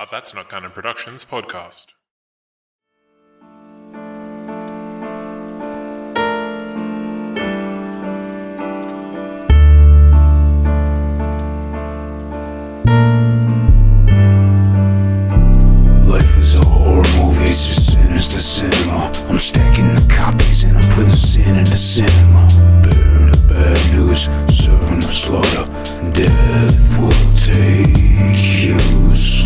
A That's Not Canon Productions podcast. Is the cinema. I'm stacking the copies and I'm putting sin in the cinema. Bearing the bad news, serving the slaughter. Death will take you.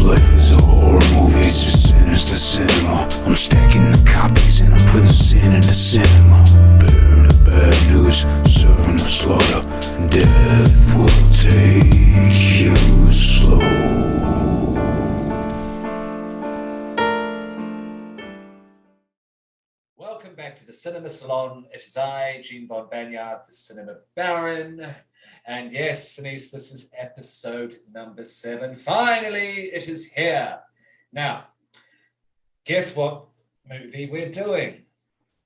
Life is a horror movie, it's just sin is the cinema. I'm stacking the copies and I'm putting sin in the cinema. Bearing the bad news, serving the slaughter. Death will take you slow. To the Sinema Salon. It is I, Jean Von Banyard, the Sinema Baron. And yes, Denise, this is episode number seven. Finally, it is here. Now, guess what movie we're doing?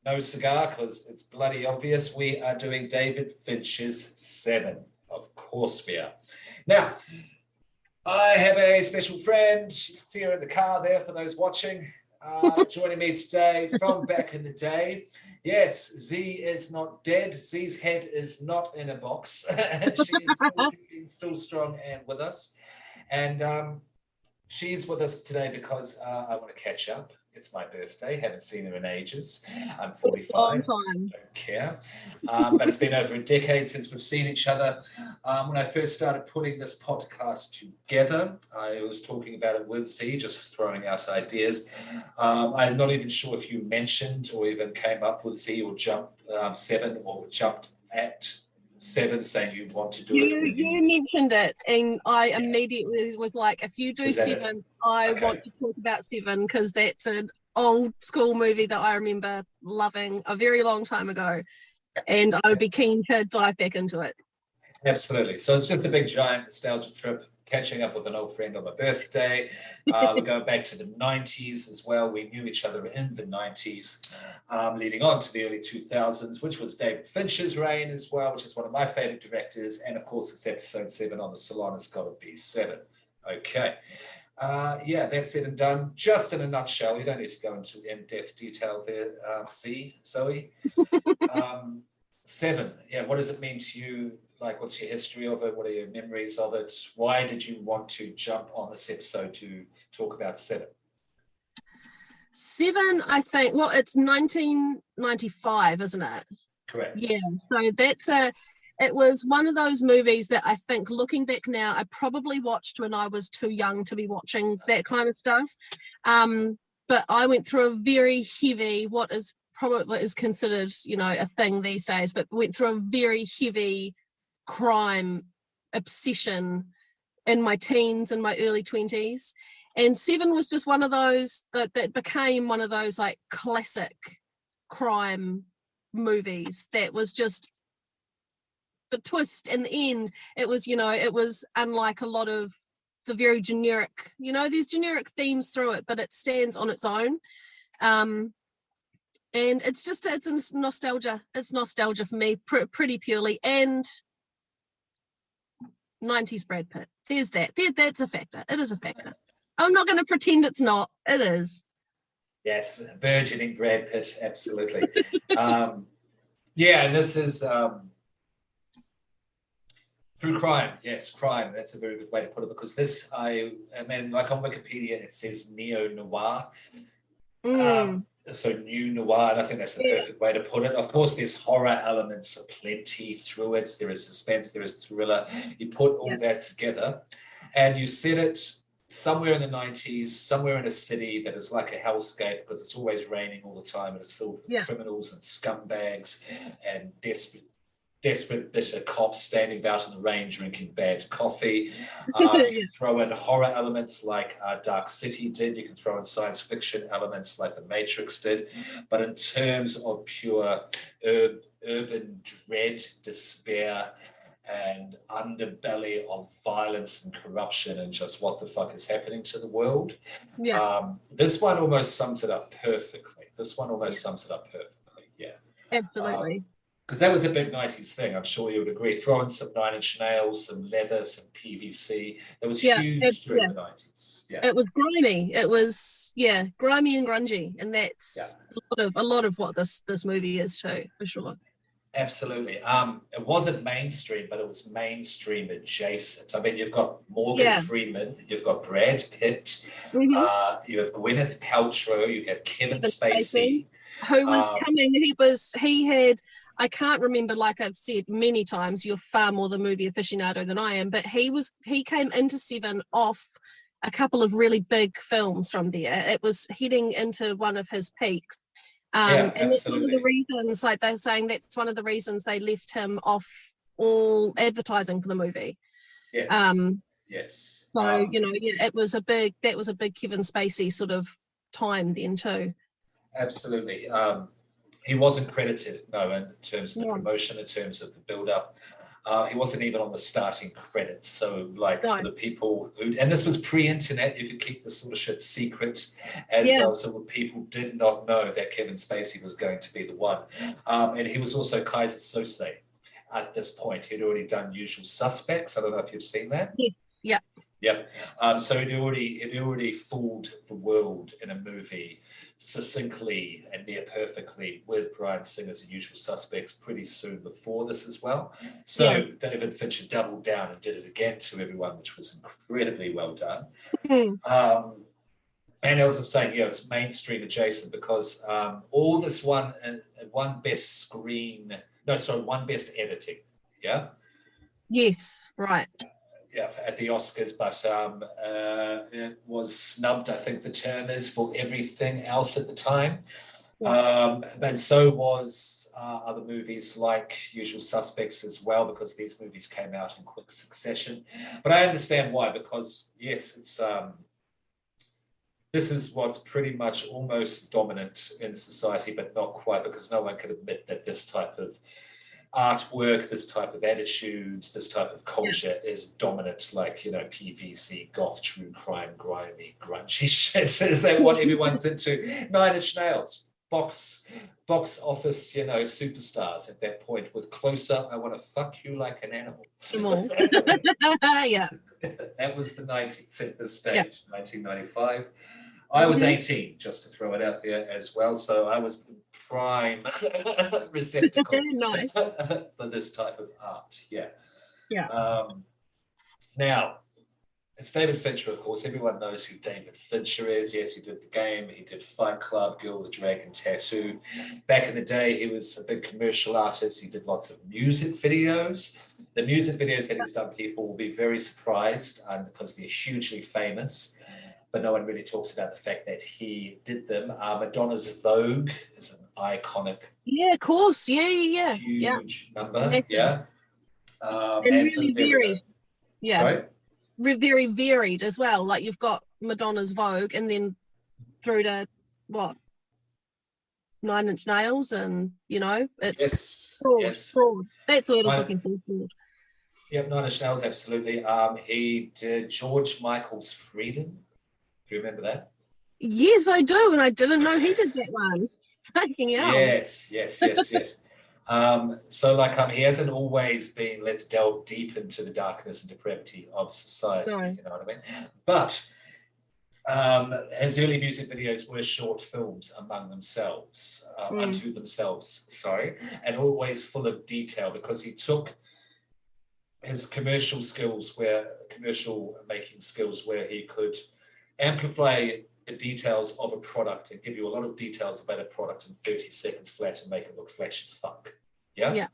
No cigar, because it's bloody obvious. We are doing David Finch's Seven. Of course we are. Now, I have a special friend. See her in the car there for those watching. Uh, joining me today from back in the day. Yes, Z is not dead. Z's head is not in a box. and she is still, still strong and with us. And um, she's with us today because uh, I want to catch up. It's my birthday. Haven't seen her in ages. I'm 45 Long time. don't care. Um, but it's been over a decade since we've seen each other. Um, when I first started putting this podcast together, I was talking about it with Z, just throwing out ideas. Um, I'm not even sure if you mentioned or even came up with Z or jumped um, seven or jumped at seven, saying you want to do You, it. you- you mentioned it, and I immediately was like, if you do that it? seven, I Okay. want to talk about seven because that's an old school movie that I remember loving a very long time ago. And I would be keen to dive back into it. Absolutely. So it's just a big giant nostalgia trip, catching up with an old friend on my birthday. Uh, we're going back to the 90s as well. We knew each other in the 90s, um, leading on to the early 2000s, which was David Fincher's reign as well, which is one of my favorite directors. And of course, it's episode seven on the salon. It's got to be seven. Okay. Uh, yeah, that's said and done. Just in a nutshell, we don't need to go into in-depth detail there. Uh, see, Zoe. um, seven. Yeah, what does it mean to you? Like, what's your history of it? What are your memories of it? Why did you want to jump on this episode to talk about seven? Seven, I think, well, it's 1995, isn't it? Correct. Yeah. So that's a, it was one of those movies that I think looking back now, I probably watched when I was too young to be watching that kind of stuff. Um, but I went through a very heavy, what is probably what is considered, you know, a thing these days, but went through a very heavy crime obsession in my teens and my early 20s. And Seven was just one of those that, that became one of those like classic crime movies that was just the twist in the end. It was you know it was unlike a lot of the very generic you know there's generic themes through it but it stands on its own. Um and it's just it's nostalgia. It's nostalgia for me pr- pretty purely. And 90s brad pitt there's that there, that's a factor it is a factor i'm not going to pretend it's not it is Yes, burgeoning Brad Pitt, absolutely. um, yeah, and this is um, through crime. Yes, crime. That's a very good way to put it because this, I, I mean, like on Wikipedia, it says neo noir. Mm, Um, so new noir, and I think that's the perfect way to put it. Of course, there's horror elements aplenty through it. There is suspense, there is thriller. You put all Yeah. that together, and you set it somewhere in the 90s, somewhere in a city that is like a hellscape because it's always raining all the time and it's filled with Yeah. criminals and scumbags and desperate desperate, bitter cops standing about in the rain drinking bad coffee. Um, you can throw in horror elements like uh, Dark City did. You can throw in science fiction elements like The Matrix did. But in terms of pure ur- urban dread, despair, and underbelly of violence and corruption and just what the fuck is happening to the world. Yeah. Um, this one almost sums it up perfectly. This one almost sums it up perfectly. Yeah. Absolutely. Because that was a big 90s thing. I'm sure you would agree. Throw in some nine inch nails, some leather, some PVC. That was Yeah, huge it- during yeah. the 90s. Yeah. it was grimy. It was yeah, grimy and grungy, and that's a lot of a lot of what this this movie is too, for sure. Absolutely. Um, it wasn't mainstream, but it was mainstream adjacent. I mean, you've got Morgan Yeah. Freeman, you've got Brad Pitt, Mhm. uh, you have Gwyneth Paltrow, you have Kevin Kevin Spacey. Spacey. Who was um, coming? He was. He had. I can't remember. Like I've said many times, you're far more the movie aficionado than I am. But he was. He came into Seven off a couple of really big films from there. It was heading into one of his peaks. Um, Yeah, and that's one of the reasons, like they're saying, that's one of the reasons they left him off all advertising for the movie. Yes. Um, yes. so Um, you know, yeah, it was a big. That was a big Kevin Spacey sort of time then too. Absolutely. Um, he wasn't credited, no, in terms of the No. promotion, in terms of the build up. Uh, he wasn't even on the starting credits. So, like, No. for the people who, and this was pre internet, you could keep this sort of shit secret as Yeah. well. So, people did not know that Kevin Spacey was going to be the one. Um, and he was also Keyser Söze at this point. He'd already done Usual Suspects. I don't know if you've seen that. Yeah. Yeah. Yep. Um, so he'd already he'd already fooled the world in a movie succinctly and near perfectly with Bryan Singer's Usual Suspects pretty soon before this as well. So Yeah. David Fincher doubled down and did it again to everyone, which was incredibly well done. Hmm. Um, and I was just saying, yeah, it's mainstream adjacent because um, all this one uh, one best screen, no, sorry, one best editing, yeah Yes, right. Yeah, at the Oscars, but um, uh, it was snubbed. I think the term is for everything else at the time, um, and so was uh, other movies like Usual Suspects as well, because these movies came out in quick succession. But I understand why, because yes, it's um, this is what's pretty much almost dominant in society, but not quite, because no one can admit that this type of artwork, this type of attitude, this type of culture is dominant, like, you know, PVC, goth, true crime, grimy, grungy shit. Is that what everyone's into? Nine Inch Nails, box, box office, you know, superstars at that point with Closer, I want to fuck you like an animal. Yeah. that was the 90s at this stage, Yeah. 1995. I was Mhm. 18, just to throw it out there as well. So I was prime receptacle Nice. for this type of art. Yeah. Yeah. Um, now, it's David Fincher, of course. Everyone knows who David Fincher is. Yes, he did the game. He did Fight Club, Girl with the Dragon Tattoo. Back in the day, he was a big commercial artist. He did lots of music videos. The music videos that he's done, people will be very surprised um, because they're hugely famous. But no one really talks about the fact that he did them. Uh, Madonna's Vogue is iconic Yeah, of course. Yeah, yeah, yeah. huge number. Definitely. Yeah. Um, And really varied. Yeah. Sorry? Re- very varied as well. Like you've got Madonna's Vogue and then through to what? Nine Inch Nails and you know, it's Yes. broad, Yes. broad. That's what I was I- looking for. Broad. Yep, Nine Inch Nails, absolutely. Um, he did George Michael's Freedom. Do you remember that? Yes, I do, and I didn't know he did that one. Fucking hell. Yes, yes, yes, yes. Um, so like um, he hasn't always been let's delve deep into the darkness and depravity of society, No. you know what I mean? But um, his early music videos were short films among themselves, um, Mm. unto themselves, sorry, and always full of detail because he took his commercial skills where commercial making skills where he could amplify the details of a product and give you a lot of details about a product in 30 seconds flat and make it look flash as fuck. Yeah. Yeah.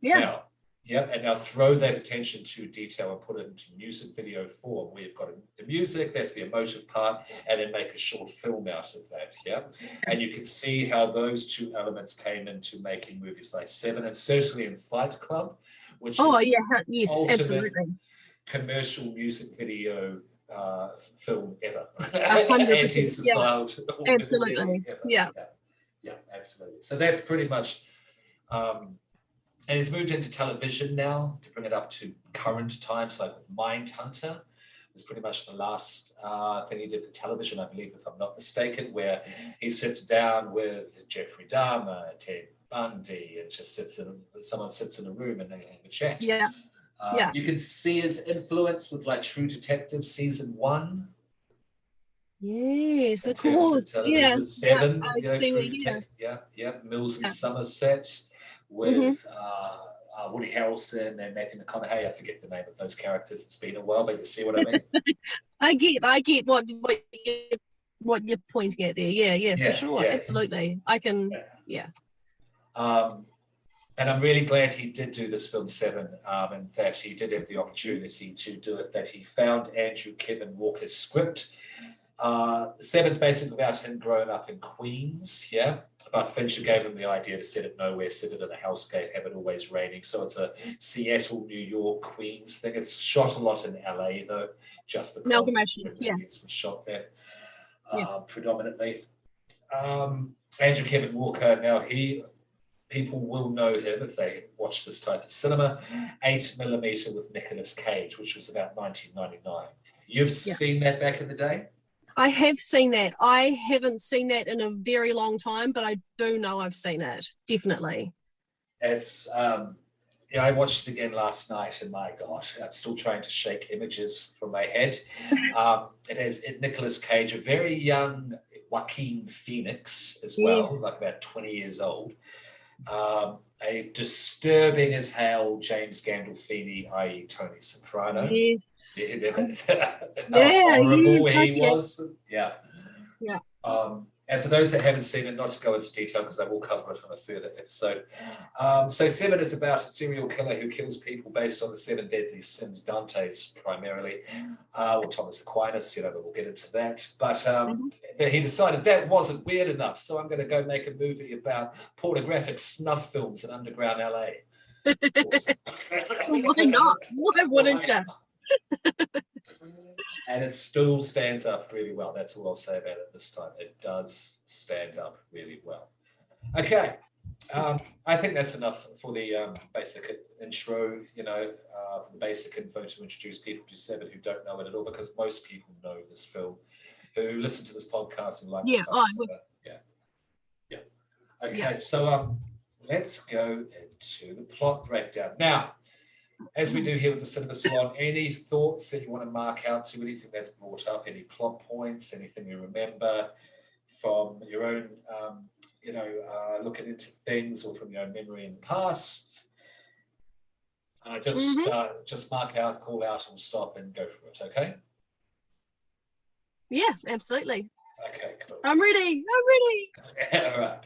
Yeah. Now, Yeah, and now throw that attention to detail and put it into music video form. where you've got the music, that's the emotive part, and then make a short film out of that. Yeah, and you can see how those two elements came into making movies like Seven, and certainly in Fight Club, which Oh is yeah, yes, ultimate absolutely. commercial music video uh, film ever. percent, yeah. Anti-societal Absolutely, ever. yeah. yeah, yeah, absolutely. So that's pretty much. Um, and it's moved into television now to bring it up to current times, like with Mindhunter. It's pretty much the last uh, thing he did for television, I believe, if I'm not mistaken, where he sits down with Jeffrey Dahmer, Ted Bundy, and just sits in. Someone sits in a room and they have a chat. Yeah, Uh, Yeah. You can see his influence with like True Detective season one. yes, of course. Yeah, Seven, yeah, you know, True. Detective. Yeah, yeah. Mills and Yeah. Mm-hmm. Somerset with uh, uh, Woody Harrelson and Matthew McConaughey. I forget the name of those characters. It's been a while, but you see what I mean. I get, I get what what what you're pointing at there. Yeah, yeah, Yeah, for sure, absolutely. I can. Yeah, Um, and I'm really glad he did do this film Seven, um, and that he did have the opportunity to do it. That he found Andrew Kevin Walker's script. Uh, Seven's basically about him growing up in Queens, yeah. But Fincher gave him the idea to set it nowhere, set it in a hellscape, have it always raining. So it's a Seattle, New York, Queens thing. It's shot a lot in LA though, just because the yeah. movies were shot there Yeah. uh, predominantly. Um, Andrew Kevin Walker, now he people will know him if they watch this type of cinema. Eight millimeter with Nicolas Cage, which was about 1999. You've Yeah. seen that back in the day? I have seen that. I haven't seen that in a very long time, but I do know I've seen it. Definitely. It's um, yeah, I watched it again last night, and my God, I'm still trying to shake images from my head. Um, it has it, Nicolas Cage, a very young Joaquin Phoenix as well, like about 20 years old. Um, a disturbing as hell James Gandolfini, i.e., Tony Soprano. Yes. Yeah, Yeah, horrible he was. Yeah. Yeah. Um, and for those that haven't seen it, not to go into detail because I will cover it on a further episode. Um, so Seven is about a serial killer who kills people based on the seven deadly sins, Dante's primarily, uh, or Thomas Aquinas. You know, but we'll get into that. But um, that he decided that wasn't weird enough, so I'm going to go make a movie about pornographic snuff films in underground LA. Why not? Why wouldn't you? And it still stands up really well. That's all I'll say about it this time. It does stand up really well. Okay. Um, I think that's enough for the um, basic intro, you know, uh, for the basic info to introduce people to Seven who don't know it at all, because most people know this film who listen to this podcast and like Yeah, oh, stuff, so, yeah. Yeah. Okay, Yeah. so um, let's go into the plot breakdown. Now, as we do here with the Sinema Salon, any thoughts that you want to mark out to anything that's brought up, any plot points, anything you remember from your own, um, you know, uh, looking into things or from your own memory in the past? Uh, just, Mhm. uh, just mark out, call out, and stop and go for it. Okay. Yes, absolutely. Okay. Cool. I'm ready. I'm ready. All right.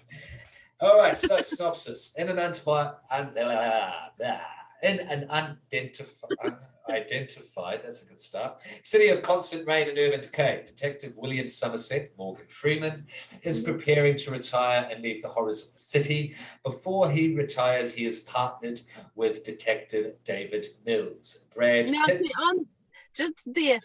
All right. So synopsis: In an unidentified, un, uh, uh, in an unidentified, unidentified. That's a good start. City of constant rain and urban decay. Detective William Somerset, Morgan Freeman, is preparing to retire and leave the horrors of the city. Before he retires, he is partnered with Detective David Mills. Brad Now, Pitt. I'm just there.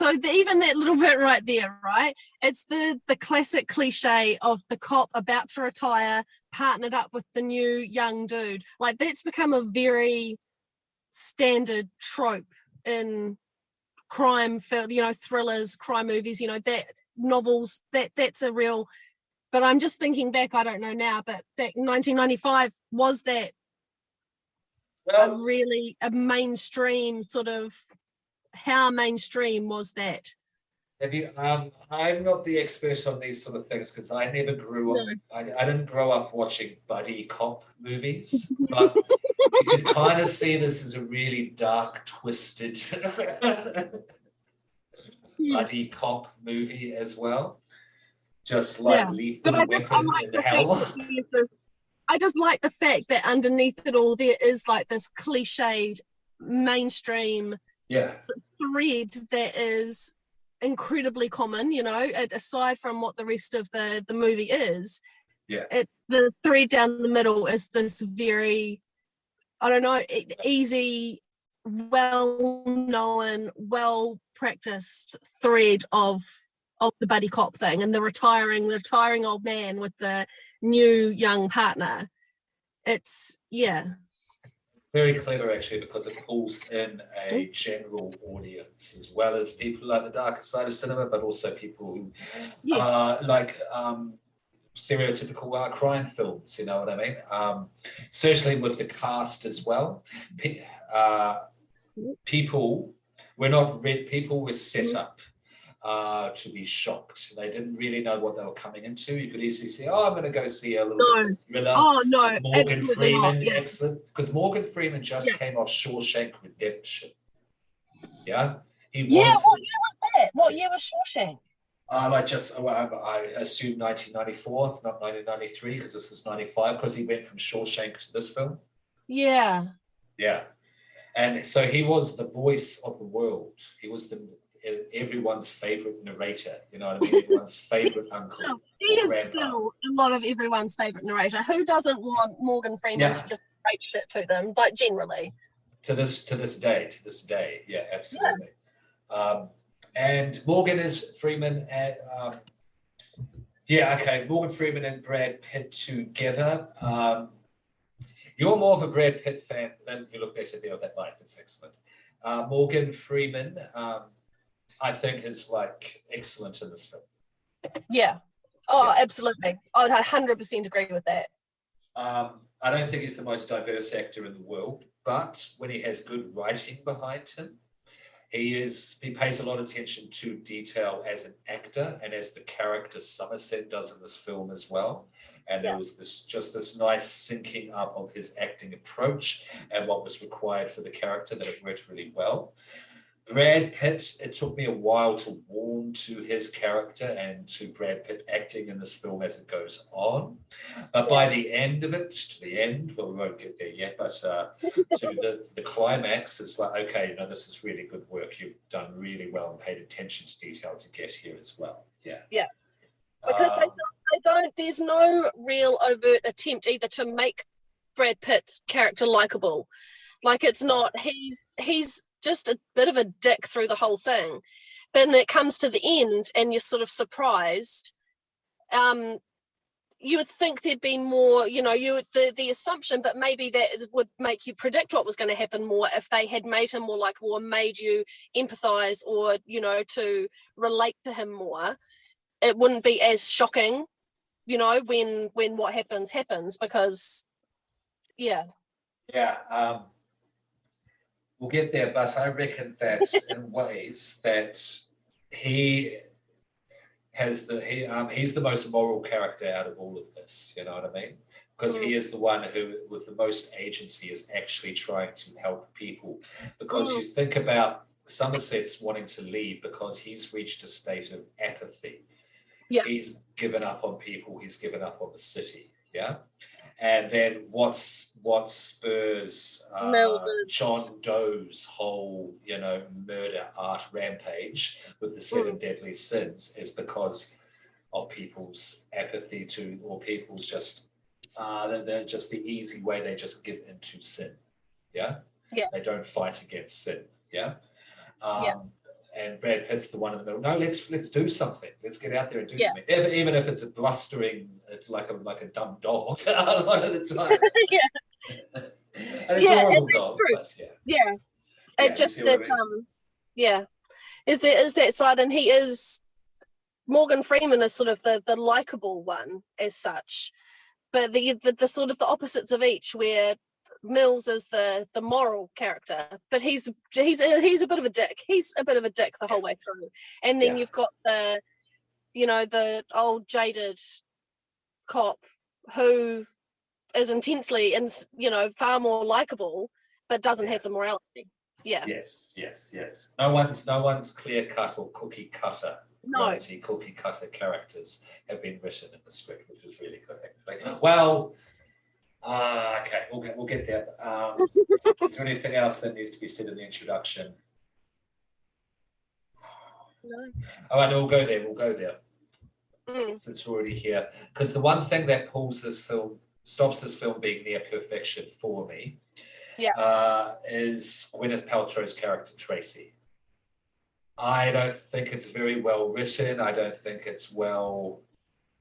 So the, even that little bit right there, right? It's the the classic cliche of the cop about to retire, partnered up with the new young dude. Like that's become a very standard trope in crime film, you know, thrillers, crime movies. You know that novels. That that's a real. But I'm just thinking back. I don't know now, but that 1995 was that a really a mainstream sort of how mainstream was that Have you? Um, I'm not the expert on these sort of things because I never grew up. I, I didn't grow up watching buddy cop movies, but you can kind of see this as a really dark, twisted buddy cop movie as well. Just like Yeah. Lethal but I, I Weapon like in Hell. that there's this, I just like the fact that underneath it all there is like this cliched mainstream Yeah. thread that is incredibly common you know aside from what the rest of the the movie is Yeah. it the thread down the middle is this very i don't know easy well known well practiced thread of of the buddy cop thing and the retiring the retiring old man with the new young partner it's yeah very clever actually because it pulls in a general audience as well as people like the darker side of cinema, but also people who Yeah. uh, like um, stereotypical uh, crime films. You know what I mean? Um, certainly with the cast as well. Pe- uh, people were not read. People were set up. Uh, to be shocked, they didn't really know what they were coming into. You could easily say, "Oh, I'm going to go see a little No. thriller." oh no Morgan Freeman, yeah. excellent. Because Morgan Freeman just Yeah. came off Shawshank Redemption. Yeah, he was. yeah what year was that what year was shawshank Um, I just, I, I assume 1994, not 1993, because this is 95, because he went from Shawshank to this film. yeah Yeah, and so he was the voice of the world. He was the everyone's favorite narrator. You know what I mean? Everyone's favorite uncle. He is Grandpa. still a lot of everyone's favorite narrator. Who doesn't want Morgan Freeman Yeah. to just break shit to them, like generally? to this to this day to this day yeah absolutely um and morgan is freeman and um yeah okay morgan freeman and brad pitt together um you're more of a brad pitt fan than you look better there that night that's excellent uh morgan freeman um i think is like excellent in this film Yeah. Oh, absolutely. I would 100% agree with that. Um, I don't think he's the most diverse actor in the world, but when he has good writing behind him, he is he pays a lot of attention to detail as an actor and as the character Somerset does in this film as well. And there was this just this nice syncing up of his acting approach and what was required for the character that it worked really well. Brad Pitt, it took me a while to warm to his character and to Brad Pitt acting in this film as it goes on. But by the end of it, to the end, well, we won't get there yet, but uh, to the, the climax, it's like, okay, you know, this is really good work. You've done really well and paid attention to detail to get here as well. Yeah. Yeah. Because they Um, don't, they don't, there's no real overt attempt either to make Brad Pitt's character likable. Like it's not, he, he's just a bit of a dick through the whole thing. But when it comes to the end and you're sort of surprised, um, you would think there'd be more, you know, you the, the assumption, but maybe that would make you predict what was going to happen more if they had made him more likable or made you empathize or, you know, to relate to him more. It wouldn't be as shocking, you know, when when what happens happens because yeah. Yeah, um, we'll get there, but I reckon that in ways that he has the he um, he's the most moral character out of all of this. You know what I mean? Because he is the one who, with the most agency, is actually trying to help people. Because you think about Somerset's wanting to leave because he's reached a state of apathy. Yeah. He's given up on people. He's given up on the city. Yeah. And then what's what spurs uh, John Doe's whole, you know, murder art rampage with the seven deadly sins is because of people's apathy to, or people's just, uh, they're, they're just the easy way they just give into sin. Yeah. Yeah. They don't fight against sin. Yeah. Um, Yeah. And Brad Pitt's the one in the middle. No, let's let's do something. Let's get out there and do Yeah. something. Even, even if it's a blustering, uh, like a like a dumb dog a lot of the time. Yeah. An Yeah, adorable it's dog, yeah. Yeah. Yeah, It just what I that mean? um yeah. Is there is that side and he is Morgan Freeman is sort of the the likable one as such. But the, the the sort of the opposites of each where Mills is the the moral character, but he's he's a, he's a bit of a dick. He's a bit of a dick the whole way through. And then Yeah. you've got the you know the old jaded cop who is intensely and you know far more likable but doesn't have the morality. Yeah. Yes, yes, yes. No one's no one's clear cut or cookie cutter. No. Cookie cutter characters have been written in the script, which is really good. Actually. Well, Ah, okay, we'll get, we'll get there. Um, is there anything else that needs to be said in the introduction? No. All right, we'll go there. We'll go there Mm. since we're already here. Because the one thing that pulls this film, stops this film being near perfection for me, Yeah. uh, is Gwyneth Paltrow's character Tracy. I don't think it's very well written. I don't think it's well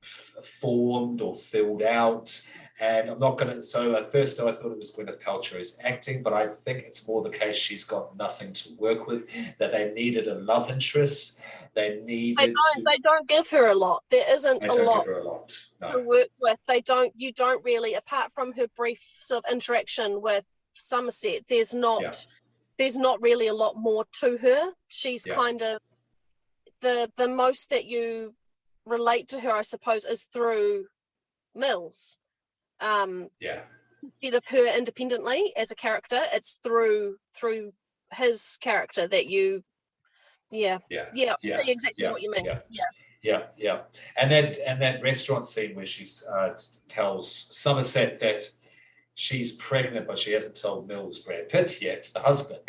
f- formed or filled out. And I'm not going to. So at first, I thought it was Gwyneth Paltrow's acting, but I think it's more the case she's got nothing to work with. That they needed a love interest. They needed. They don't. They don't give her a lot. There isn't a lot a lot. to work with. They don't. You don't really, apart from her brief sort of interaction with Somerset. There's not. Yeah. There's not really a lot more to her. She's Yeah. kind of the the most that you relate to her, I suppose, is through Mills. Um, Yeah. instead of her independently as a character, it's through through his character that you, yeah, Yeah. yeah, Yeah, exactly yeah, what you mean. yeah. yeah. Yeah, yeah, and that and that restaurant scene where she uh, tells Somerset that she's pregnant, but she hasn't told Mills Brad Pitt yet, the husband,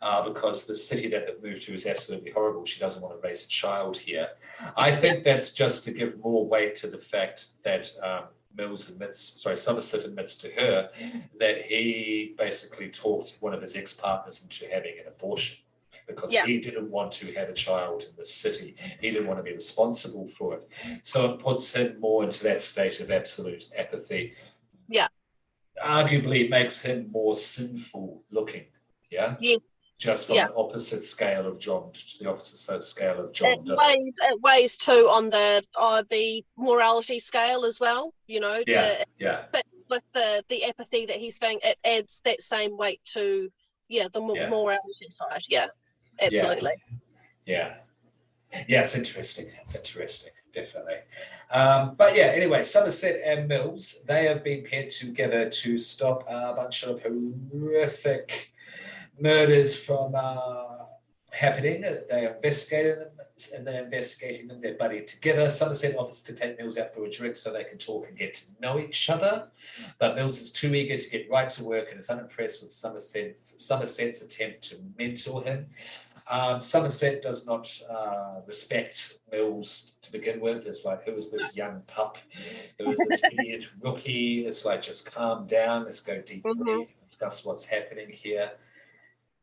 uh, because the city that they've moved to is absolutely horrible. She doesn't want to raise a child here. I think that's just to give more weight to the fact that um, Mills admits, sorry, Somerset admits to her that he basically talked one of his ex-partners into having an abortion because Yeah. he didn't want to have a child in the city. He didn't want to be responsible for it. So it puts him more into that state of absolute apathy. Yeah. Arguably, makes him more sinful looking. Yeah. Yeah. Just on Yeah. the opposite scale of John, the opposite scale of John It weighs, it weighs too on the on the morality scale as well. You know, Yeah. the, Yeah. but with the the apathy that he's feeling, it adds that same weight to yeah the Yeah. morality side. Yeah, absolutely. Yeah. Yeah, it's interesting. It's interesting, definitely. Um, but yeah, anyway, Somerset and Mills, they have been paired together to stop a bunch of horrific murders from uh, happening. They are investigating them and they're investigating them. They're buddying together. Somerset offers to take Mills out for a drink so they can talk and get to know each other. But Mills is too eager to get right to work and is unimpressed with Somerset's, Somerset's attempt to mentor him. Um, Somerset does not uh, respect Mills to begin with. It's like, who is this young pup? Who is this idiot rookie? It's like, just calm down. Let's go deep Mhm. discuss what's happening here.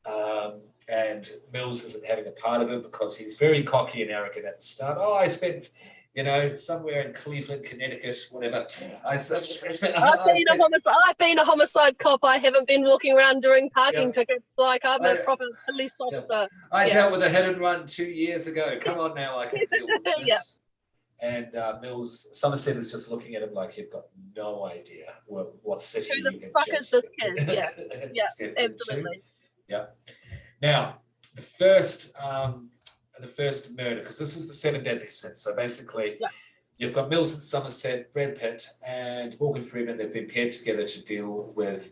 Um, and Mills isn't having a part of it because he's very cocky and arrogant at the start. Oh, I spent, you know, somewhere in Cleveland, Connecticut, whatever. I, I've, been, a been a homicide cop. I haven't been walking around doing parking Yeah. tickets like I'm a I- proper police Yeah. officer. I Yeah. dealt with a hit and run two years ago. Come on now, I can deal with this. Yeah. And uh, Mills, Somerset is just looking at him like you've got no idea what, what city Who the fuck is this kid? Yeah. Yeah, step into. Absolutely. Now, the first, um, the first murder, because this is the seven deadly sins. So basically, Yeah. you've got Mills and Somerset, Brad Pitt, and Morgan Freeman. They've been paired together to deal with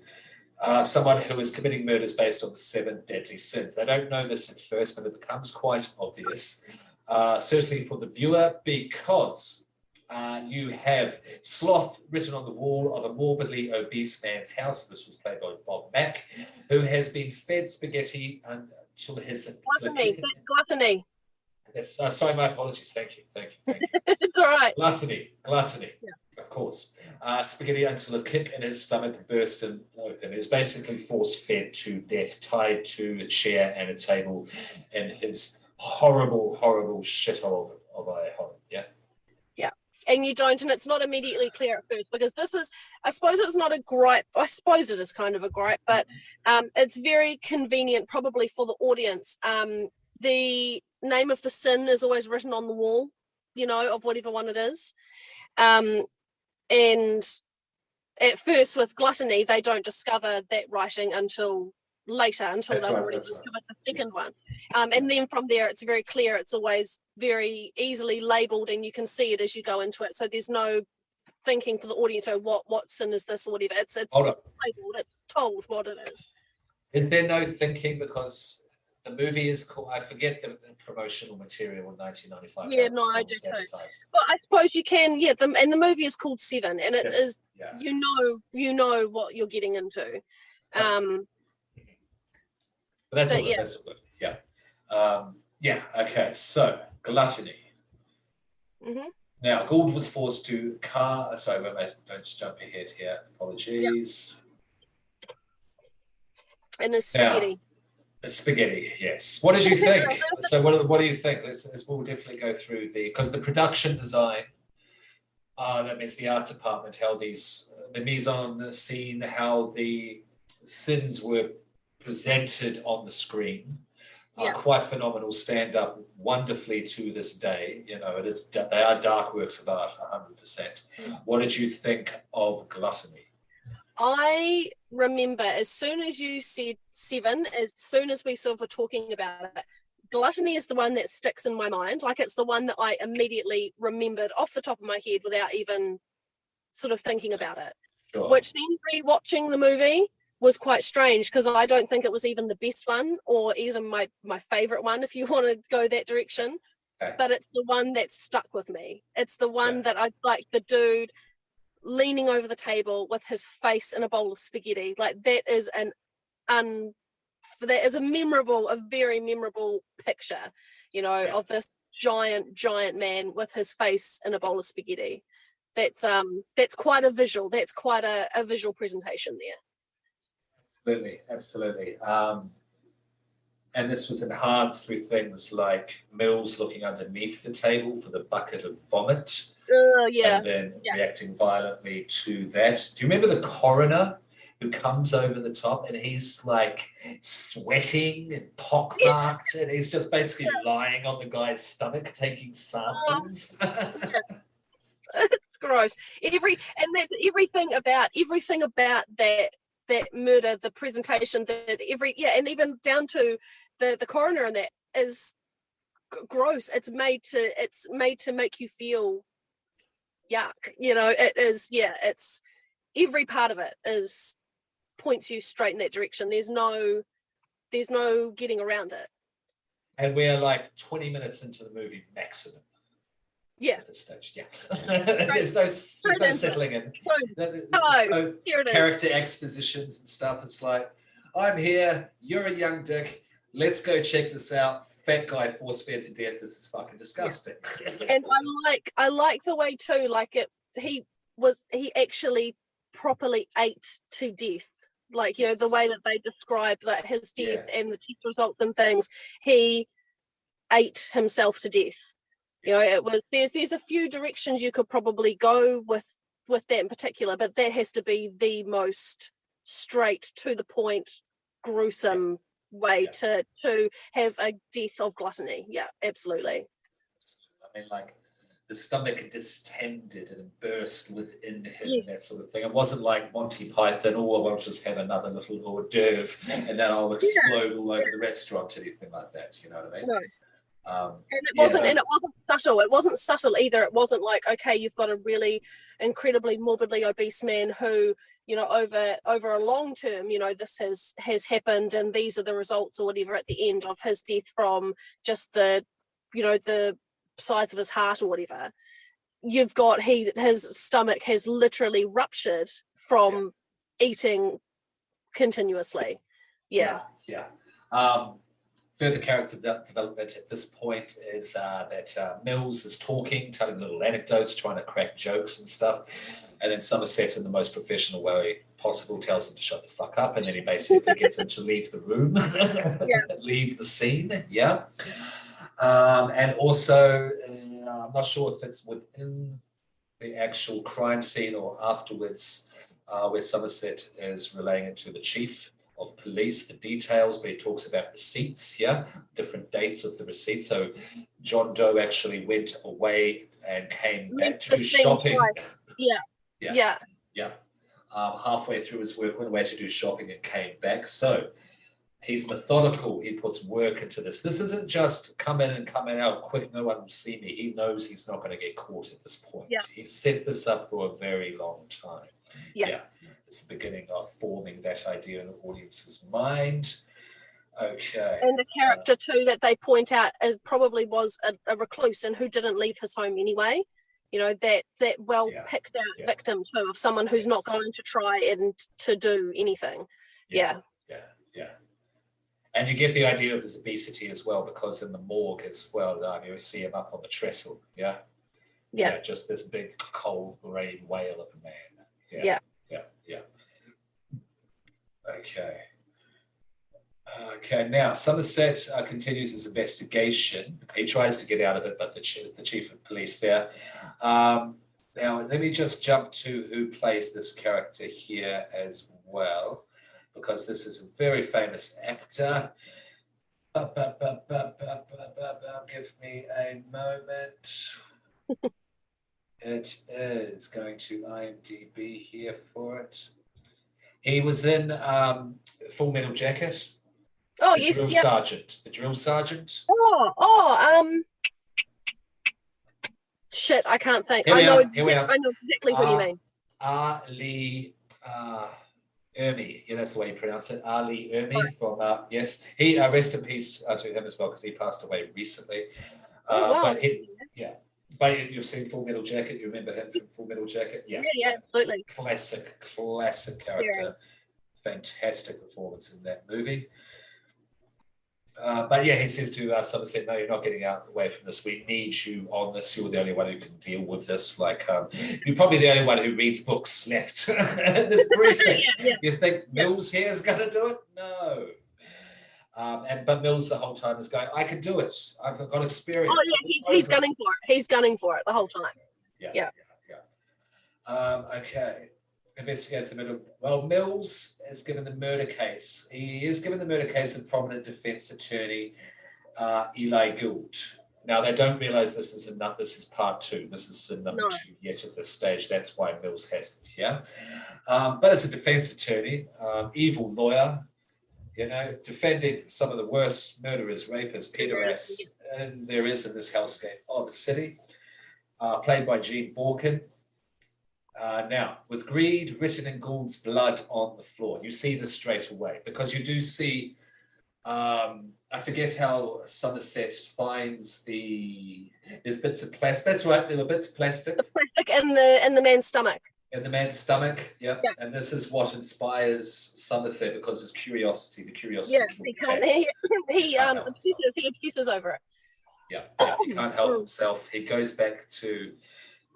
uh, someone who is committing murders based on the seven deadly sins. They don't know this at first, but it becomes quite obvious, uh, certainly for the viewer, because uh, you have sloth written on the wall of a morbidly obese man's house. This was played by Bob Mack, who has been fed spaghetti until his. Gluttony. Gluttony. That's, uh, sorry, my apologies. Thank you. Thank you. Thank you. It's all right. Gluttony, gluttony, Yeah. of course. Uh, spaghetti until a kick in his stomach burst and open. Is basically force fed to death, tied to a chair and a table in his horrible, horrible shithole of a home. And you don't and it's not immediately clear at first because this is i suppose it's not a gripe i suppose it is kind of a gripe but um, it's very convenient probably for the audience. Um, the name of the sin is always written on the wall you know of whatever one it is. Um, and at first with gluttony they don't discover that writing until later until That's they've right, already that's right. discovered the second one um, and then from there it's very clear it's always very easily labeled and you can see it as you go into it so there's no thinking for the audience oh what what sin is this or whatever it's it's labeled it's told what it is Is there no thinking because the movie is called. I forget the, the promotional material in 1995. Yeah, no, I do. But I suppose you can, yeah. The, and the movie is called Seven, and it Seven. is Yeah. you know you know what you're getting into. Um, But that's But all. yeah. That's all. Yeah. Um, yeah. Okay. So gluttony. mhm. Now, Gould was forced to car. Sorry, wait, wait, don't just jump ahead here. Apologies. and a spaghetti. The spaghetti, yes. What did you think? so, what, what do you think? Let's, let's we'll definitely go through the because the production design, uh, that means the art department, how these the mise en scene, how the sins were presented on the screen, Yeah. quite phenomenal. Stand up wonderfully to this day. You know, it is they are dark works of art, hundred percent. Mm. What did you think of Gluttony? I remember as soon as you said seven, as soon as we sort of were talking about it, gluttony is the one that sticks in my mind. Like it's the one that I immediately remembered off the top of my head without even sort of thinking about it. Sure. Which then rewatching the movie was quite strange because I don't think it was even the best one or even my my favorite one if you want to go that direction. Okay. But it's the one that stuck with me. It's the one Yeah. that I like the dude leaning over the table with his face in a bowl of spaghetti. Like that is an un that is a memorable, a very memorable picture, you know, Yeah. of this giant, giant man with his face in a bowl of spaghetti. That's um that's quite a visual. That's quite a, a visual presentation there. Absolutely, absolutely. Um, and this was enhanced with things like Mills looking underneath the table for the bucket of vomit Oh yeah. and then yeah. reacting violently to that. Do you remember the coroner who comes over the top and he's like sweating and pockmarked and he's just basically lying on the guy's stomach taking samples? gross every and that's everything about everything about that that murder the presentation that every yeah and even down to the the coroner and that is gross. It's made to it's made to make you feel yuck you know it is yeah it's every part of it is points you straight in that direction. There's no there's no getting around it. And we're like 20 minutes into the movie maximum. Yeah at this stage. Yeah, there's no there's no settling in. So, There- there- Hello. no oh, is character expositions and stuff. It's like I'm here, you're a young dick. Let's go check this out. Fat guy force fed to death. This is fucking disgusting. and I like I like the way too, like it he was he actually properly ate to death. Like you know, the way that they described that his death and the test results and things, he ate himself to death. You know, it was there's there's a few directions you could probably go with with that in particular, but that has to be the most straight to the point, gruesome way Yeah. to to have a death of gluttony. Yeah, absolutely. I mean, like the stomach distended and burst within him, Yeah. that sort of thing. It wasn't like Monty Python, oh, I'll just have another little hors d'oeuvre and then I'll explode all over the restaurant, or anything like that. You know what I mean? No. Um, and it wasn't and it wasn't subtle. It wasn't subtle either. It wasn't like okay you've got a really incredibly morbidly obese man who you know over over a long term you know this has has happened and these are the results or whatever at the end of his death from just the you know the size of his heart or whatever. You've got he his stomach has literally ruptured from eating continuously. Yeah Yeah. Um, further character de- development at this point is uh, that uh, Mills is talking, telling little anecdotes, trying to crack jokes and stuff. And then Somerset, in the most professional way possible, tells him to shut the fuck up. And then he basically gets him to leave the room, leave the scene. Yeah. Um, and also, uh, I'm not sure if it's within the actual crime scene or afterwards, uh, where Somerset is relaying it to the chief of police, the details, but he talks about receipts, yeah, different dates of the receipts. So John Doe actually went away and came back to shopping. Yeah. Yeah. yeah Yeah. Um, halfway through his work, went away to do shopping and came back. So he's methodical. He puts work into this. This isn't just come in and come in out quick. No one will see me. He knows he's not going to get caught at this point. Yeah. He set this up for a very long time. Yeah. It's the beginning of forming that idea in the audience's mind. Okay. and the character too that they point out as probably was a, a recluse and who didn't leave his home anyway. You know that that well Yeah, picked out yeah. victim too of someone who's not going to try and to do anything. Yeah. Yeah, yeah. And you get the idea of his obesity as well, because in the morgue as well, um, you see him up on the trestle. Yeah. Yeah. just this big cold rain whale of a man. Yeah. Yeah. Yeah. Yeah. Okay. Okay. Now Somerset uh, continues his investigation. He tries to get out of it, but the chief, the chief of police there. Um, now let me just jump to who plays this character here as well, because this is a very famous actor. Give me a moment. It is going to IMDb here for it. He was in um, Full Metal Jacket. Oh the yes, drill yeah. sergeant. The drill sergeant. Oh, oh, um, shit, I can't think. Here I we know, are, here we are. I know exactly what you Ah. mean. R. Lee uh, Ermey. Yeah, that's the way you pronounce it. R. Lee Ermey from uh, yes. He uh, rest in peace uh, to him as well because he passed away recently. Uh, Oh, wow. But he, yeah. But you- you've seen Full Metal Jacket. You remember him from Full Metal Jacket? Yeah, yeah, absolutely. classic, classic character. Fantastic performance in that movie. Uh, but yeah, he says to uh, Somerset, "No, you're not getting out away from this. We need you on this. You're the only one who can deal with this. Like, um, you're probably the only one who reads books left this precinct. Yeah, yeah. You think Mills here is going to do it? No. Um, and but Mills the whole time is going, I can do it. I've got experience. Oh yeah, he, he's gunning for it. He's gunning for it the whole time. Yeah. Yeah. yeah, yeah. Um, okay. Investigates the murder. Well, Mills is given the murder case. He is given the murder case of prominent defense attorney uh, Eli Gould. Now they don't realize this is enough. This is part two. This is the number No. two yet at this stage. That's why Mills has it. Yeah. Um, but as a defense attorney, um, evil lawyer, you know, defending some of the worst murderers, rapists, pederasts, and there is in this hellscape of the city, uh, played by Gene Borkan. Uh, now, with greed written in Gould's blood on the floor, you see this straight away because you do see. Um, I forget how Somerset finds the. There's bits of plastic. That's right. There were bits of plastic The plastic in the in the man's stomach. In the man's stomach. Yep. Yeah. And this is what inspires Somerset because his curiosity, the curiosity. Yeah, he can't. He, he um help obsesses, he obsesses over it. Yeah, yeah, he can't help himself. He goes back to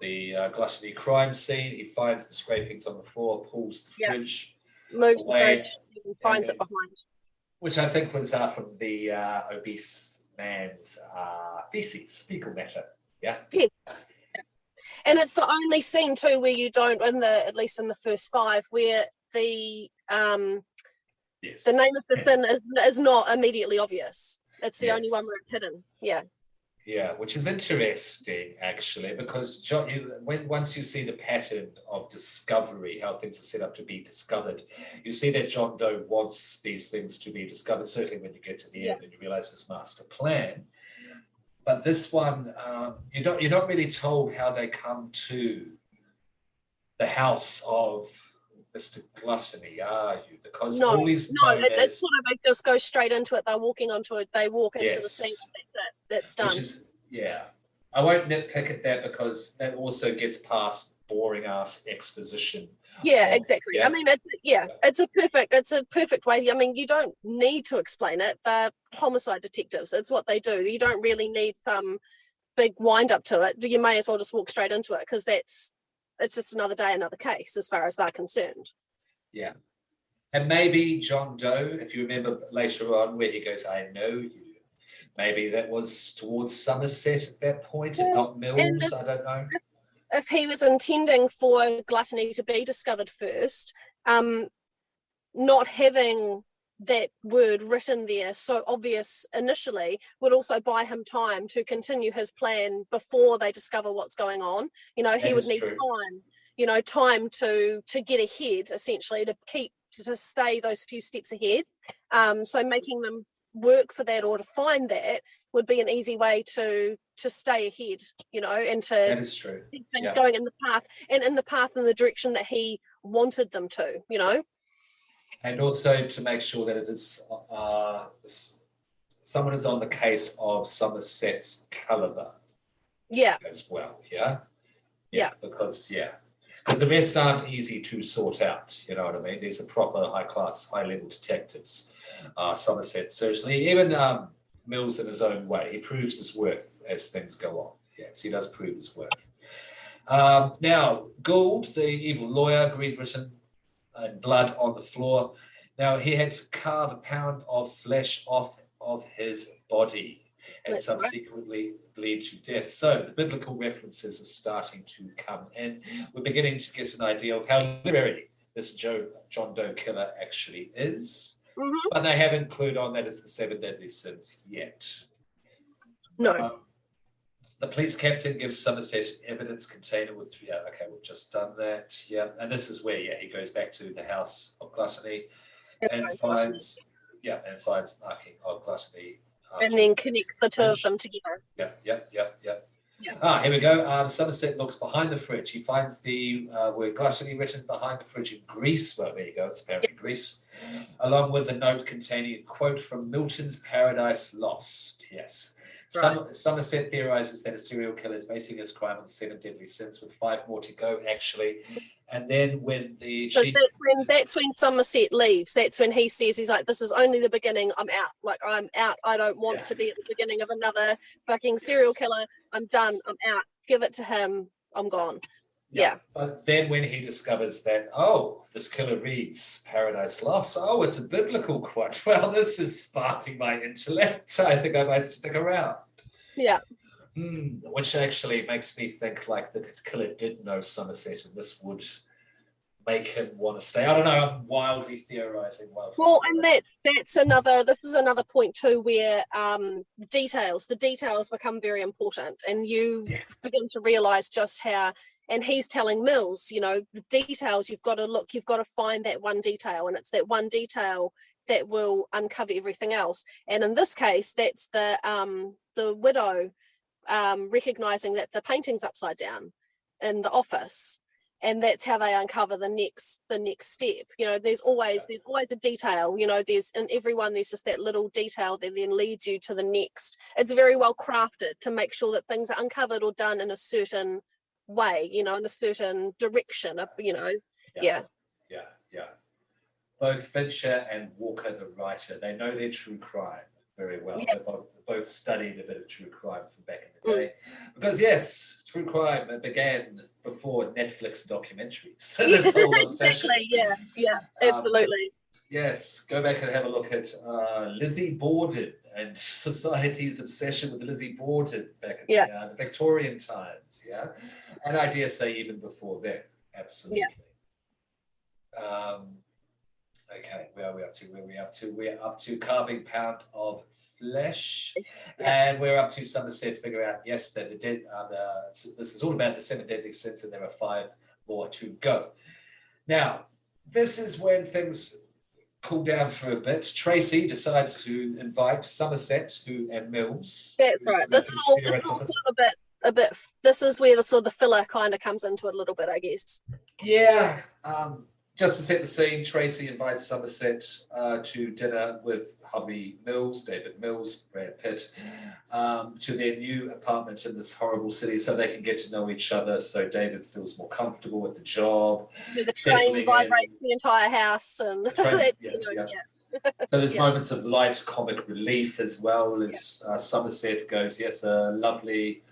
the uh, gluttony crime scene. He finds the scrapings on the floor, pulls the Yeah. fridge Moves the fridge and finds and it behind. which I think was uh, from the uh, obese man's uh, feces, fecal matter. Yeah. And it's the only scene too where you don't, in the at least in the first five, where the um Yes. the name of the sin is is not immediately obvious. It's the only one where it's hidden. Yeah. Yeah, which is interesting actually, because John, you, when once you see the pattern of discovery, how things are set up to be discovered, you see that John Doe wants these things to be discovered. Certainly, when you get to the end and you realize his master plan. But this one, um, you don't, you're not really told how they come to the house of Mr. Gluttony, are you? Because No, No, known it, as- sort of they just go straight into it. They're walking onto it. They walk into the scene. That's it. That's done. Which is yeah. I won't nitpick at that because that also gets past boring ass exposition. Yeah, exactly. yeah. I mean, it's, yeah, it's a perfect, it's a perfect way. I mean, you don't need to explain it. They're homicide detectives. It's what they do. You don't really need some big wind up to it. You may as well just walk straight into it because that's it's just another day, another case, as far as they're concerned. Yeah. And maybe John Doe, if you remember later on where he goes, I know you. Maybe that was towards Somerset at that point and Yeah, not Mills. and I don't know. If he was intending for gluttony to be discovered first, um, not having that word written there so obvious initially would also buy him time to continue his plan before they discover what's going on you know he would need true. time you know time to to get ahead essentially to keep to, to stay those few steps ahead um so making them work for that or to find that would be an easy way to to stay ahead you know and to That is true. keep things yeah. going in the path and in the path in the direction that he wanted them to you know and also to make sure that it is uh, someone is on the case of Somerset's caliber Yeah, as well. Yeah. Yeah. Because yeah, because the rest aren't easy to sort out. You know what I mean? These are proper high class, high level detectives. Uh, Somerset certainly, even um, Mills in his own way, he proves his worth as things go on. Yes, he does prove his worth. Um, now, Gould, the evil lawyer, greed written and blood on the floor. Now, he had carved a pound of flesh off of his body and That's subsequently bleed to death. So, the biblical references are starting to come in. We're beginning to get an idea of how literary this Joe, John Doe killer actually is. Mhm. But they haven't clued on that as the seven deadly sins yet. no, Um, the police captain gives Somerset evidence container with yeah, okay, we've just done that. Yeah, and this is where yeah he goes back to the house of gluttony and finds yeah and finds marking of gluttony. uh, and then connects the two of them together. yeah, yeah, yeah, yeah. Yeah. Ah, here we go. Um, Somerset looks behind the fridge. He finds the uh, word gluttony written behind the fridge in grease. Well, there you go. It's apparently grease, along with a note containing a quote from Milton's Paradise Lost. Yes. Some, Somerset theorizes that a serial killer is basing his crime on the seven deadly sins, with five more to go, actually. And then when the So chief, that's when that's when Somerset leaves. That's when he says he's like, "This is only the beginning. I'm out. Like I'm out. I don't want Yeah. to be at the beginning of another fucking serial Yes. killer. I'm done. I'm out. Give it to him. I'm gone." yeah. But then when he discovers that, oh, this killer reads Paradise Lost. Oh, it's a biblical quote. Well, this is sparking my intellect. I think I might stick around. Yeah, Hmm, which actually makes me think like the killer did know Somerset, and this would make him want to stay. I don't know. I'm wildly theorizing. Wildly Well, and that that's another. This is another point too, where um, the details, the details become very important, and you Yeah. begin to realize just how. And he's telling Mills, you know, the details. You've got to look. You've got to find that one detail, and it's that one detail that will uncover everything else. And in this case, that's the um, the widow um, recognizing that the painting's upside down in the office and that's how they uncover the next the next step you know there's always there's always a detail you know there's in everyone there's just that little detail that then leads you to the next it's very well crafted to make sure that things are uncovered or done in a certain way you know in a certain direction of you know yeah. yeah, yeah. Both Fincher and Walker, the writer, they know their true crime very well. Yeah. They've both, both studied a bit of true crime from back in the Mm. day. Because yes, true crime began before Netflix documentaries. Yeah, obsession. exactly yeah yeah Um, absolutely Yes, go back and have a look at uh, Lizzie Borden and society's obsession with Lizzie Borden back in Yeah. the, uh, Victorian times, yeah, and I dare say even before then, absolutely. Um, okay, where are we up to? Where are we up to? We're up to carving pound of flesh, and we're up to Somerset figure out yes that the dead. Uh, the, this is all about the seven deadly sins, and there are five more to go. Now, this is when things cool down for a bit. Tracy decides to invite Somerset who and Mills. that's right this is all, this all a bit a bit this is where the sort of the filler kind of comes into it a little bit i guess Yeah. Um, just to set the scene, Tracy invites Somerset uh, to dinner with hubby Mills, David Mills, Brad Pitt, um, to their new apartment in this horrible city so they can get to know each other. So David feels more comfortable with the job. The train in. vibrates the entire house and The train- that, yeah, you know, yeah. So there's moments of light comic relief as well as uh, Somerset goes, yes, a lovely,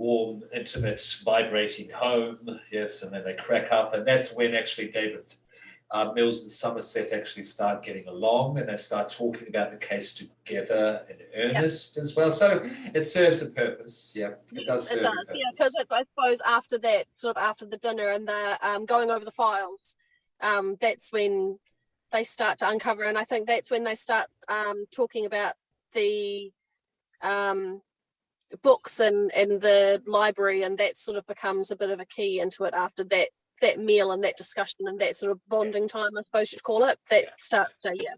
warm, intimate, vibrating home. Yes, and then they crack up. And that's when actually David uh, Mills and Somerset actually start getting along and they start talking about the case together in earnest as well. So it serves a purpose. Yeah, it does serve It does, a purpose. yeah, because I suppose after that, sort of after the dinner and the um, going over the files, um, that's when they start to uncover, and I think that's when they start um, talking about the um, books and and the library, and that sort of becomes a bit of a key into it after that that meal and that discussion and that sort of bonding time, I suppose you'd call it. That Yeah. starts to yeah,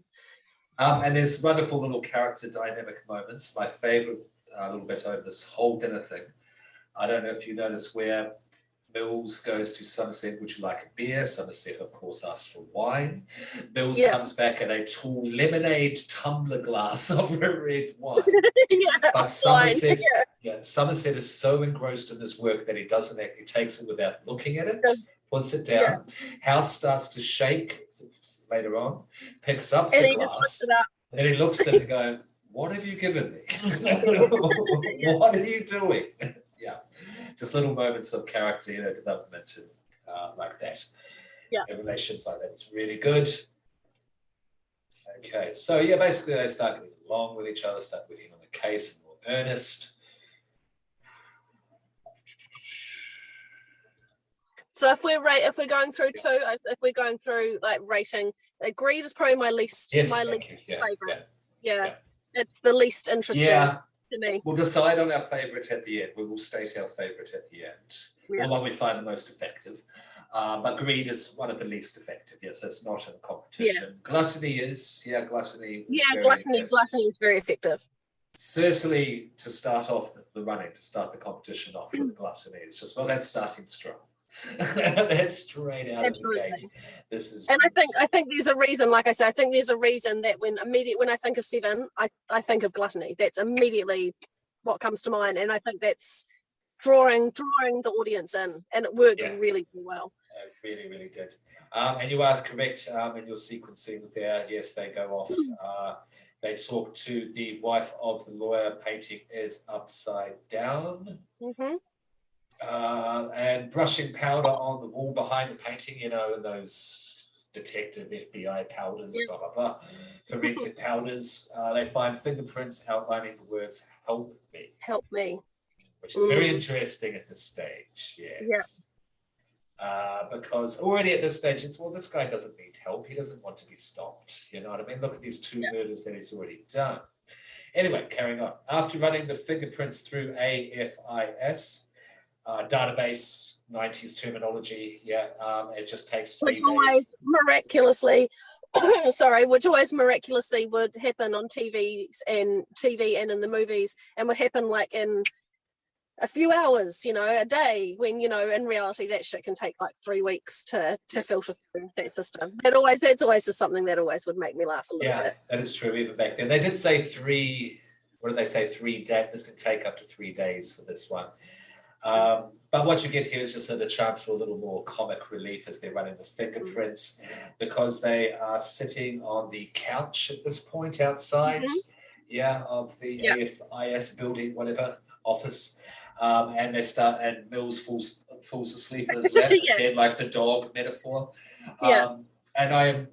Um, and there's wonderful little character dynamic moments. My favorite uh, little bit over this whole dinner thing. I don't know if you notice where Mills goes to Somerset, would you like a beer? Somerset, of course, asks for wine. Mills Yeah. comes back in a tall lemonade tumbler glass of red wine. yeah, But. Somerset, Yeah. yeah, Somerset is so engrossed in this work that he doesn't actually takes it without looking at it, puts it down. House starts to shake later on, picks up And the glass, up. and he looks at it and going, What have you given me? what are you doing? yeah. Just little moments of character, you know, development and uh, like that. Yeah. And relations like that. It's really good. Okay, so yeah, basically they start getting along with each other, start working on the case in more earnest. So if we're rate, if we're going through two, uh, if we're going through like rating, uh, Greed is probably my least, Yes, my least. Yeah, favourite. yeah. yeah, yeah. it's the least interesting Yeah, to me. we'll decide on our favourite at the end. We will state our favourite at the end. Yeah. The one we find the most effective. Uh, but greed is one of the least effective. Yes, it's not in competition. Gluttony is, yeah, gluttony. Yeah, gluttony, effective. gluttony is very effective. Certainly to start off the running, to start the competition off with gluttony. It's just, well, that's starting strong. that's straight out of the gate. This is And I think I think there's a reason, like I said, I think there's a reason that when immediate when I think of seven, I, I think of gluttony. That's immediately what comes to mind. And I think that's drawing drawing the audience in and it works Yeah. really, really well. It really, really did. Um, and you are correct um, in your sequencing there. Yes, they go off. Uh, they talk to the wife of the lawyer. Painting is upside down. hmm Uh, and brushing powder on the wall behind the painting, you know, and those detective FBI powders, blah, blah, blah. Forensic powders. Uh, they find fingerprints outlining the words help me Help me. which is very Mm. interesting at this stage. Yes. Uh, because already at this stage, it's well, this guy doesn't need help. He doesn't want to be stopped. You know what I mean? Look at these two murders that he's already done. Anyway, carrying on. After running the fingerprints through AFIS uh, database, 90s terminology, yeah, um, it just takes Which always days. miraculously sorry, which always miraculously would happen on TV and TV and in the movies and would happen like in a few hours, you know, a day when, you know, in reality that shit can take like three weeks to to filter through that system. That always that's always just something that always would make me laugh a little Yeah, bit. that is true. Even back then, they did say three. What did they say? Three days. This can take up to three days for this one. Um, but what you get here is just a, chance for a little more comic relief as they're running the fingerprints, because they are sitting on the couch at this point outside, Mhm. yeah, of the Yeah. AFIS building, whatever office. Um, and they start, and Mills falls falls asleep in his lap, Yeah. again, like the dog metaphor. Yeah. Um, and I am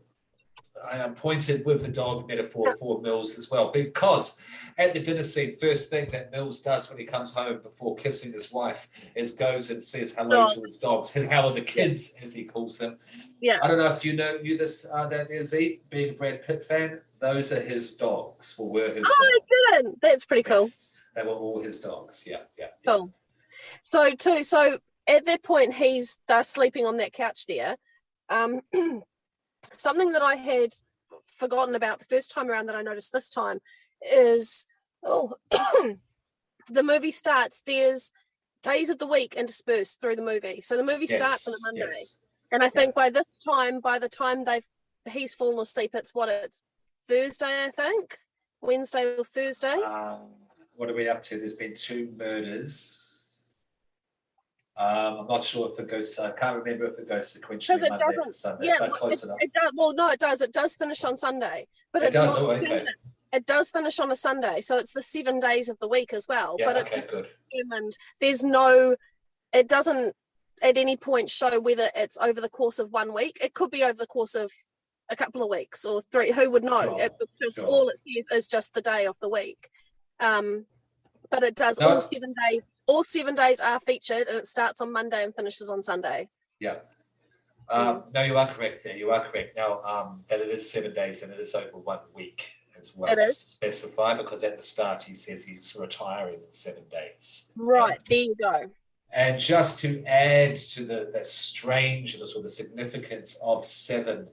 I am pointed with the dog metaphor for Mills as well, because at the dinner scene, first thing that Mills does when he comes home before kissing his wife is goes and says hello to his dogs. And how are the kids, as he calls them? Yeah. I don't know if you know knew this, uh, that is he, being a Brad Pitt fan. Those are his dogs, or were his Oh, dogs. good. That's pretty cool. Yes, they were all his dogs. Yeah, yeah. yeah. Cool. So too, so at that point he's they're sleeping on that couch there. Um something that I had forgotten about the first time around that I noticed this time is oh the movie starts, there's days of the week interspersed through the movie. So the movie starts on a Monday. yes. And I think by this time, by the time they've he's fallen asleep, it's what it's Thursday, I think. Wednesday or Thursday. Um, what are we up to? There's been two murders. Um, I'm not sure if it goes. I can't remember if it goes sequentially it Monday to. Sunday, Yeah, but well, close it, enough. it does, well, no, it does. It does finish on Sunday, but It it's does. not. Oh, okay. It does finish on a Sunday, so it's the seven days of the week as well. Yeah. but it's okay. Good. determined. There's no. It doesn't at any point show whether it's over the course of one week. It could be over the course of a couple of weeks or three. Who would know? Sure, It, sure. all it says is just the day of the week. Um, but it does No. all seven days. All seven days are featured, and it starts on Monday and finishes on Sunday. Yeah. Um, no, you are correct there. You are correct. Now, um, that it is seven days and it is over one week as well. It just to specify because at the start he says he's retiring in seven days. Right there, you go. And just to add to the, the strangeness or the significance of Seven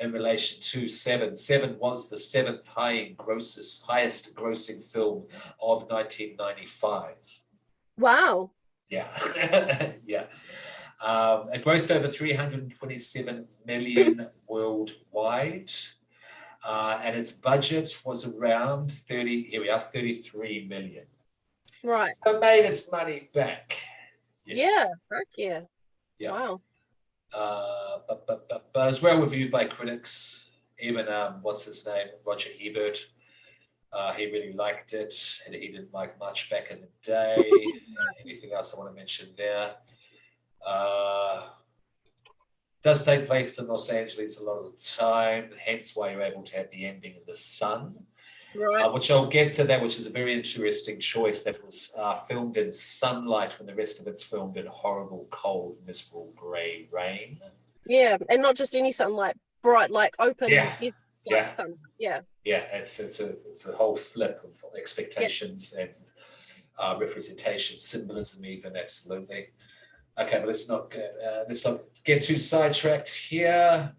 in relation to Seven, Seven was the seventh high grossest, highest grossing film of 1995. Wow. Yeah, yeah. Um, it grossed over 327 million worldwide. Uh, and its budget was around 30, here we are, 33 million. Right. So it made its money back. Yes. Yeah. Heck yeah. Yeah. Wow. Uh, but, but, but, but was well reviewed by critics. Even um, what's his name, Roger Ebert. Uh, he really liked it, and he didn't like much back in the day. Anything else I want to mention there? Uh, does take place in Los Angeles a lot of the time, hence why you're able to have the ending in the sun, Right. uh, which I'll get to that, which is a very interesting choice that was uh, filmed in sunlight when the rest of it's filmed in horrible, cold, miserable grey rain. yeah. And not just any sunlight, bright, like open. Yeah. Yeah. Yeah. yeah, it's it's a it's a whole flip of expectations and uh, representation, symbolism, even absolutely. Okay, but let's not get uh, let's not get too sidetracked here.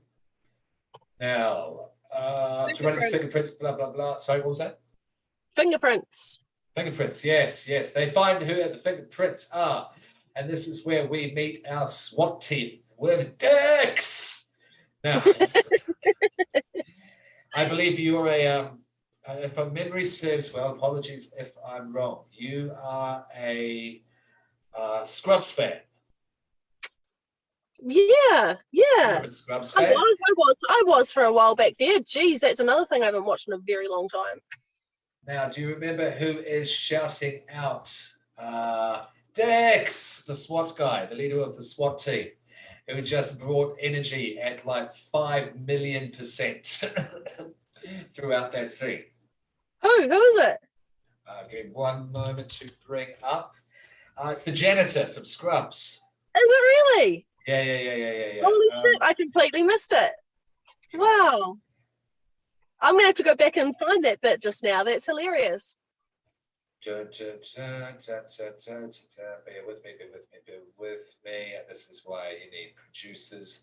Now, uh, running fingerprints, blah blah blah. Sorry, what was that? Fingerprints. Fingerprints, yes, yes. They find who the fingerprints are, and this is where we meet our SWAT team with Dex. Now, I believe you're a, um, uh, if my memory serves well, apologies if I'm wrong. You are a uh, Scrubs fan. Yeah. Yeah. I was, I was, I was for a while back there. Geez, that's another thing I haven't watched in a very long time. Now, do you remember who is shouting out? Uh, Dex, the SWAT guy, the leader of the SWAT team, who just brought energy at like 5 million percent throughout that thing. Who? Who is it? Uh, give me one moment to bring up. Uh, it's the janitor from Scrubs. Is it really? Yeah, yeah, yeah, yeah, yeah. yeah. Holy Um, shit! I completely missed it. Wow. I'm gonna have to go back and find that bit just now. That's hilarious. Bear with me, bear with me, bear with me. And this is why you need producers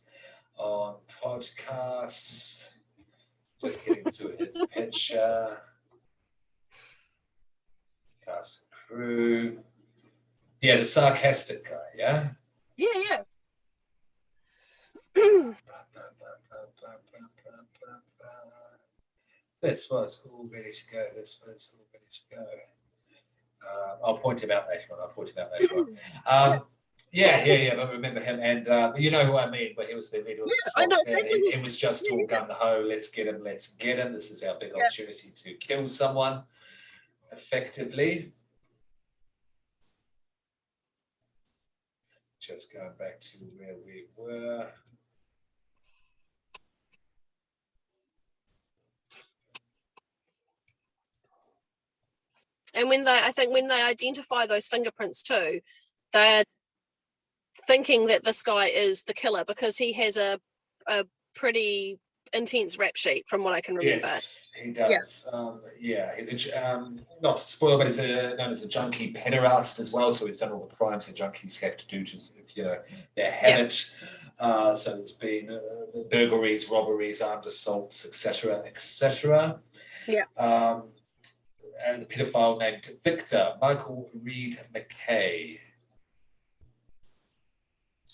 on podcasts. Just getting to his picture. Cast and crew. Yeah, the sarcastic guy, yeah? Yeah, yeah. This was all ready to go. This was all ready to go. Uh, I'll point him out later on. I'll point him out later on. Um, yeah, yeah, yeah. I remember him, and uh, you know who I mean. But he was the leader of the Yeah, know. It, it was just all gun ho. Let's get him. Let's get him. This is our big Yeah. opportunity to kill someone effectively. Just going back to where we were. And when they, I think, when they identify those fingerprints too, they're thinking that this guy is the killer because he has a a pretty intense rap sheet, from what I can remember. Yes, he does. Um, yeah, he's a, um, not to spoil, but he's a, known as a junkie pederast as well. So he's done all the crimes that junkies have to do to, you know, their habit. Uh, so there's been uh, burglaries, robberies, armed assaults, etc., etc. Yeah. Um, and a pedophile named Victor Michael Reid MacKay.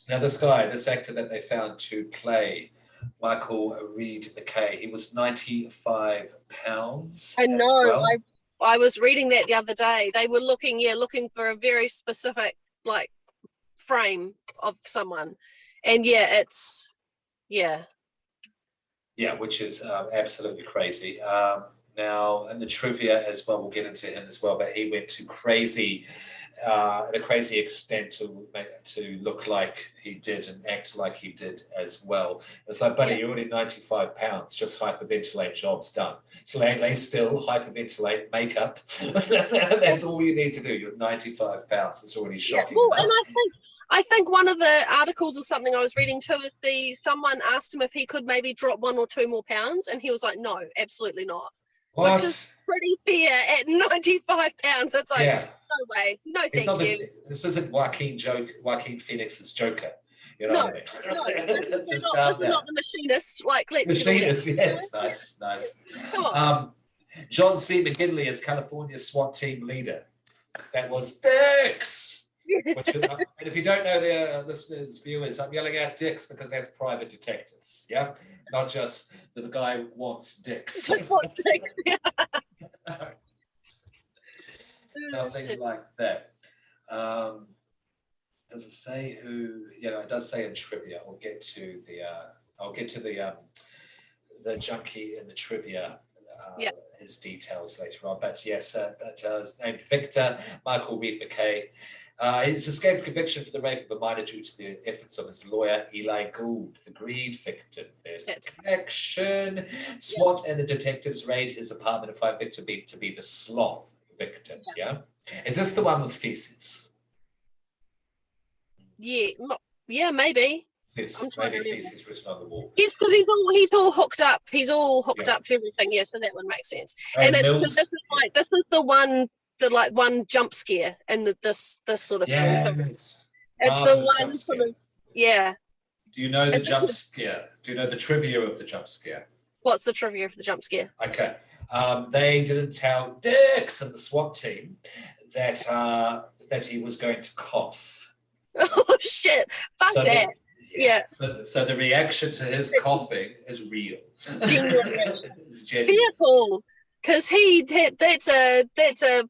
Now, this guy, this actor that they found to play Michael Reid MacKay, he was 95 pounds. I know. well. I I was reading that the other day. They were looking, yeah, looking for a very specific like frame of someone, and yeah, it's yeah, Yeah, which is um, absolutely crazy. Um, now, and the trivia as well, we'll get into him as well, but he went to crazy, uh, a crazy extent to make, to look like he did and act like he did as well. It's like, buddy, Yeah. you're already 95 pounds, just hyperventilate, job's done. So lay, lay still, hyperventilate, makeup. That's all you need to do. You're 95 pounds. It's already yeah. shocking. Well, and. I think I think one of the articles or something I was reading too is the someone asked him if he could maybe drop one or two more pounds, and he was like, no, absolutely not. What? Which is pretty fair at 95 pounds. It's like, yeah. no way, no, It's thank you. this isn't Joaquin joke Joaquin Phoenix's Joker. You know No, what No, I mean? this is Just not, out this is there. not the machinist. Like, let's. Machinist, yes, nice, nice. Come on. Um, John C. McGinley as California SWAT team leader. That was Dex. Which, is- and if you don't know the uh, listeners, viewers, I'm yelling at dicks because they're private detectives. Yeah, not just the guy who wants dicks. Nothing like that. Um, does it say who? You know, it does say in trivia. I'll get to the. Uh, I'll get to the um, the junkie in the trivia. Uh, Yeah. His details later on, but yes, uh, but uh, named Victor Michael Reid MacKay. Uh, he's escaped conviction for the rape of a minor due to the efforts of his lawyer Eli Gould, the greed victim. There's the connection. SWAT and the detectives raid his apartment and find Victor be, to be the sloth victim. Yeah. Is this the one with feces? Yeah, yeah, maybe. Says I'm trying to maybe feces written on the wall. Yes, because he's all he's all hooked up. He's all hooked Yeah. up to everything. Yes, so that one makes sense. And And it's Mills- this is like this is the one the like one jump scare in the, this this sort of yeah. film. It's It's the one sort of yeah. Do you know the think jump it's- scare? Do you know the trivia of the jump scare? What's the trivia for the jump scare? Okay. Um, they didn't tell Dix and the SWAT team that uh, that he was going to cough. oh shit! Fuck So the- that. Yeah. So, so the reaction to his coughing is real. Genuine. it's genuine. Because he that, that's a that's a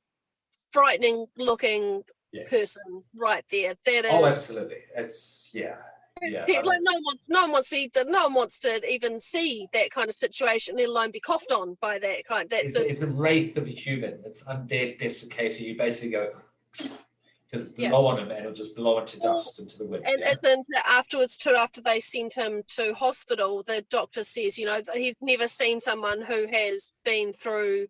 frightening looking Yes. person right there. That oh, is. Oh, absolutely. It's yeah, yeah. I like mean, no one, no one wants to be, no one wants to even see that kind of situation, let alone be coughed on by that kind. That it's, it's a wraith of a human. It's undead desiccator. You basically go just Yeah. blow on him, and it'll just blow into dust into the wind. and, yeah? and then afterwards too, after they sent him to hospital, the doctor says, you know, he's never seen someone who has been through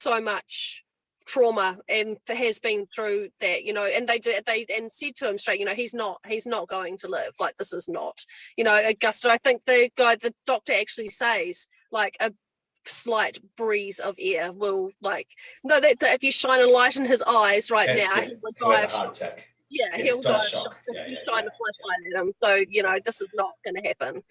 so much trauma and has been through that, you know, and they did they and said to him straight, you know, he's not he's not going to live. Like this is not, you know, Augusta. I think the guy, the doctor actually says like a slight breeze of air will like no that if you shine a light in his eyes right Yes, now yeah. he would He'll die have of heart attack. yeah, Yeah, he'll die die of of shock. Yeah, yeah, shine a flashlight at him. So you know this is not going to happen.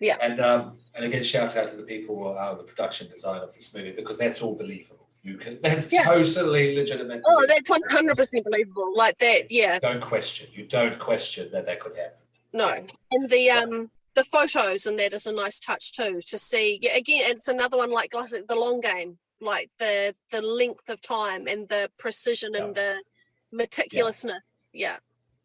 Yeah and um, and again, shout out to the people, uh, the production design of this movie because that's all believable. You can, that's Yeah. totally legitimate. Oh, that's one hundred percent believable. Like that, yeah. Don't question. You don't question that that could happen. No, and the um the photos and that is a nice touch too to see. Yeah, again, it's another one like like the long game, like the the length of time and the precision and the meticulousness. Yeah,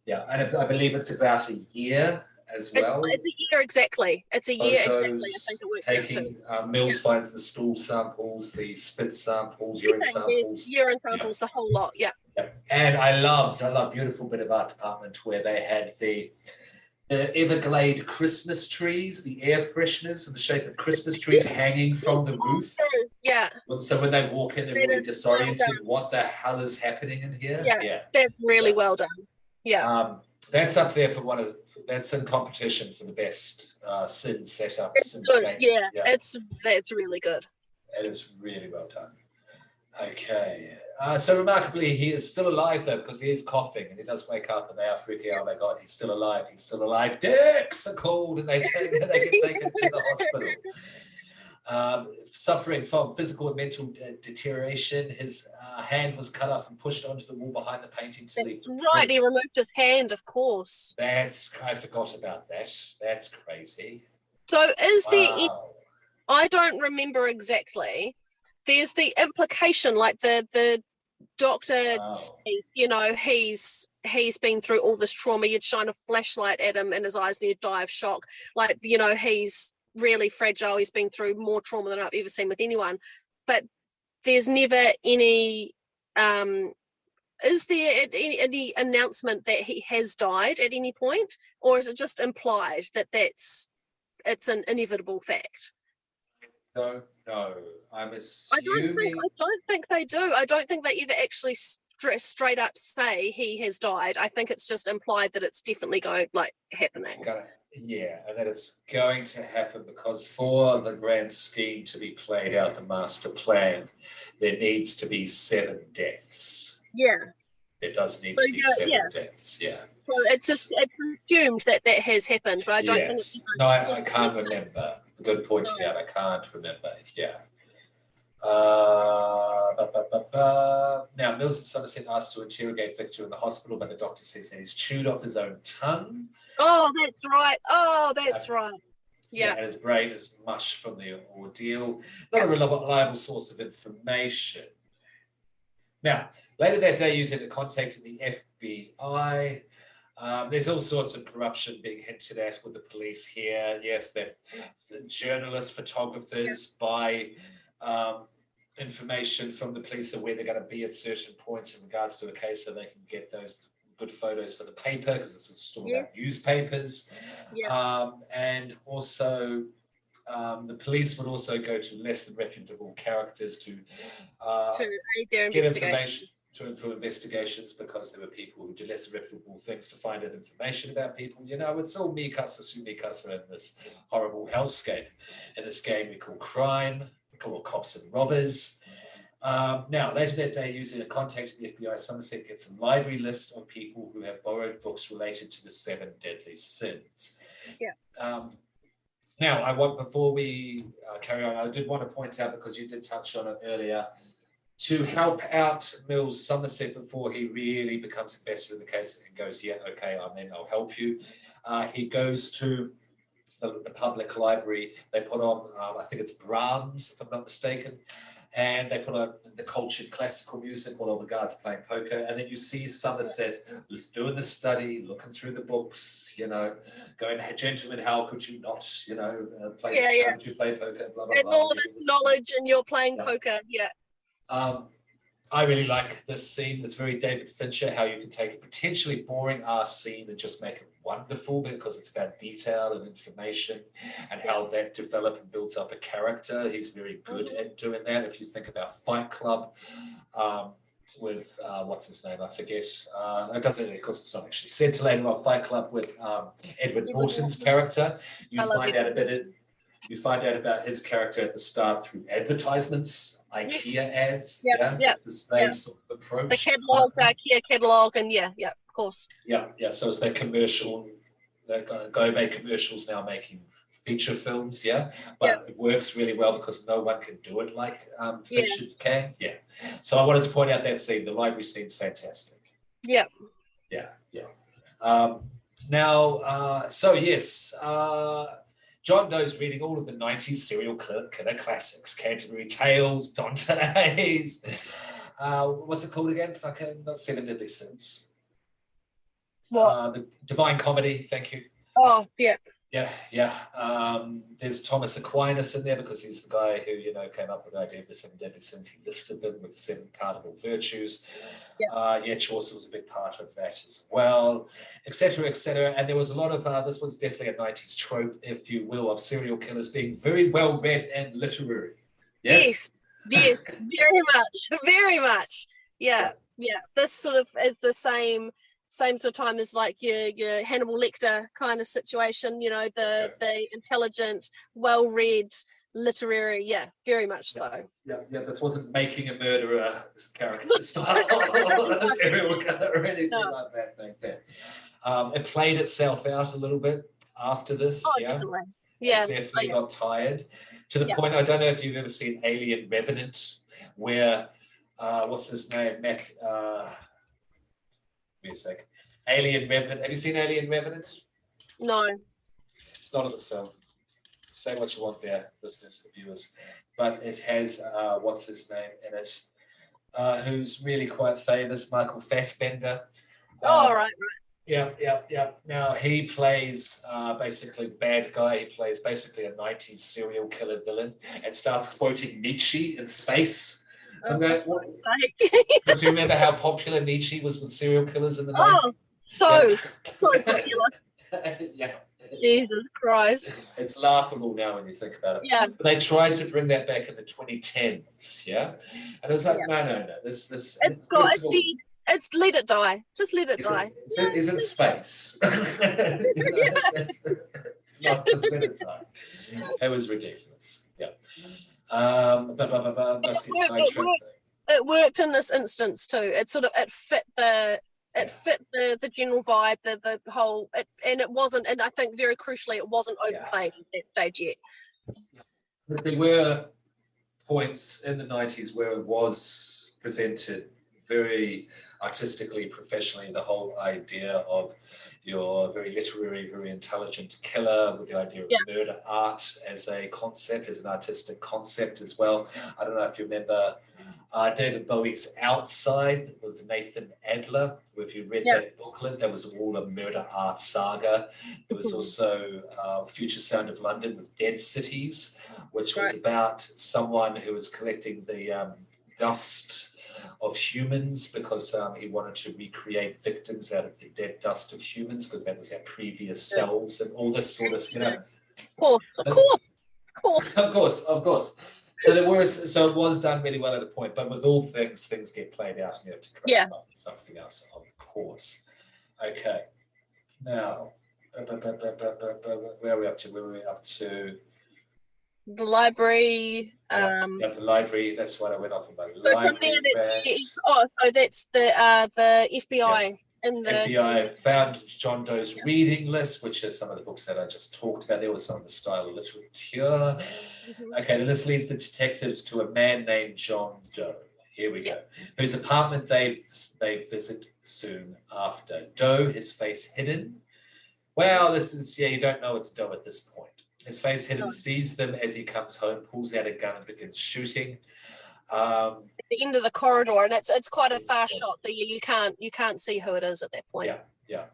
Yeah, and I I believe it's about a year as it's, well. it's a year exactly. It's a year exactly. I Photos, think it works out too. taking uh, Mills finds the stool samples, the spit samples, urine samples. urine samples, the whole lot. Yeah. Yeah. And I loved, I love beautiful bit of art department where they had the the Everglade Christmas trees, the air fresheners in the shape of Christmas trees hanging from the roof. Yeah, So when they walk in, they're really disoriented. well. What the hell is happening in here? Yeah. yeah. that's really Yeah. well done. Yeah. Um, that's up there for one of that's in competition for the best uh, sin setup. It's sin good. Yeah, yeah. it's that's really good. It is really well done. Okay. Uh, so remarkably, he is still alive though, because he is coughing and he does wake up and they are freaking out. Oh my God, he's still alive. He's still alive. Dicks are called and they take they get taken to the hospital. Um, suffering from physical and mental de- deterioration, his uh, hand was cut off and pushed onto the wall behind the painting to leave. Right, he removed his hand, of course. That's I forgot about that. That's crazy. So is there any I don't remember exactly. There's the implication, like the the doctor, Wow. you know, he's he's been through all this trauma. You'd shine a flashlight at him in his eyes, and he'd die of shock. Like you know, he's really fragile. He's been through more trauma than I've ever seen with anyone. But there's never any. um is there any, any announcement that he has died at any point, or is it just implied that that's it's an inevitable fact? I don't know. I'm assuming I don't think I don't think they do. I don't think they ever actually stra- straight up say he has died. I think it's just implied that it's definitely going like happening. Gonna, yeah, and that it's going to happen because for the grand scheme to be played out, the master plan, there needs to be seven deaths. Yeah. There does need So, to be yeah, seven yeah. deaths. Yeah. So it's just it's assumed that that has happened, but I don't think yes. it's No, I, I can't remember. Good point to out. I can't remember. Yeah. Uh, ba, ba, ba. Now, Mills and Somerset asked to interrogate Victor in the hospital, but the doctor says that he's chewed off his own tongue. Oh, that's right. Oh, that's right. Yeah. And his brain is mush from the ordeal. Not a reliable source of information. Now, later that day, using the contact of the FBI, um, there's all sorts of corruption being hinted at with the police here. Yes, that the journalists, photographers buy um, information from the police of where they're going to be at certain points in regards to a case so they can get those good photos for the paper because this was still Yeah. about newspapers. Yeah. Um, and also, um, the police would also go to less than reputable characters to uh, To get information to improve investigations because there were people who did less reputable things to find out information about people. You know, it's all me cuss for sue me for in this horrible hellscape. In this game we call crime, we call it cops and robbers. Um, now, later that day, using a contact of the FBI, Somerset gets a library list of people who have borrowed books related to the seven deadly sins. Yeah. Um, now, I want before we uh, carry on, I did want to point out because you did touch on it earlier, to help out Mills Somerset before he really becomes invested in the case and goes, yeah, okay, I'm in, I'll help you. Uh, he goes to the, the public library. They put on, um, I think it's Brahms, if I'm not mistaken, and they put on the cultured classical music while all the guards are playing poker. And then you see Somerset who's doing the study, looking through the books, you know, going, hey, gentlemen, how could you not, you know, uh, play, Yeah, yeah. you play poker, blah, blah, And blah. all this knowledge and you're playing Yeah. poker. Yeah. Um, I really like this scene. It's very David Fincher, how you can take a potentially boring ass scene and just make it wonderful because it's about detail and information and how that develops and builds up a character. He's very good at doing that. If you think about Fight Club, um, with uh, what's his name? I forget. Uh, it doesn't, of course, it's not actually said to later on. Fight Club with um, Edward Edward Norton's character. You find out a bit. You find out about his character at the start through advertisements, IKEA ads. Yep, yeah, yep, it's the same yep. sort of approach. The catalog, uh, IKEA catalog, and yeah, yeah, of course. Yeah, yeah. So it's that commercial, the Go- Gourmet commercials now making feature films. Yeah, but it works really well because no one can do it like um, Yeah. Can. Yeah. So I wanted to point out that scene. The library scene's fantastic. Yeah. Yeah, yeah. Um, now, uh, so yes, uh, John knows reading all of the 90s serial killer, killer classics Canterbury Tales, Dante's. Uh, what's it called again? Fucking not Seven Deadly Sins. What? Uh, the Divine Comedy, thank you. oh, yeah. Yeah, yeah. Um, there's Thomas Aquinas in there because he's the guy who, you know, came up with the idea of the seven deadly sins. He listed them with the seven cardinal virtues. Yeah. Uh, yeah, Chaucer was a big part of that as well, etc., etc. And there was a lot of, uh, this was definitely a 90s trope, if you will, of serial killers being very well read and literary. Yes. Yes. very much. Very much. Yeah. Yeah. This sort of is the same same sort of time as like your your Hannibal Lecter kind of situation, you know, the the intelligent, well read, literary, yeah, very much so. Yeah, yeah, this wasn't making a murderer character style serial killer or anything No. like that back then. Um, it played itself out a little bit after this. Oh, yeah, definitely. It Yeah. definitely yeah. got tired to the Yeah. point. I don't know if you've ever seen Alien Revenant, where uh, what's his name, Matt? Uh, a sec. Alien Revenant. Have you seen Alien Revenant? No. It's not in the film. Say what you want there, listeners, viewers. But it has uh, what's his name in it, uh, who's really quite famous, Michael Fassbender. Oh, Uh, all right. Yeah, yeah, yeah. Now he plays uh, basically bad guy. He plays basically a '90s serial killer villain and starts quoting Nietzsche in space. I'm going, what- Because you remember how popular Nietzsche was with serial killers in the 90s? oh, so so popular. yeah. Jesus Christ. It's laughable now when you think about it. Yeah. But they tried to bring that back in the 2010s, yeah? And it was like, no, no, no. This, this, It's got all, dead. It's let it die. Just let it is die. it, is it, is it space? Know, it's- just let it die. It was ridiculous. Yeah. Um, but, but, but, but let's get It worked, it sidetracked. It worked in this instance too. It sort of it fit the it Yeah. fit the the general vibe, the the whole it, and it wasn't and I think very crucially it wasn't Yeah. overplayed at that stage yet. There were points in the 90s where it was presented very artistically, professionally, the whole idea of your very literary, very intelligent killer with the idea of Yeah. murder art as a concept, as an artistic concept as well. I don't know if you remember uh, David Bowie's Outside with Nathan Adler. If you read Yeah. that booklet, that was all a murder art saga. There was Mhm. also uh, Future Sound of London with Dead Cities, which was Right. about someone who was collecting the um, dust of humans because um, he wanted to recreate victims out of the dead dust of humans because that was our previous selves and all this sort of, you know. Of course, of course, of course. Of course, of course. So there was, so it was done really well at a point, but with all things, things get played out and you have to correct Yeah. up with something else, of course. Okay, now, where are we up to? Where are we up to? The library. Yeah, Um, yeah, the library. That's what I went off about. so Library, oh, so that's the uh, the FBI in the FBI found John Doe's reading list, which is some of the books that I just talked about. There was some of the style of literature. Mhm. Okay, then this leads the detectives to a man named John Doe. Here we go. Whose apartment they they visit soon after. Doe, his face hidden. Well, this is yeah, you don't know it's Doe at this point. His face hidden No. sees them as he comes home, pulls out a gun and begins shooting. Um, at the end of the corridor, and it's it's quite a far shot that you, you can't you can't see who it is at that point. yeah, yeah.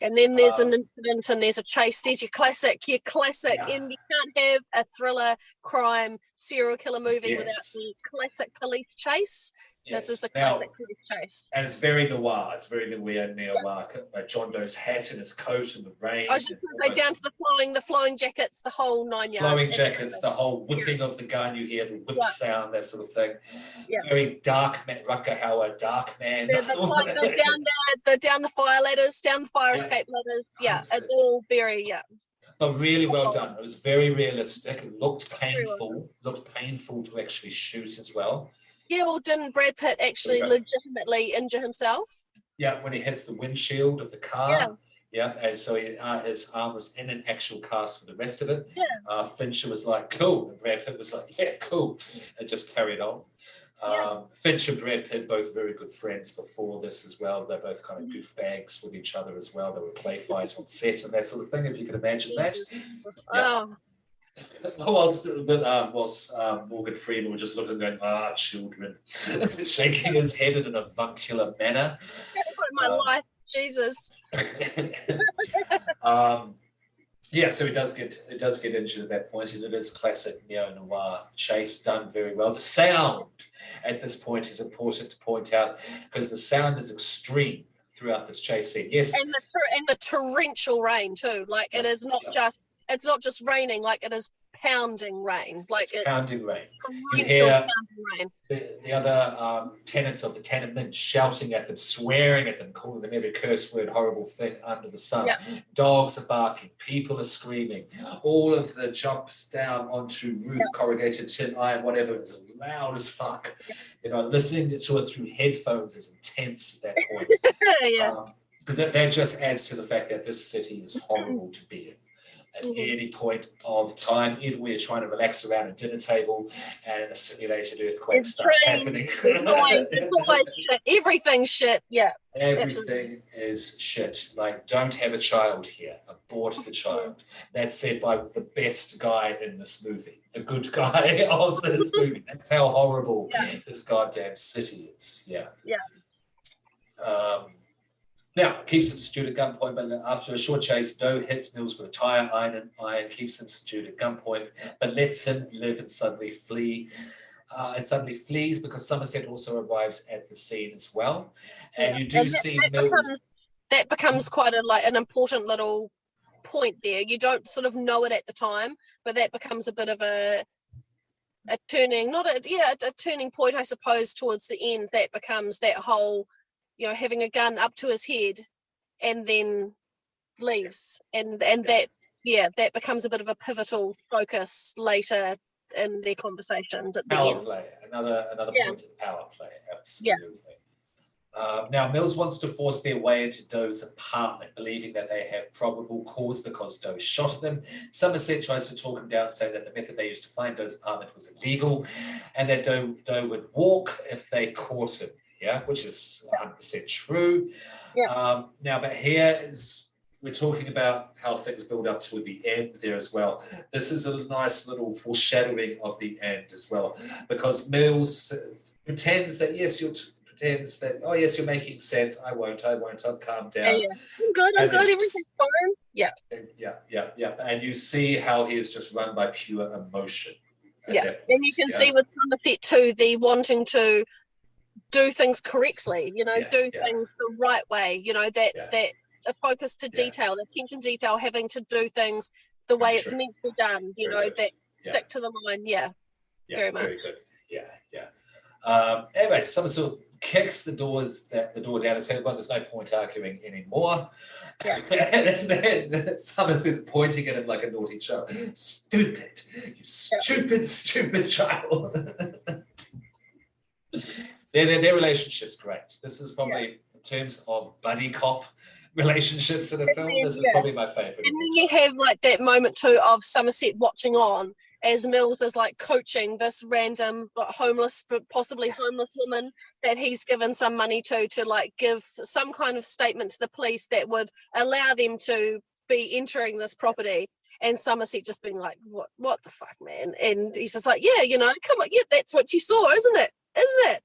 And then there's an Um, incident and there's a chase. There's your classic, your classic. Yeah. And you can't have a thriller, crime, serial killer movie without the classic police chase. This is yes. the Now, chase. and it's very noir. It's very noir, noir. Uh, John Doe's hat and his coat and the rain. I was just and going to say down to the flowing, the flowing jackets, the whole nine yards. flowing jackets, the whole whipping of the gun. You hear the whip Yeah. sound, that sort of thing. Yeah. Very dark man, Hauer, dark man. The, the, the down the, the down the fire ladders, down the fire Yeah. escape ladders. Yeah, it's all very yeah. but really well done. It was very realistic. It looked painful. Looked painful to actually shoot as well. Yeah, well, didn't Brad Pitt actually legitimately injure himself? Yeah, when he hits the windshield of the car. Yeah. Yeah, and so he, uh, his arm was in an actual cast for the rest of it. Yeah. Uh, Fincher was like, cool. And Brad Pitt was like, yeah, cool. And just carried on. Yeah. Um, Fincher and Brad Pitt, both very good friends before this as well. They're both kind of goofbags with each other as well. They were play fight on set and that sort of thing, if you can imagine that. Oh, Whilst, with, um, whilst um, Morgan Freeman was just looking going, ah, children, shaking his head in an avuncular manner. my Um, life, Jesus. um, yeah, so it does get it does get injured at that point, and it is classic neo noir chase done very well. The sound at this point is important to point out because the sound is extreme throughout this chase scene. Yes, and the and the torrential rain too. Like it is not Yeah. just it's not just raining. Like it is pounding rain. Like it's it, pounding rain. torrential hear- rain. The, the other um, tenants of the tenement shouting at them, swearing at them, calling them every curse word, horrible thing under the sun. Yeah. Dogs are barking, people are screaming. All of the jumps down onto roof, corrugated tin iron, whatever, is loud as fuck. You know, listening to it through headphones is intense at that point. yeah. because that, that just adds to the fact that this city is horrible to be in. At Mhm. any point of time, either we're trying to relax around a dinner table and a simulated earthquake It's starts train, happening. It's always, it's always shit. Everything's shit. Yeah. Everything is shit. Like, don't have a child here. Abort the child. That's said by the best guy in this movie, the good guy of this movie. That's how horrible Yeah. this goddamn city is. Yeah. Yeah. Um, now, keeps him subdued at gunpoint, but after a short chase, Doe hits Mills with a tire iron and iron keeps him subdued at gunpoint, but lets him live and suddenly flee. Uh, and suddenly flees because Somerset also arrives at the scene as well. And you do And that- see that Mills. becomes, that becomes quite a like an important little point there. You don't sort of know it at the time, but that becomes a bit of a a turning, not a yeah, a turning point, I suppose, towards the end. That becomes that whole, you know, having a gun up to his head, and then leaves, and and that yeah, that becomes a bit of a pivotal focus later in their conversations at the power end. play, another another Yeah. point of power play, absolutely. Uh, now, Mills wants to force their way into Doe's apartment, believing that they have probable cause because Doe shot at them. Somerset tries to talk him down, saying that the method they used to find Doe's apartment was illegal and that Doe, Doe would walk if they caught him. Yeah, which is 100% true. Yeah. Um, now, but here is we're talking about how things build up to the end there as well. This is a nice little foreshadowing of the end as well, because Mills pretends that yes, you're t- pretends that oh yes, you're making sense. I won't. I won't. I'll calm down. yeah. I'm good. I'm And good. Everything's fine. Yeah. Yeah, yeah, yeah. And you see how he is just run by pure emotion. Yeah. And you can yeah. see with Somerset too, the wanting to do things correctly, you know, Yeah, do yeah. things the right way, you know, that Yeah. that a focus to detail, attention to detail, having to do things the way it's meant to be done, you Very know, good. that stick to the line. Yeah. Yeah, very very, good. Yeah, yeah. Um, anyway, some sort of kicks the doors that the door down and says, "Well, there's no point arguing anymore." Yeah. and then Somerset's pointing at him like a naughty child. Stupid, you stupid, stupid child. their, their their relationship's great. This is probably in terms of buddy cop relationships in a film. This is probably my favorite. And then you have like that moment too of Somerset watching on as Mills is like coaching this random but homeless, but possibly homeless woman that he's given some money to to like give some kind of statement to the police that would allow them to be entering this property. And Somerset just being like, "What? What the fuck, man?" And he's just like, "Yeah, you know, come on, yeah, that's what you saw, isn't it? Isn't it?"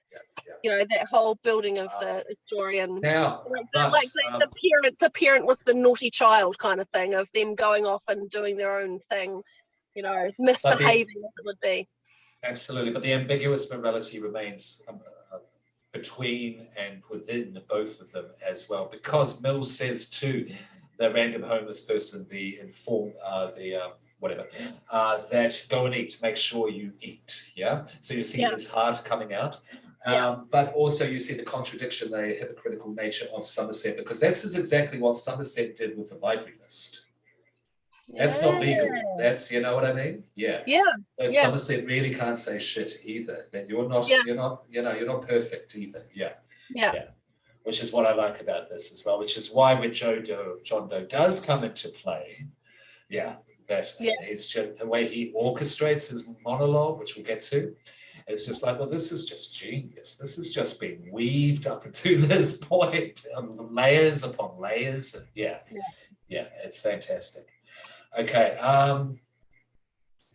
You know, that whole building of the story and Now, like, the, but, like the, um, the parent the parent with the naughty child kind of thing of them going off and doing their own thing you know misbehaving as it would be. Absolutely, but the ambiguous morality remains um, uh, between and within both of them as well, because Mills says to the random homeless person, the inform, uh, the um, whatever, uh, that go and eat, make sure you eat. Yeah, so you see Yeah. his heart coming out. Yeah. Um, but also you see the contradiction, the hypocritical nature of Somerset, because that's exactly what Somerset did with the library list. That's not legal. That's you know what I mean? Yeah. yeah But Yeah. Somerset really can't say shit either. That you're not, Yeah. you're not, you know, you're not perfect either. Yeah, yeah which is what I like about this as well. Which is why when Joe Doe, John Doe does come into play, yeah, that Yeah. it's just the way he orchestrates his monologue, which we'll get to. It's just like, well, this is just genius. This has just been weaved up into this point, um, layers upon layers. And yeah, Yeah. yeah, it's fantastic. Okay. Um,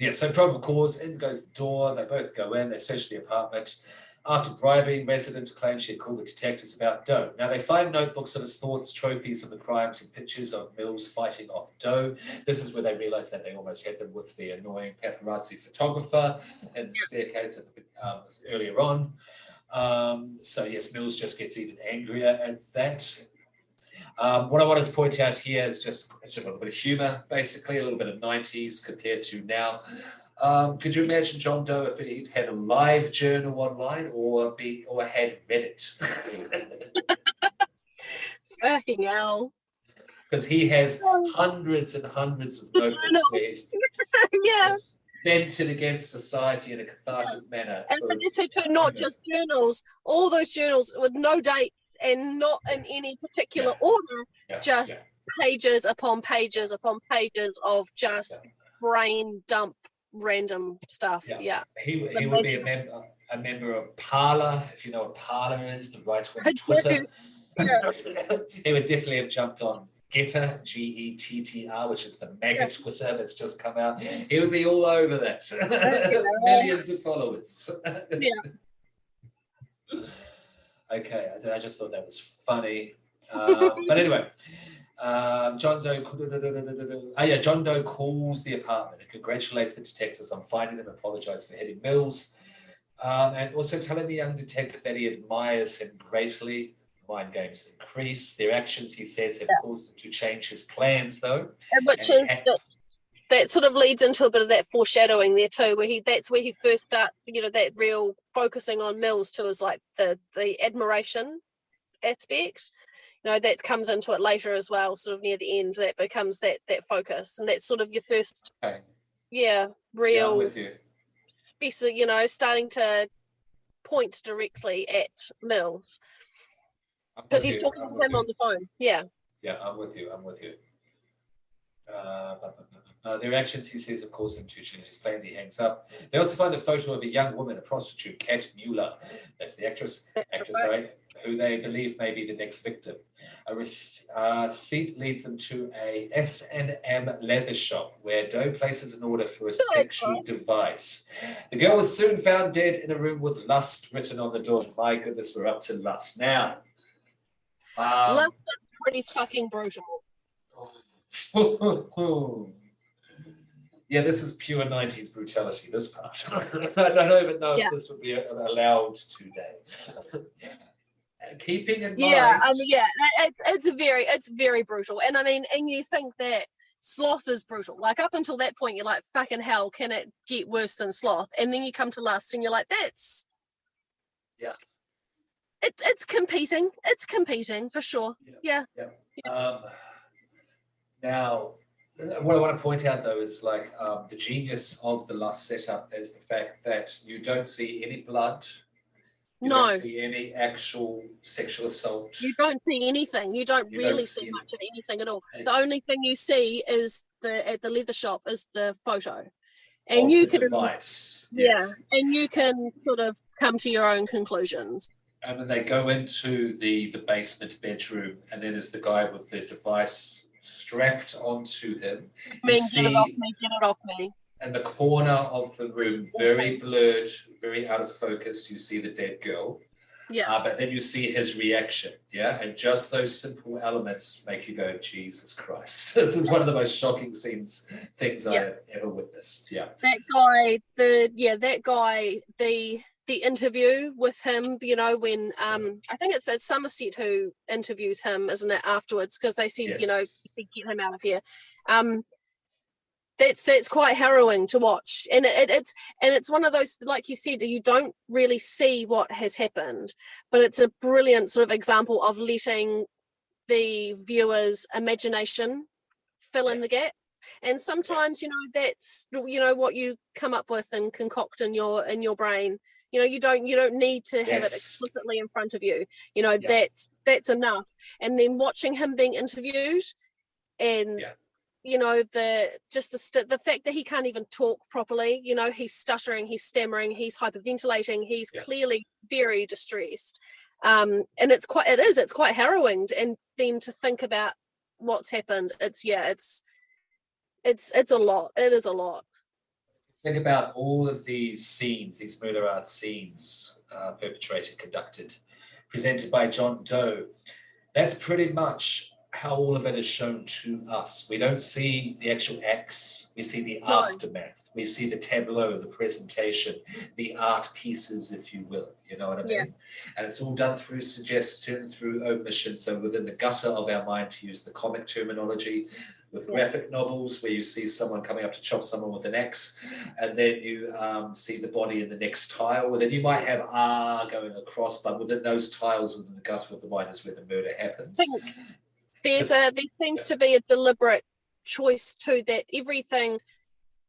yeah, so probable cause, in goes the door. They both go in, they search the apartment. After bribing, resident claims she had called the detectives about Doe. Now they find notebooks of his thoughts, trophies of the crimes, and pictures of Mills fighting off Doe. This is where they realize that they almost had them with the annoying paparazzi photographer in the staircase um, earlier on. Um, so yes, Mills just gets even angrier at that. Um, what I wanted to point out here is just it's a little bit of humor, basically, a little bit of 90s compared to now. Um, could you imagine John Doe if he'd had a live journal online or be or had Reddit? fucking hell Because he has hundreds and hundreds of notebooks where he's yeah vented against society in a cathartic manner. and for- this is not just journals all those journals with no date and not in any particular Yeah. order yeah, just- yeah. pages upon pages upon pages of just Yeah. brain dump random stuff Yeah. yeah He, he would be a member a member of Parler, if you know what Parler is, the right wing. Twitter. he would definitely have jumped on Gettr, G E T T R, which is the mega Yeah. Twitter that's just come out. He would be all over that. Millions of followers. Yeah. okay, I, I just thought that was funny. Um, but anyway, um, John Doe. Oh yeah, John Doe calls the apartment and congratulates the detectives on finding them, apologizes for hitting Mills, um, and also telling the young detective that he admires him greatly. Mind games increase. Their actions, he says, have caused him to change his plans, though. And which is he had- that, that sort of leads into a bit of that foreshadowing there too, where he that's where he first start, you know, that real focusing on Mills too is like the the admiration aspect. You know, that comes into it later as well, sort of near the end, that becomes that that focus. And that's sort of your first Okay, yeah, yeah, I'm real with you. of, you know, starting to point directly at Mills. Because he's talking to him you. on the phone. Yeah. Yeah, I'm with you. I'm with you. Uh, uh, their actions, he says, have caused him to change his plans. He hangs up. They also find a photo of a young woman, a prostitute, Kat Mueller. That's the actress, actress, sorry, who they believe may be the next victim. A receipt uh, leads them to a S&M leather shop where Doe places an order for a sexual device. The girl was soon found dead in a room with lust written on the door. My goodness, we're up to lust now. Um, Lust is pretty fucking brutal. yeah, this is pure 90s brutality, this part. I don't even know Yeah. if this would be allowed today. Uh, Keeping in Yeah, mind. I mean, yeah, it, it's a very, it's very brutal. And I mean, and you think that sloth is brutal. Like up until that point, you're like, fucking hell, can it get worse than sloth? And then you come to lust, and you're like, that's Yeah. It, it's competing. It's competing for sure. Yeah. Um, now, what I want to point out though is like um, the genius of the lust setup is the fact that you don't see any blood. You No. don't see any actual sexual assault. You don't see anything. You don't You don't really see see much of anything at all. The only thing you see is the at the leather shop is the photo, and you can device. yeah, yes. and you can sort of come to your own conclusions. And then they go into the, the basement bedroom, and then there's the guy with the device strapped onto him. I mean, get it off me, get it off me. in the corner of the room, very blurred, very out of focus, you see the dead girl. Yeah. Uh, but then you see his reaction, yeah, and just those simple elements make you go, Jesus Christ! it was one of the most shocking scenes, things Yeah. I've ever witnessed. Yeah, that guy the yeah that guy the the interview with him you know when um i think it's, it's somerset who interviews him isn't it afterwards? Because they said you know Yes. get him out of here. Um that's that's quite harrowing to watch. And it, it, it's and it's one of those like you said you don't really see what has happened but it's a brilliant sort of example of letting the viewer's imagination fill in the gap. And sometimes you know that's you know what you come up with and concoct in your in your brain you know you don't you don't need to have it explicitly in front of you. You know Yeah. that's that's enough. And then watching him being interviewed and Yeah. you know the just the st- the fact that he can't even talk properly you know he's stuttering he's stammering he's hyperventilating he's Yeah. clearly very distressed. Um and it's quite it is it's quite harrowing and then to think about what's happened. It's yeah it's it's it's a lot. It is a lot think about all of these scenes, these murder art scenes, uh, perpetrated, conducted, presented by John Doe. That's pretty much how all of it is shown to us. We don't see the actual acts, we see the No. aftermath, we see the tableau, the presentation, the art pieces, if you will. You know what I mean? Yeah. And it's all done through suggestion, through omission. So within the gutter of our mind, to use the comic terminology, with graphic novels where you see someone coming up to chop someone with an axe, and then you um, see the body in the next tile. Well, then you might have R going across, but within those tiles, within the gutter of the mind, is where the murder happens. there's a there seems to be a deliberate choice too that everything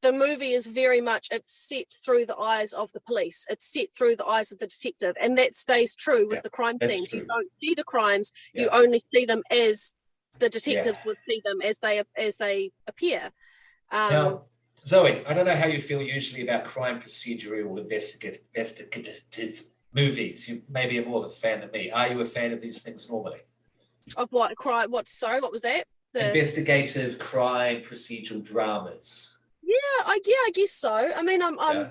the movie is very much it's set through the eyes of the police. It's set through the eyes of the detective and that stays true with Yeah, the crime scenes. You don't see the crimes you only see them as the detectives would see them as they as they appear um Now, Zoe, I don't know how you feel usually about crime procedural or investigative, investigative movies. You maybe are more of a fan than me. Are you a fan of these things normally? of what crime what sorry what was that the, Investigative crime procedural dramas. yeah i yeah i guess so i mean i'm i'm yeah?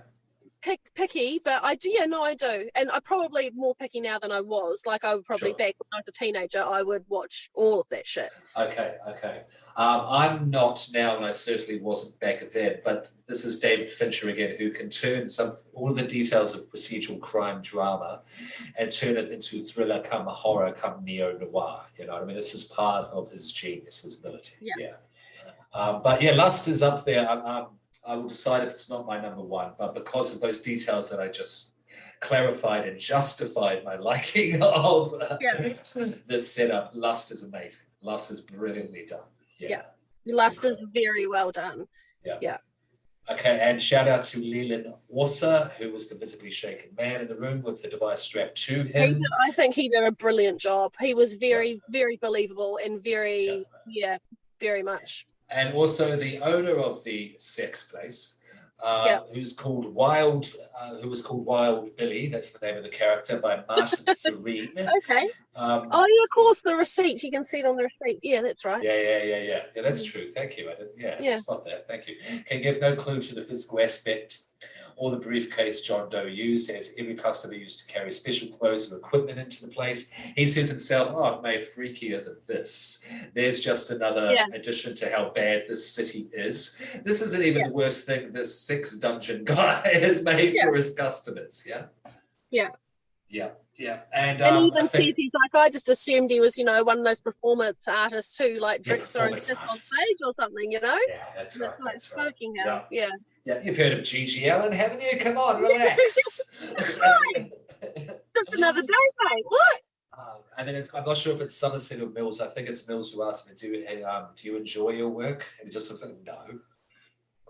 Pick, picky, but I do, yeah, no, I do. And I'm probably more picky now than I was. Like I would probably Sure. back when I was a teenager, I would watch all of that shit. Okay, okay. Um, I'm not now, and I certainly wasn't back then. But this is David Fincher again, who can turn some all of the details of procedural crime drama and turn it into thriller, come horror, come neo noir. You know, what I mean, this is part of his genius, his ability. Yeah. Um, but yeah, Lust is up there. I'm, I'm, I will decide if it's not my number one, but because of those details that I just clarified and justified my liking of uh, Yeah. this setup, Lust is amazing. Lust is brilliantly done. Yeah. Yeah. Lust is very well done. Yeah. Yeah. Okay, and shout out to Leland Orser, who was the visibly shaken man in the room with the device strapped to him. I think he did a brilliant job. He was very, very believable and very, yeah, very much. And also the owner of the sex place, uh, Yeah. who's called Wild, uh, who was called Wild Billy. That's the name of the character by Martin Serene. Okay. Um, Oh yeah, of course, the receipt. You can see it on the receipt. Yeah, that's right. yeah, yeah, yeah, yeah. Yeah, that's true. Thank you. I didn't. Yeah, Yeah. spot that. Thank you. Can give no clue to the physical aspect or the briefcase John Doe used, as every customer used to carry special clothes or equipment into the place. He says himself, "Oh, I've made freakier than this." There's just another Yeah. addition to how bad this city is. This isn't even the worst thing this sex dungeon guy has made Yeah. for his customers. Yeah. Yeah. Yeah. Yeah. And, And um, even I think- says he's like, I just assumed he was, you know, one of those performance artists who like drinks performance on stage or something, you know? yeah, that's And right. like That's right. fucking hell. Yeah. Yeah, you've heard of GG Allin, haven't you? Come on, relax. Just another day, mate. What? Um, and then it's, I'm not sure if it's Somerset or Mills. I think it's Mills who asked me, "Do you, um, do you enjoy your work?" And he just looks like, "No,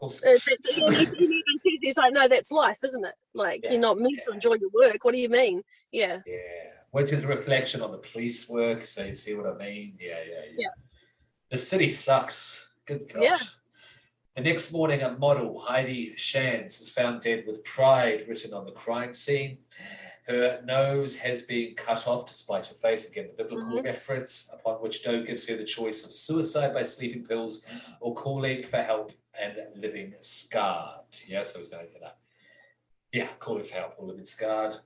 of course." Uh, not." but- yeah, he- he even says- He's like, no, that's life, isn't it? Like, Yeah, you're not meant to enjoy your work. What do you mean? Yeah. yeah, which is a reflection on the police work. So you see what I mean? Yeah, yeah, yeah. Yeah. The city sucks. Good God. Yeah. The next morning, a model, Heidi Schanz, is found dead with pride written on the crime scene. Her nose has been cut off despite her face. Again, the biblical Mhm. reference, upon which Doe gives her the choice of suicide by sleeping pills or calling for help and living scarred. Yeah, so it's going to get that. Yeah, calling for help or living scarred.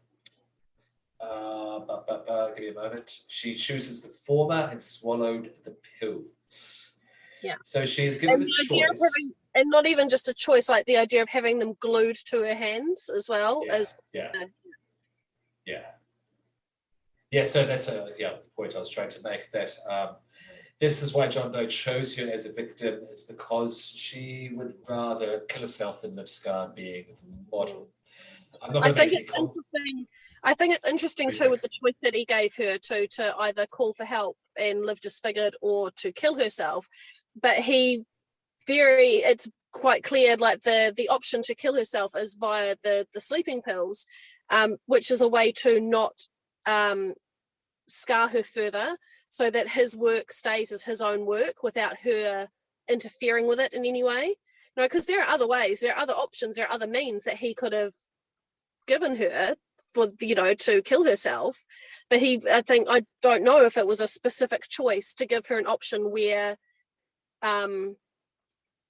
Uh, but, but, but, give me a moment. She chooses the former and swallowed the pills. Yeah. So she's given And the choice. having, and not even just a choice, like the idea of having them glued to her hands as well yeah, as yeah, yeah, yeah. So that's a yeah the point I was trying to make. That um, this is why John Doe chose her as a victim is because she would rather kill herself than live scarred being a model. I'm not I think it's interesting. I think it's interesting too with the choice that he gave her to to either call for help and live disfigured or to kill herself. But he very it's quite clear like the the option to kill herself is via the the sleeping pills, um, which is a way to not um, scar her further, so that his work stays as his own work without her interfering with it in any way. No, because there are other ways, there are other options, there are other means that he could have given her for you know to kill herself but he i think i don't know if it was a specific choice to give her an option where um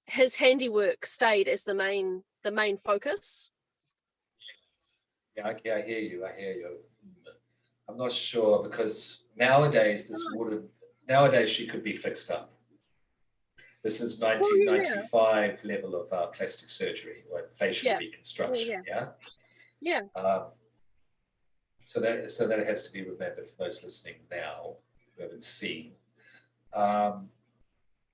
his handiwork stayed as the main the main focus Yeah, okay, I hear you. I hear you. I'm not sure because nowadays this would nowadays she could be fixed up. This is 1995 level of uh, plastic surgery or facial Yeah. reconstruction. Yeah. yeah Um, so that so that has to be remembered for those listening now who haven't seen. Um,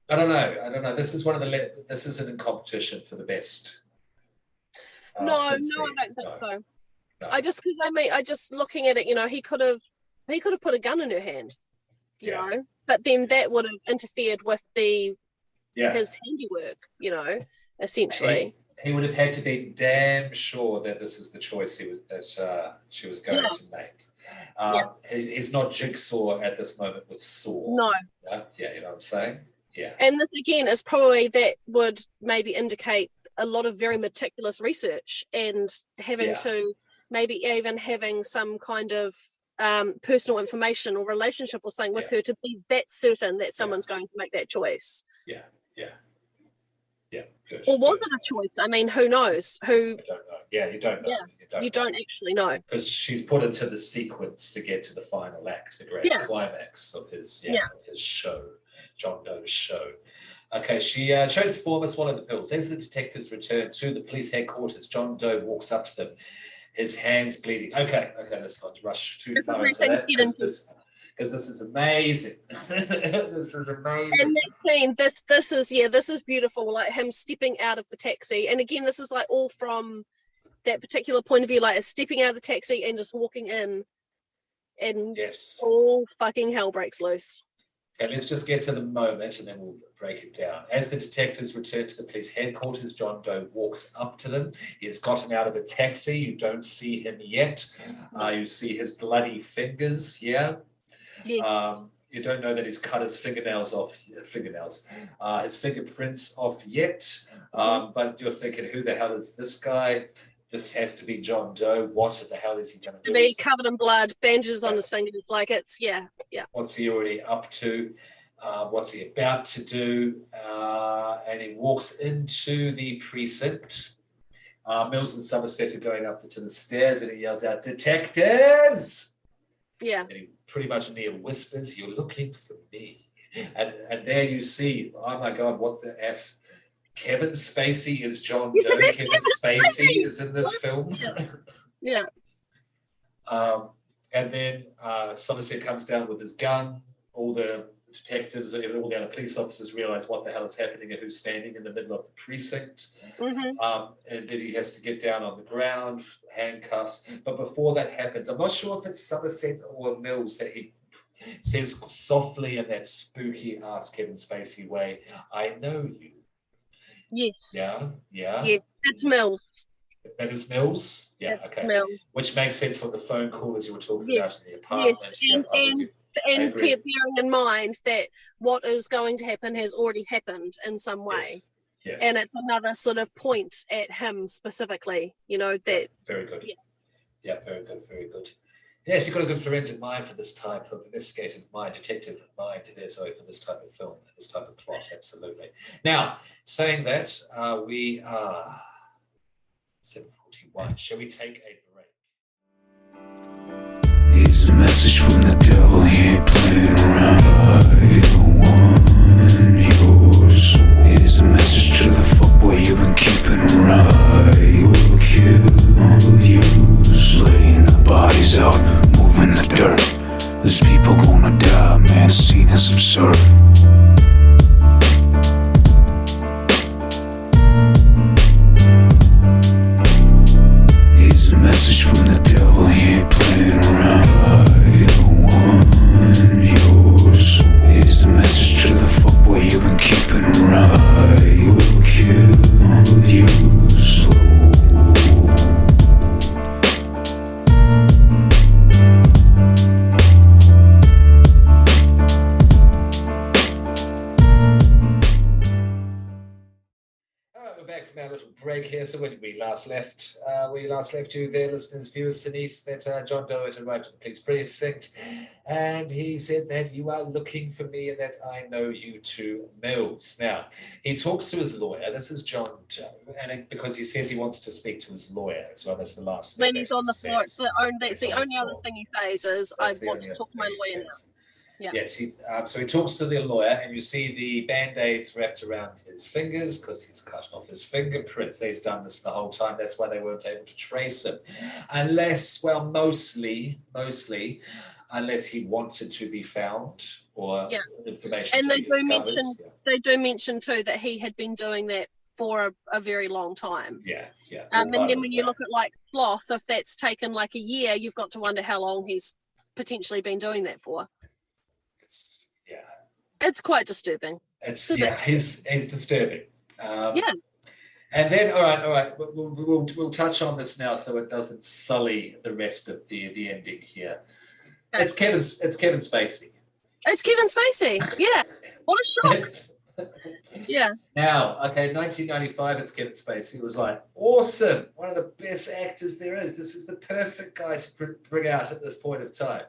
I don't know. I don't know. This is one of the le- this isn't in competition for the best. uh, no no i don't think No, so. I just i mean i just looking at it you know he could have he could have put a gun in her hand you Yeah. know but then that would have interfered with the yeah. his handiwork you know essentially he, he would have had to be damn sure that this is the choice he was, that uh, she was going Yeah. to make. Um, not jigsaw at this moment with Saw. no Yeah, yeah, you know what I'm saying? Yeah. and this again is probably that would maybe indicate a lot of very meticulous research and having Yeah. to maybe even having some kind of um, personal information or relationship or something with Yeah. her to be that certain that someone's going to make that choice Yeah, yeah, yeah. Good. or was good. it a choice i mean who knows who I don't know. Yeah, you don't know. Yeah, you don't. you don't actually know because she's put into the sequence to get to the final act, the grand Yeah. climax of his yeah, Yeah. his show, John Doe's show. Okay, she uh, chose to form swallow of the pills. As the detectives return to the police headquarters, John Doe walks up to them, his hands bleeding. Okay, okay, let's not rush too far into that because this is amazing. this is amazing. and that scene this this is yeah this is beautiful like him stepping out of the taxi and again this is like all from that particular point of view like stepping out of the taxi and just walking in and yes. all fucking hell breaks loose Okay, let's just get to the moment and then we'll break it down. As the detectives return to the police headquarters, John Doe walks up to them. He has gotten out of a taxi. You don't see him yet. Uh, you see his bloody fingers, yeah? Yeah. Um, you don't know that he's cut his fingernails off, fingernails, uh, his fingerprints off yet. Um, but you're thinking, who the hell is this guy? This has to be John Doe. What the hell is he going to do? be covered in blood, bandages on his fingers, like it's yeah, yeah. what's he already up to, uh, what's he about to do, uh, and he walks into the precinct. Uh, Mills and Somerset are going up to the stairs, and he yells out, "Detectives!" Yeah. And he pretty much near whispers, "You're looking for me." And and there you see, oh my God, what the f? Kevin Spacey is John Doe. Kevin Spacey is in this film. Yeah. Um, and then uh, Somerset comes down with his gun. All the detectives, and all the other police officers realize what the hell is happening and who's standing in the middle of the precinct. hmm Um, and then he has to get down on the ground, handcuffs. But before that happens, I'm not sure if it's Somerset or Mills that he says softly in that spooky ass Kevin Spacey way, I know you. Yes. Yeah, yeah. Yes. It's Mills. That is Mills. Yeah, It's okay. Mills. Which makes sense for the phone call as you were talking Yes, about in the apartment. Yeah, and- I'm and- And bearing in mind that what is going to happen has already happened in some way. Yes. Yes. And it's another sort of point at him specifically, you know, that very good. Yeah. Yeah, very good, very good. Yes, you've got a good forensic mind for this type of investigative mind, detective mind there, for this type of film, this type of plot, absolutely. Now, saying that, uh, we are 741. Shall we take a break? Here's a message from the devil, playing around. I don't want. Here's a message to the fuckboy you've been keeping around. I will kill you. Bodies out, moving the dirt. There's people gonna die, man, the scene is absurd. So when we last left, uh, we last left you there, listeners, viewers, Denise, that uh, John Doe had arrived at the police precinct, and he said that you are looking for me and that I know you two Mills. Now, he talks to his lawyer. This is John Doe, and it, because he says he wants to speak to his lawyer as well. That's the last thing when he's on the floor, it's the only, He's the on the only other floor. thing he says is, I That's the want to talk to my lawyer now. says. Yeah. Yes, he, um, so he talks to the lawyer, and you see the band aids wrapped around his fingers because he's cut off his fingerprints. He's done this the whole time. That's why they weren't able to trace him, unless, well, mostly, mostly, unless he wanted to be found or Yeah. information And to they be do mention- They do mention too that he had been doing that for a, a very long time. Yeah, yeah. yeah. Um, and then when you that. look at like sloth, if that's taken like a year, you've got to wonder how long he's potentially been doing that for. It's, quite disturbing. It's yeah, it's, it's disturbing. Um, Yeah. And then, all right, all right, we'll, we'll, we'll, we'll touch on this now so it doesn't sully the rest of the the ending here. Okay. It's Kevin. It's Kevin Spacey. It's Kevin Spacey. Yeah. What a shock. Yeah. now, okay, 1995. It's Kevin Spacey. It was like awesome, one of the best actors there is. This is the perfect guy to bring out at this point of time.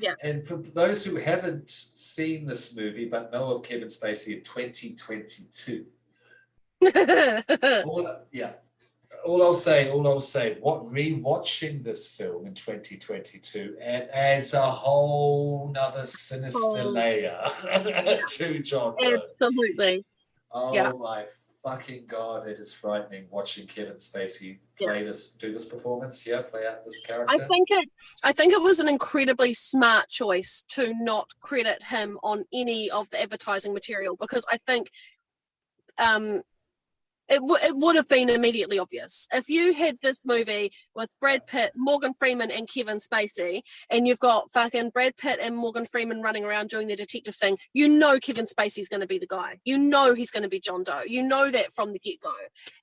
Yeah. And for those who haven't seen this movie but know of Kevin Spacey in 2022. all, yeah. All I'll say, all I'll say, what rewatching this film in 2022 and adds a whole nother sinister Oh. layer to John Absolutely. Oh Yeah. my fucking god, it is frightening watching Kevin Spacey play this, do this performance. Yeah, play out this character. I think it I think it was an incredibly smart choice to not credit him on any of the advertising material because I think um it, w- it would have been immediately obvious if you had this movie with Brad Pitt, Morgan Freeman, and Kevin Spacey, and you've got fucking Brad Pitt and Morgan Freeman running around doing their detective thing. You know Kevin Spacey's going to be the guy. You know he's going to be John Doe. You know that from the get go.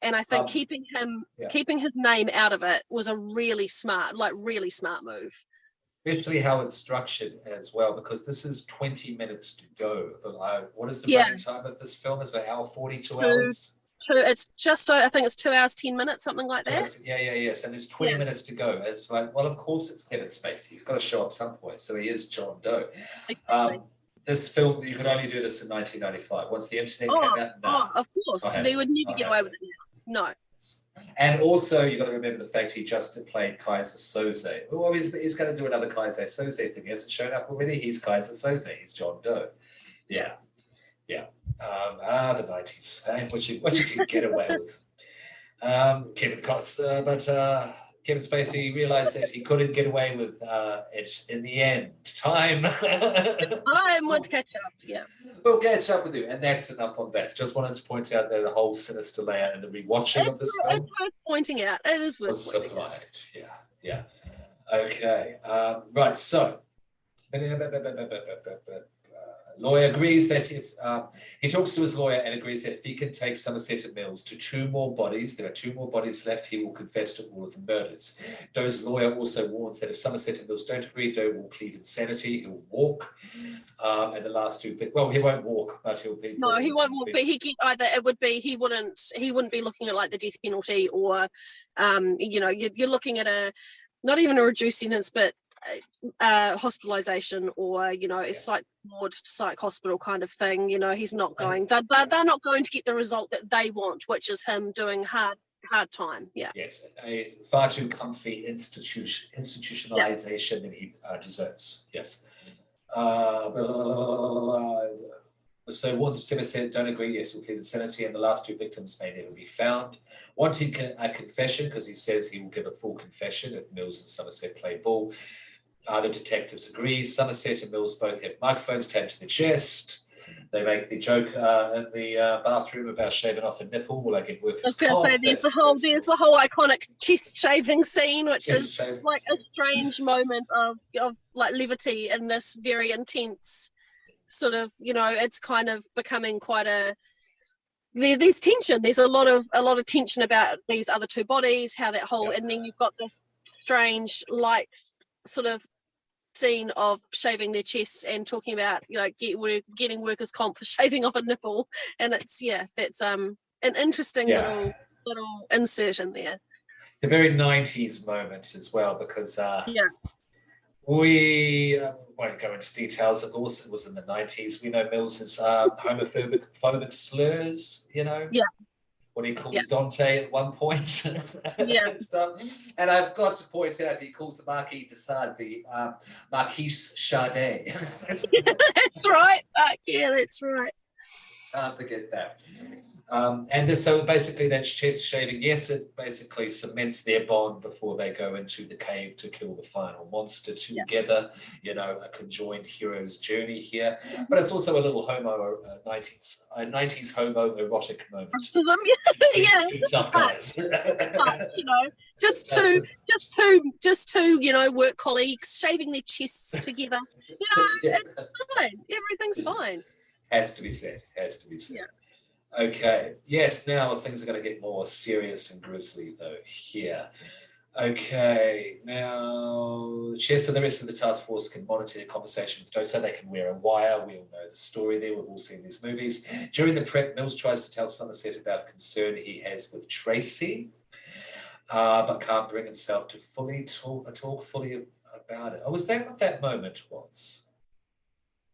And I think Um, keeping him, yeah. keeping his name out of it was a really smart, like really smart move. especially how it's structured as well, because this is 20 minutes to go. But uh, what is the Yeah. running time of this film? Is it an hour 42 Two. hours? So it's just, I think it's two hours ten minutes, something like that. Yeah, Yeah, yeah, So there's 20 Yeah. minutes to go. It's like, well, of course it's Kevin Spacey. He's got to show up some point. So he is John Doe. Exactly. Um, this film, you could only do this in 1995. Once the internet Oh, came out, no. oh, of course, they would never get away with it. Now. No, And also, you've got to remember the fact he just played Keyser Söze. Well, he's, he's going to do another Keyser Söze thing. He hasn't shown up already. He's Keyser Söze. He's John Doe. Yeah, yeah. Um, ah, the nineties. Eh? What you what you can get away with. Um, Kevin Costner, but uh, Kevin Spacey realized that he couldn't get away with uh, it in the end. Time. I would catch up. Yeah. We'll catch up with you, and that's enough on that. Just wanted to point out that the whole sinister layer and the rewatching of this It's film worth pointing out. It is worth was pointing out. Yeah, yeah. Okay, um, right. So, lawyer agrees that if um, he talks to his lawyer and agrees that if he can take Somerset and Mills to two more bodies, there are two more bodies left, he will confess to all of the murders. Doe's lawyer also warns that if Somerset and Mills don't agree, Doe will plead insanity. He'll walk, um, and the last two. Well, he won't walk, but he'll be. No, he won't. walk, But he get either. It would be he wouldn't. He wouldn't be looking at like the death penalty or, um, you know, you're, you're looking at a, not even a reduced sentence, but uh, hospitalization or you know a psych ward, psych hospital kind of thing. You know, he's not going. They're, they're, they're not going to get the result that they want, which is him doing hard hard time. Yeah. Yes, a far too comfy institution institutionalization that he uh, deserves. Yes. Uh, blah, blah, blah. So wards of Somerset don't agree. Yes, we'll plead insanity, and the last two victims may never be found. Wanting a confession because he says he will give a full confession if Mills and Somerset play ball. The detectives agree. Somerset and Mills both have microphones taped to the chest. They make the joke uh, in the uh, bathroom about shaving off a nipple. Will I get I was workers' going to comp? say there's the whole there's the whole iconic chest shaving scene, which Chest is shaving like a strange moment of of like levity in this very intense sort of you know it's kind of becoming quite a there's there's tension there's a lot of a lot of tension about these other two bodies how that whole Yeah. and then you've got this strange light sort of scene of shaving their chests and talking about you know get, we're getting workers comp for shaving off a nipple and it's yeah that's um an interesting Yeah. little little insert in there the very 90s moment as well because uh, Yeah. we uh, won't go into details of course it was in the 90s we know mills's um, homophobic phobic slurs you know Yeah. What he calls Yeah. dante at one point Yeah. and stuff and i've got to point out he calls the marquis de sade the um, marquise Sade. that's right uh, yeah that's right Can't forget that. Um, and this, so basically, that's chest shaving. Yes, it basically cements their bond before they go into the cave to kill the final monster together. You know, a conjoined hero's journey here. But it's also a little homo uh, 90s, a 90s homo erotic moment. yeah Two tough guys. but, you know, just two, just two, just two, you know, work colleagues shaving their chests together. You know, Yeah. it's fine. Everything's fine. Has to be said. Has to be said. Okay. Yes. Now things are going to get more serious and grisly, though. Here. Okay. Now, Chess and the rest of the task force can monitor the conversation with Dosa. They can wear a wire. We all know the story there. We've all seen these movies. During the prep, Mills tries to tell Somerset about a concern he has with Tracy, uh, but can't bring himself to fully talk, talk fully about it. Oh, was that what that moment was?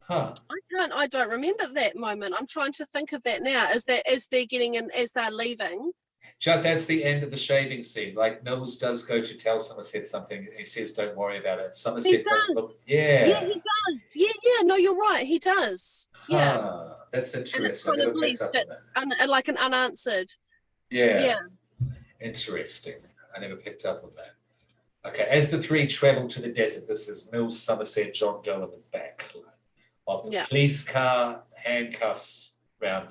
Huh. I can't. I don't remember that moment. I'm trying to think of that now. Is that as they're getting in, as they're leaving? Chuck, that's the end of the shaving scene. Like Mills does go to tell Somerset something, and he says, "Don't worry about it." Somerset does does. look, yeah, Yeah, he does. Yeah, yeah. No, you're right. He does. Yeah, Ah, that's interesting. I kind of never picked up on it- that. and, and like an unanswered. Yeah, Yeah. interesting. I never picked up on that. Okay, as the three travel to the desert, this is Mills, Somerset, John Doe in the back of the Yeah. police car, handcuffs around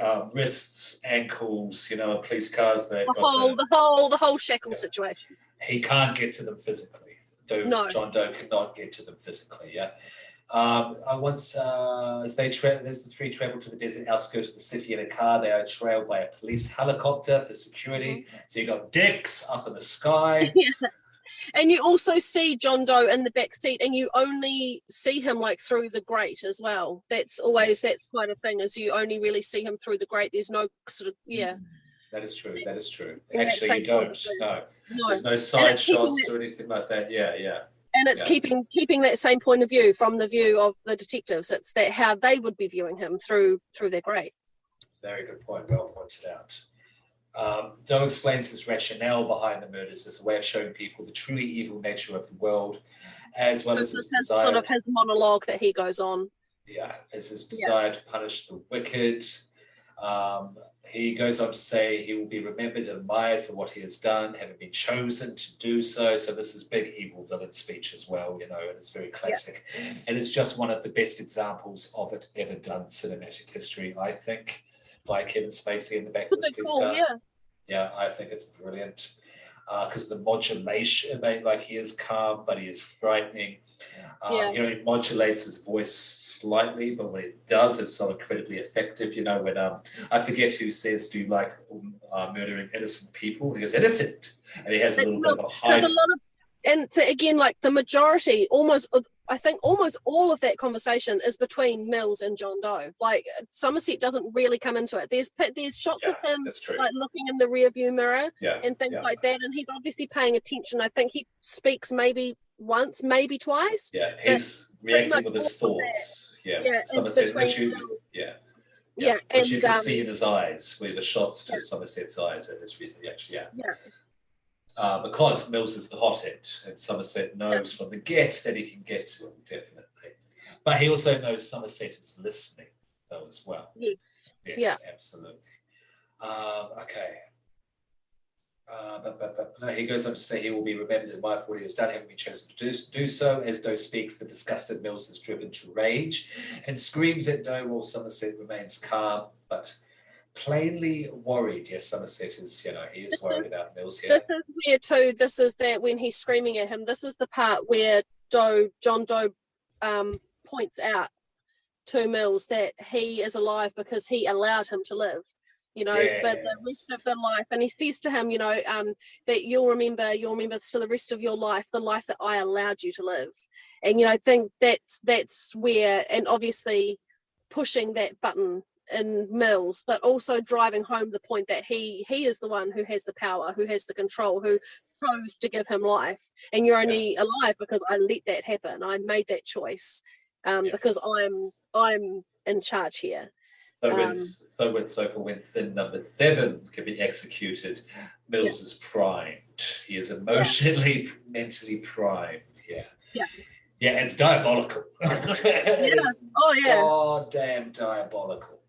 um, wrists, ankles, you know, police cars. They've The whole, the- the whole, the whole shackle Yeah. situation. he can't get to them physically. Doe, No. John Doe cannot get to them physically. Yeah. Um, I once, uh, as they tra- as the three travel to the desert outskirts of the city in a car, they are trailed by a police helicopter for security. So you got dicks up in the sky. And you also see John Doe in the back seat, and you only see him like through the grate as well. That's always Yes. that's quite a thing. Is you only really see him through the grate. There's no sort of yeah. Mm. That is true. That is true. Actually, you don't. No, No. there's no side shots or anything like that. Yeah, yeah. and it's Yeah. keeping keeping that same point of view from the view of the detectives. It's that how they would be viewing him through through their grate. Very good point. Well pointed out. Um, Doe explains his rationale behind the murders as a way of showing people the truly evil nature of the world, as well as This his his, desire. sort of his monologue that he goes on. yeah, as his Yeah. desire to punish the wicked. Um, he goes on to say he will be remembered and admired for what he has done, having been chosen to do so. So this is big evil villain speech as well, you know, and it's very classic. And it's just one of the best examples of it ever done cinematic history, I think, by Kevin Spacey in the back of It's a his cool, car. yeah. Yeah, I think it's brilliant because of the modulation. Like he is calm, but he is frightening. Um, Yeah. You know, he modulates his voice slightly, but when it does, it's so incredibly effective. You know, when um, I forget who says, "Do you like um, uh, murdering innocent people?" He goes, "Innocent," and he has a little bit of a high. of, and so again, like the majority, almost, of- I think almost all of that conversation is between Mills and John Doe. Like Somerset doesn't really come into it. There's there's shots of him like looking in the rear view mirror Yeah, and things yeah. like that, and he's obviously paying attention. I think he speaks maybe once, maybe twice. yeah, he's reacting with his all of that. thoughts. Yeah, Yeah, some in of it, which you, Mills. yeah. Yeah, which you can um, see in his eyes, where the shots Yeah. to Somerset's eyes and his reaction. Yeah. Yeah. Uh, because Mills is the hothead, and Somerset knows from the get that he can get to him definitely. But he also knows Somerset is listening, though, as well. Yes. Yeah. absolutely. Um, okay. Uh, but, but, but, he goes on to say he will be remembered in for what he has done, having been chosen to do, do so. As Doe speaks, the disgusted Mills is driven to rage and screams at Doe while Somerset remains calm, but plainly worried. Yes, Somerset is, you know, he is worried about Mills here. This is where too. This is that when he's screaming at him. This is the part where Doe, John Doe, um, points out to Mills that he is alive because he allowed him to live. You know, for the rest of the life, and he says to him, you know, um, that you'll remember, you'll remember this for the rest of your life, the life that I allowed you to live. And you know, I think that's that's where, and obviously, pushing that button in Mills, but also driving home the point that he he is the one who has the power, who has the control, who chose to give him life, and you're only alive because I let that happen. I made that choice um, Yeah. because I'm I'm in charge here. So when, Um, so when, so for when thin number seven can be executed, Mills is primed. He is emotionally, mentally primed. Yeah. Yeah. Yeah, it's diabolical. it Yeah. Oh yeah, goddamn diabolical.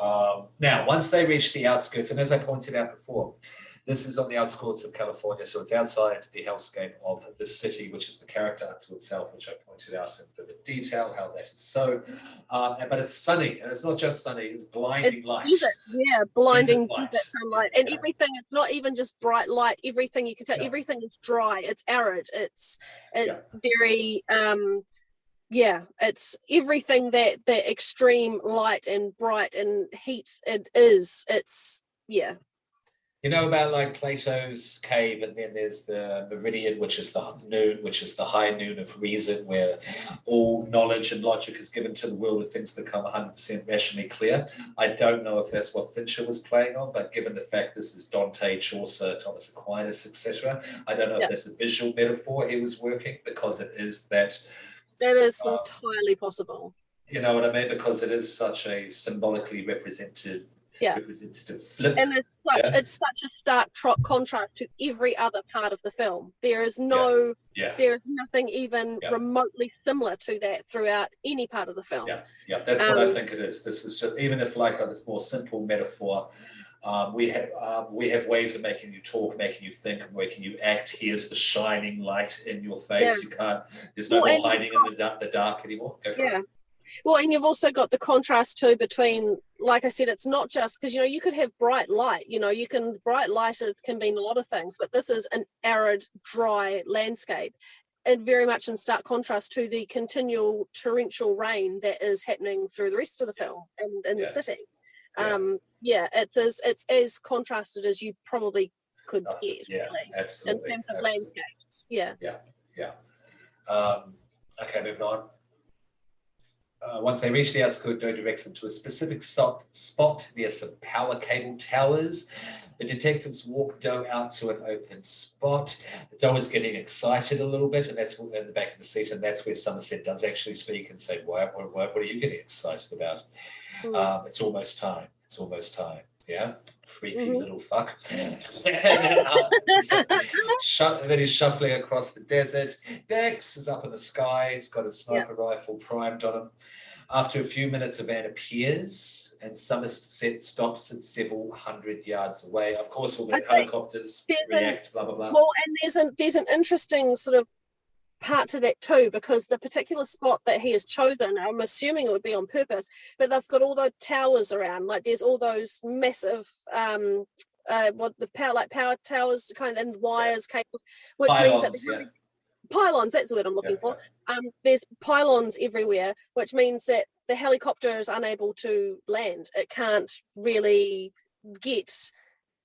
Um, now, once they reach the outskirts, and as I pointed out before, this is on the outskirts of California, so it's outside the hellscape of the city, which is the character unto itself, which I pointed out in vivid detail how that is so. Um, but it's sunny, and it's not just sunny; it's blinding light. desert, yeah, blinding light. sunlight, and Yeah. everything. It's not even just bright light. Everything you can tell, Yeah. everything is dry. It's arid. It's it's Yeah. very um, yeah. It's everything that that extreme light and bright and heat it is. It's yeah, You know about like Plato's cave, and then there's the meridian, which is the noon, which is the high noon of reason, where all knowledge and logic is given to the world and things become 100% rationally clear. I don't know if that's what Fincher was playing on, but given the fact this is Dante, Chaucer, Thomas Aquinas, etc., I don't know Yeah. if that's the visual metaphor he was working because it is that, that is Uh, entirely possible. you know what I mean? Because it is such a symbolically represented, Yeah. representative flip. and it's such Yeah. it's such a stark tro- contrast to every other part of the film. There is no yeah. there is nothing even Yeah. remotely similar to that throughout any part of the film. Yeah, yeah, that's what I Um, think it is. This is just even if like a more simple metaphor, um, we have um, we have ways of making you talk, making you think, and making you act. Here's the shining light in your face. Yeah. You can't. There's no Well, more hiding in the dark, the dark anymore. Go for Yeah. it. Well, and you've also got the contrast too between, like I said, it's not just because you know you could have bright light. You know, you can bright light it can mean a lot of things, but this is an arid, dry landscape, and very much in stark contrast to the continual torrential rain that is happening through the rest of the film and in Yeah. the city. Yeah. Um, yeah, it is. It's as contrasted as you probably could Nothing- get. yeah, really, in terms of absolutely. landscape. Yeah. Yeah. Um, okay, moving on. Uh, once they reach the outskirts, Doe directs them to a specific spot, spot near some power cable towers. The detectives walk Doe out to an open spot. Doe is getting excited a little bit, and that's in the back of the seat, and that's where Somerset does actually speak and say, "What, what, what are you getting excited about?" Mm. Um, it's almost time. It's almost time. Yeah, creepy Mhm. little fuck. and then, so- shu- then he's shuffling across the desert. Dex is up in the sky. He's got his sniper rifle primed on him. After a few minutes, a van appears, and Somerset stops at several hundred yards away. Of course, all the Okay. helicopters There's a- react. Blah blah blah. Well, and there's an there's an interesting sort of part to that too, because the particular spot that he has chosen, I'm assuming it would be on purpose, but they've got all those towers around. Like there's all those massive um uh what the power like power towers kind of and wires, cables, which means that Pylons, yeah. pylons, that's the word I'm looking Yeah, for. Um there's pylons everywhere, which means that the helicopter is unable to land. It can't really get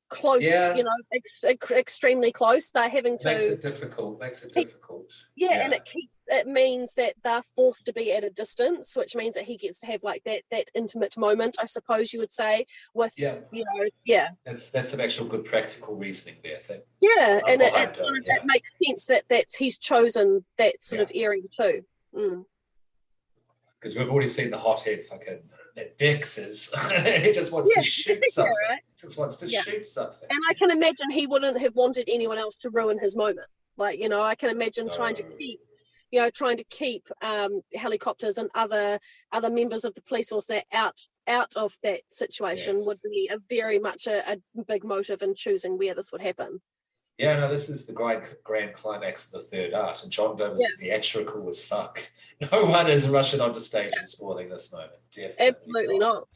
close, Yeah. you know, ex- ex- extremely close. They're having to Makes it difficult. Makes it He- difficult. yeah, and it keeps it means that they're forced to be at a distance, which means that he gets to have like that that intimate moment, I suppose you would say, with Yeah. you know, yeah, That's that's some actual good practical reasoning there. That yeah, and it, it, it, yeah. makes sense that that he's chosen that sort Yeah. of area too. Mm. Because we've already seen the hothead fucking that Dix is. he just wants Yeah, to shoot something. right. Just wants to Yeah. shoot something. And I can imagine he wouldn't have wanted anyone else to ruin his moment. Like you know, I can imagine trying to keep. You know, trying to keep um, helicopters and other other members of the police force that out out of that situation would be a very much a, a big motive in choosing where this would happen. Yeah, no, this is the grand, grand climax of the third art, and John Doe was theatrical as fuck. No one is rushing onto stage and spoiling this moment. Definitely Absolutely not.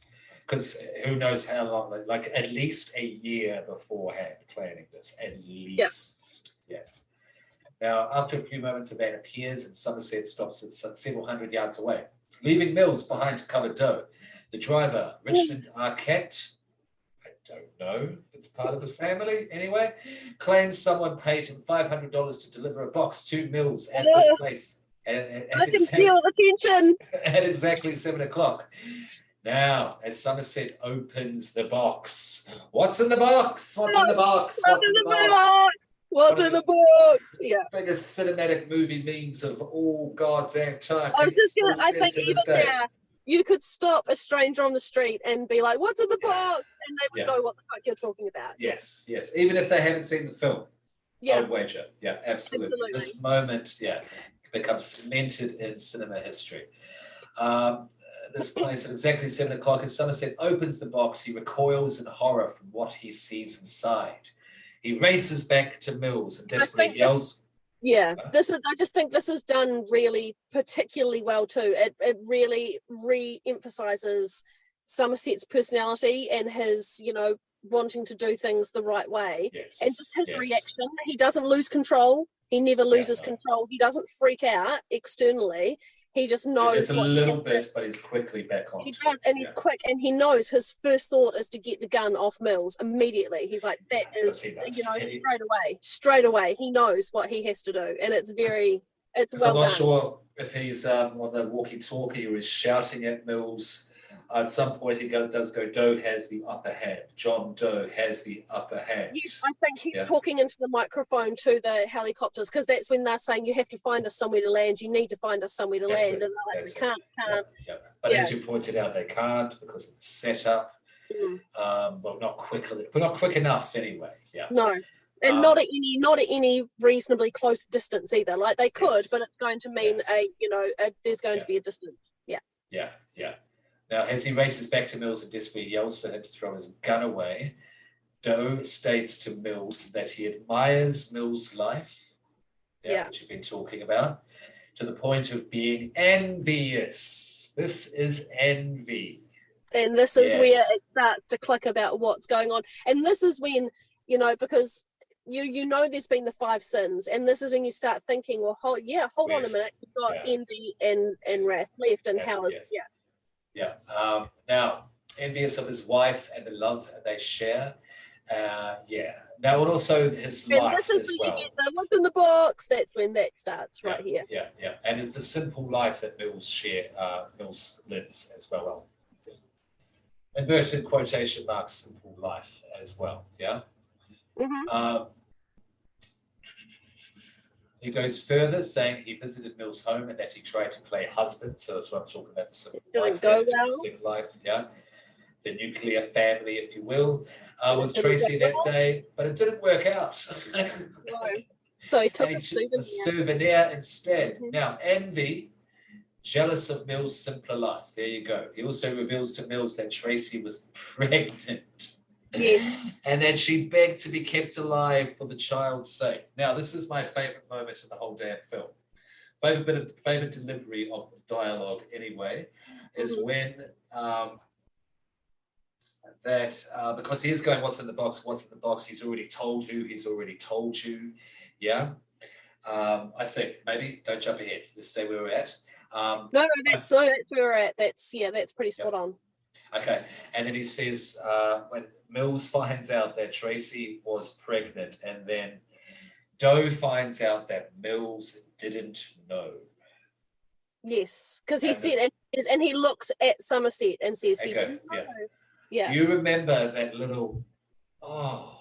Because who knows how long, like- like at least a year beforehand planning this, at least. Yeah. Now, after a few moments, the van appears and Somerset stops at several hundred yards away, leaving Mills behind to cover Doe. The driver, Richmond Arquette, don't know, it's part of the family anyway, claims someone paid him $500 to deliver a box to Mills at this place. And, I can exactly- feel the tension. at exactly seven o'clock. Now, as Somerset opens the box, what's in the box? What's in the box? What's in the box? What's in the box? Yeah. Biggest cinematic movie memes of all goddamn time. I was People just gonna. I think even you could stop a stranger on the street and be like, "What's in the box?" And they would Yeah. know what the fuck you're talking about. Yes, yes. Even if they haven't seen the film, I Yeah. would wager. Yeah, absolutely. Absolutely. This moment, yeah, becomes cemented in cinema history. Um, this place at exactly seven o'clock, as Somerset opens the box, he recoils in horror from what he sees inside. He races back to Mills and desperately yells, Yeah, this is. I just think this is done really particularly well too. It it really re-emphasizes Somerset's personality and his, you know, wanting to do things the right way. Yes. and just his yes. reaction. He doesn't lose control. He never loses no. control. He doesn't freak out externally. He just knows It's a little bit, but he's quickly back on. He does, and he's quick, and he knows his first thought is to get the gun off Mills immediately. He's like, that Because is, you know, He- straight away, straight away. He knows what he has to do, and it's very, it's well I'm not done. sure if he's um, on the walkie-talkie or he's shouting at Mills. At some point, he go, does go. Doe has the upper hand. John Doe has the upper hand. Yes, I think he's Yeah. talking into the microphone to the helicopters because that's when they're saying you have to find us somewhere to land. You need to find us somewhere to That's land, it, and they're like, it. can't, Yeah, can't. yeah. But as you pointed out, they can't because of the setup. Mm. Um, well, not quickly. We're not quick enough anyway. Yeah. No. And Um, not at any not at any reasonably close distance either. Like they could, Yes. but it's going to mean a you know a, there's going to be a distance. Yeah. Yeah, yeah. Now, as he races back to Mills and desperately yells for him to throw his gun away, Doe states to Mills that he admires Mills' life, yeah, which you've been talking about, to the point of being envious. This is envy. and this is where it starts to click about what's going on. And this is when you know because you you know there's been the five sins. And this is when you start thinking well hold yeah hold on a minute. You've got Yeah. envy and and wrath. Left and Yeah, how is yes. yeah Yeah. Um, now, envious of his wife and the love they share. Uh, yeah. Now, and also his and life as well. get in the box that's when that starts right yeah, here Yeah, yeah. And the simple life that Mills share, uh, Mills lives as well. well. Inverted quotation marks, simple life as well. Yeah. Mhm. Um, he goes further, saying he visited Mill's home and that he tried to play husband. So that's what I'm talking about. The simple Didn't life, go well. life. Yeah. The nuclear family, if you will, uh, with Tracy that day, but it didn't work out. so he took and a he a souvenir. souvenir instead. Mhm. Now, envy, jealous of Mill's simpler life. There you go. He also reveals to Mills that Tracy was pregnant. Yes. And then she begged to be kept alive for the child's sake. Now, this is my favorite moment in the whole damn film. Favorite bit of favorite delivery of dialogue, anyway, is Mhm. when um, that uh, because he is going, "What's in the box? What's in the box?" He's already told you. He's already told you. Yeah. Um, I think maybe don't jump ahead. Let's stay where we're at. Um, no no that's no that's where we're at that's yeah that's pretty spot on Okay, and then he says uh, when Mills finds out that Tracy was pregnant, and then Doe finds out that Mills didn't know. yes because he And said and, and he looks at somerset and says he didn't know. yeah Do you remember that little, oh,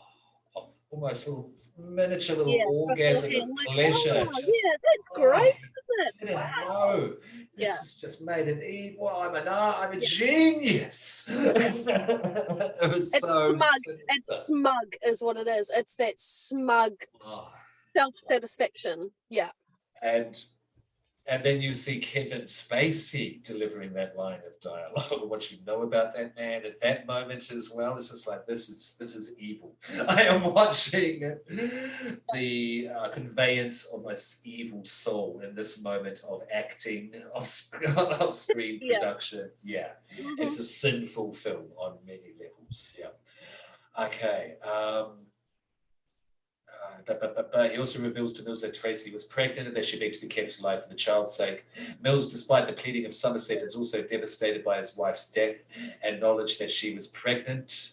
almost little miniature little Yeah, orgasm of beforehand, like, pleasure? oh, just, yeah, that's oh, great, isn't it? Wow. know. This Yeah. has just made it eat. Well, I'm an. I'm a Yeah. genius. it was It's so smug. simple. It's smug, is what it is. It's that smug ah. Oh. self satisfaction. Yeah. and and then you see Kevin Spacey delivering that line of dialogue. What you know about that man at that moment as well, it's just like this is this is evil. I am watching the uh, conveyance of this evil soul in this moment of acting of, of screen Yeah. production. Yeah, Mhm. it's a sinful film on many levels. Yeah. Okay. Um, uh, but, but, but, but he also reveals to Mills that Tracy was pregnant and that she begged to be kept alive for the child's sake. Mills, despite the pleading of Somerset, is also devastated by his wife's death and knowledge that she was pregnant.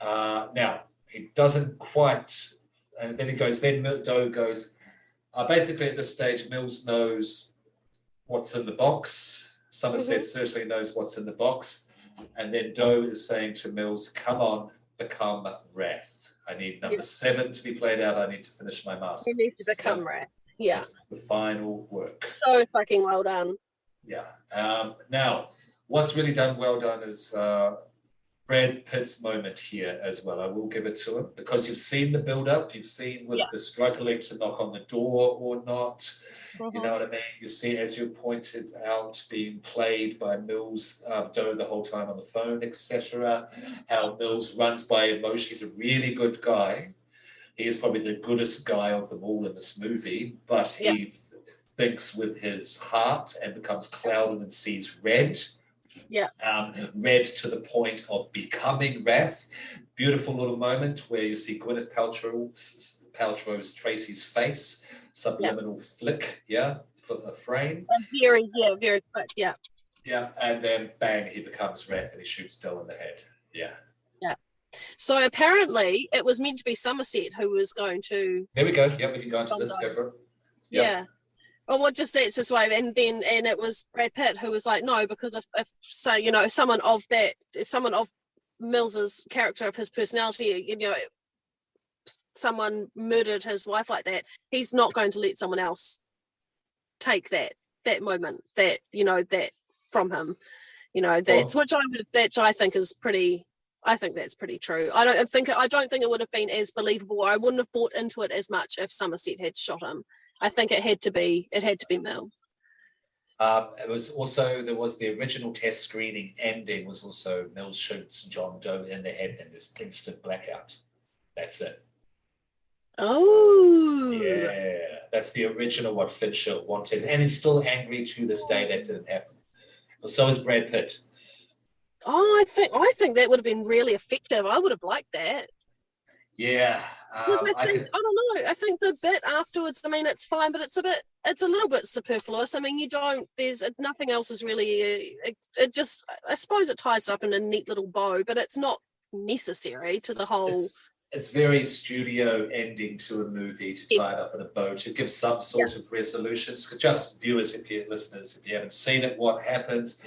Uh, now, he doesn't quite, and then it goes, then Doe goes, uh, basically at this stage, Mills knows what's in the box. Somerset certainly knows what's in the box. And then Doe is saying to Mills, come on, become Wrath. I need number seven to be played out. I need to finish my master. He needs to become right. Yeah. The final work. So fucking well done. Yeah. Um, now, what's really done well done is uh, Brad Pitt's moment here as well. I will give it to him because you've seen the build up. You've seen with Yeah. the struggling to knock on the door or not. You Mhm. know what I mean? You see, as you pointed out, being played by Mills uh, Doe the whole time on the phone, etc. How Mills runs by emotion. He's a really good guy. He is probably the goodest guy of them all in this movie, but he Yeah. th- thinks with his heart and becomes clouded and sees red. Yeah. Um, red to the point of becoming wrath. Beautiful little moment where you see Gwyneth Paltrow's, Paltrow's Tracy's face, subliminal flick, yeah, for a frame. Very, yeah, very quick. Yeah. Yeah, and then bang, he becomes red and he shoots Dill in the head. Yeah. Yeah. So apparently it was meant to be Somerset who was going to There we go. Yeah, we can go into this. Go for it. Yep. Yeah. Well, what just that's this way, and then and it was Brad Pitt who was like, no, because if, if so, you know, someone of that, someone of Mills's character, of his personality, you know, someone murdered his wife like that, he's not going to let someone else take that that moment, that you know, that from him, you know, that's which I would that I think is pretty. I think that's pretty true. I don't think I don't think it would have been as believable. I wouldn't have bought into it as much if Somerset had shot him. I think it had to be it had to be Mill. Um, it was also there was the original test screening and there was also Mills shoots John Doe in the head and this instant blackout. That's it. Oh, Yeah, that's the original what Fincher wanted, and he's still angry to this day that didn't happen. So is Brad Pitt. Oh, I think I think that would have been really effective. I would have liked that. Yeah. Um, I, think, I I, don't know. I think the bit afterwards. I mean, it's fine, but it's a bit. It's a little bit superfluous. I mean, you don't. There's nothing else is really. uh, It, it just. I suppose it ties up in a neat little bow, but it's not necessary to the whole. it's, it's very studio ending to a movie to tie it up in a bow to give some sort of resolutions. Just viewers, if you listeners, if you haven't seen it, what happens?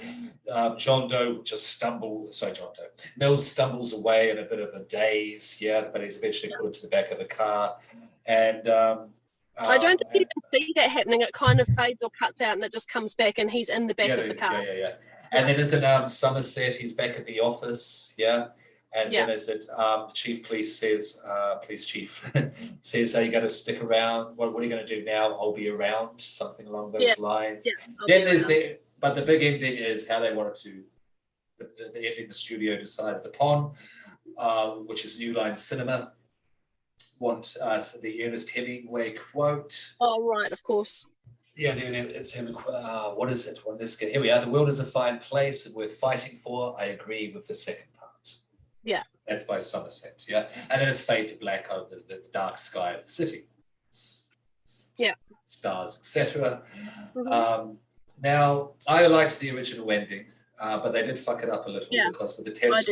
Um, John Doe just stumbles. Sorry, John Doe. Mills stumbles away in a bit of a daze. Yeah, but he's eventually put into the back of a car, and um, I don't think you can see that happening. It kind of fades or cuts out, and it just comes back, and he's in the back yeah, of the car. Yeah, yeah, yeah. And then is it um, Somerset? He's back at the office. Yeah. And then Yeah. is it um, chief police says, uh, police chief says, "Are you going to stick around? What, what are you going to do now? I'll be around." Something along those Yeah, lines. yeah, Then there's the, but the big ending is how they wanted to. The, the, ending the studio decided upon, uh, which is New Line Cinema. Want uh, the Ernest Hemingway quote? Oh right, of course. Yeah, it's him. Uh, what is it? What is it? Here we are. The world is a fine place and we're fighting for. I agree with the second. Yeah. That's by Somerset. Yeah. And then it's faded black over the, the dark sky of the city. Yeah. Stars, etc. Mhm. Um, now, I liked the original ending, uh, but they did fuck it up a little Yeah. because for the test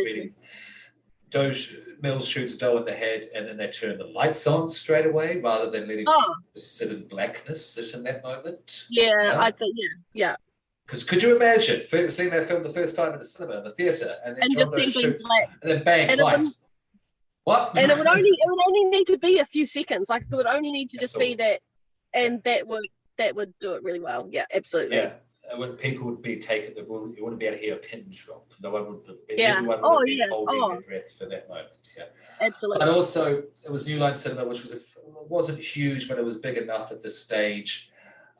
Doe sh- Mills shoots Doe in the head and then they turn the lights on straight away rather than letting Oh sit in blackness sit in that moment. yeah, Yeah. I think yeah, yeah. Because could you imagine seeing that film the first time in the cinema, in the theatre, and then And John just shoots, and then bang, And lights. What? and it would only it would only need to be a few seconds. Like it would only need to just be Absolutely. that, and that would that would do it really well. Yeah, absolutely. yeah. Uh, and when people would be taken, you wouldn't be able to hear a pin drop. No one would. Be, Yeah. Everyone would Oh, been yeah. holding Oh. their breath for that moment. Yeah. Absolutely. But also, it was New Line Cinema, which was a, wasn't huge, but it was big enough at this stage.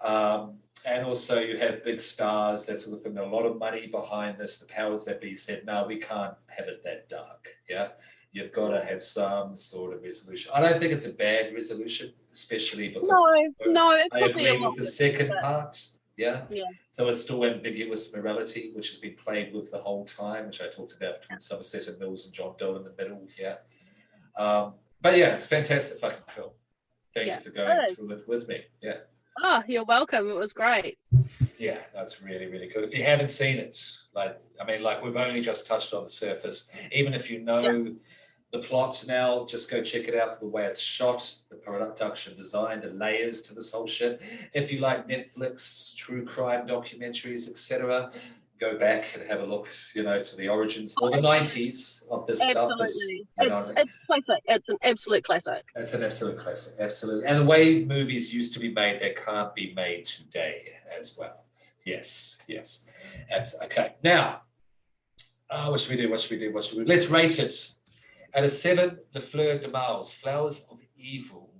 Um, and also, you have big stars, that sort of thing. A lot of money behind this. The powers that be said, "No, we can't have it that dark." Yeah, you've got to have some sort of resolution. I don't think it's a bad resolution, especially because No, no, I agree with the second part. Yeah. Yeah. So it's still ambiguous morality, which has been played with the whole time, which I talked about between Somerset and Mills and John Doe in the middle. Yeah. Um, but yeah, it's a fantastic fucking film. Thank Yeah, you for going through it with me. Yeah. Oh, you're welcome. It was great. Yeah, that's really, really good. If you haven't seen it, like, I mean, like, we've only just touched on the surface. Even if you know the plot now, just go check it out the way it's shot, the production design, the layers to this whole shit. If you like Netflix, true crime documentaries, etc., go back and have a look, you know, to the origins or the 90s of this stuff. Absolutely. you know, It's, it's classic. It's an absolute classic. It's an absolute classic, absolutely. And the way movies used to be made, they can't be made today as well. Yes, yes. Okay, now, uh, what should we do? What should we do? What should we do? Let's rate it. At a seven, Le Fleur de Mals, Flowers of Evil.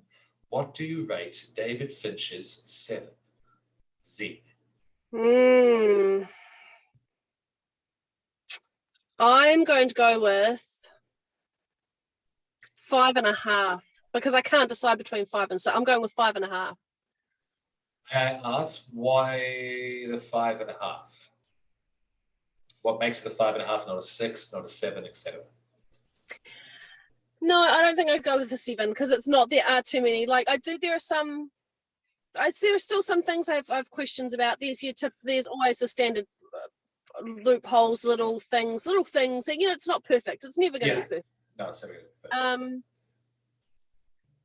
What do you rate David Fincher's seven? Z. Mm. I'm going to go with five and a half because I can't decide between five and so I'm going with five and a half. And ask why the five and a half? What makes it a five and a half, not a six, not a seven, etc.? No, I don't think I'd go with a seven because it's not. There are too many. Like I think there are some. I, there are still some things I've I've questions about. There's your tip. There's always the standard loopholes, little things, little things. that, You know, it's not perfect. It's never going to Yeah. be perfect. No, it's never good. Um,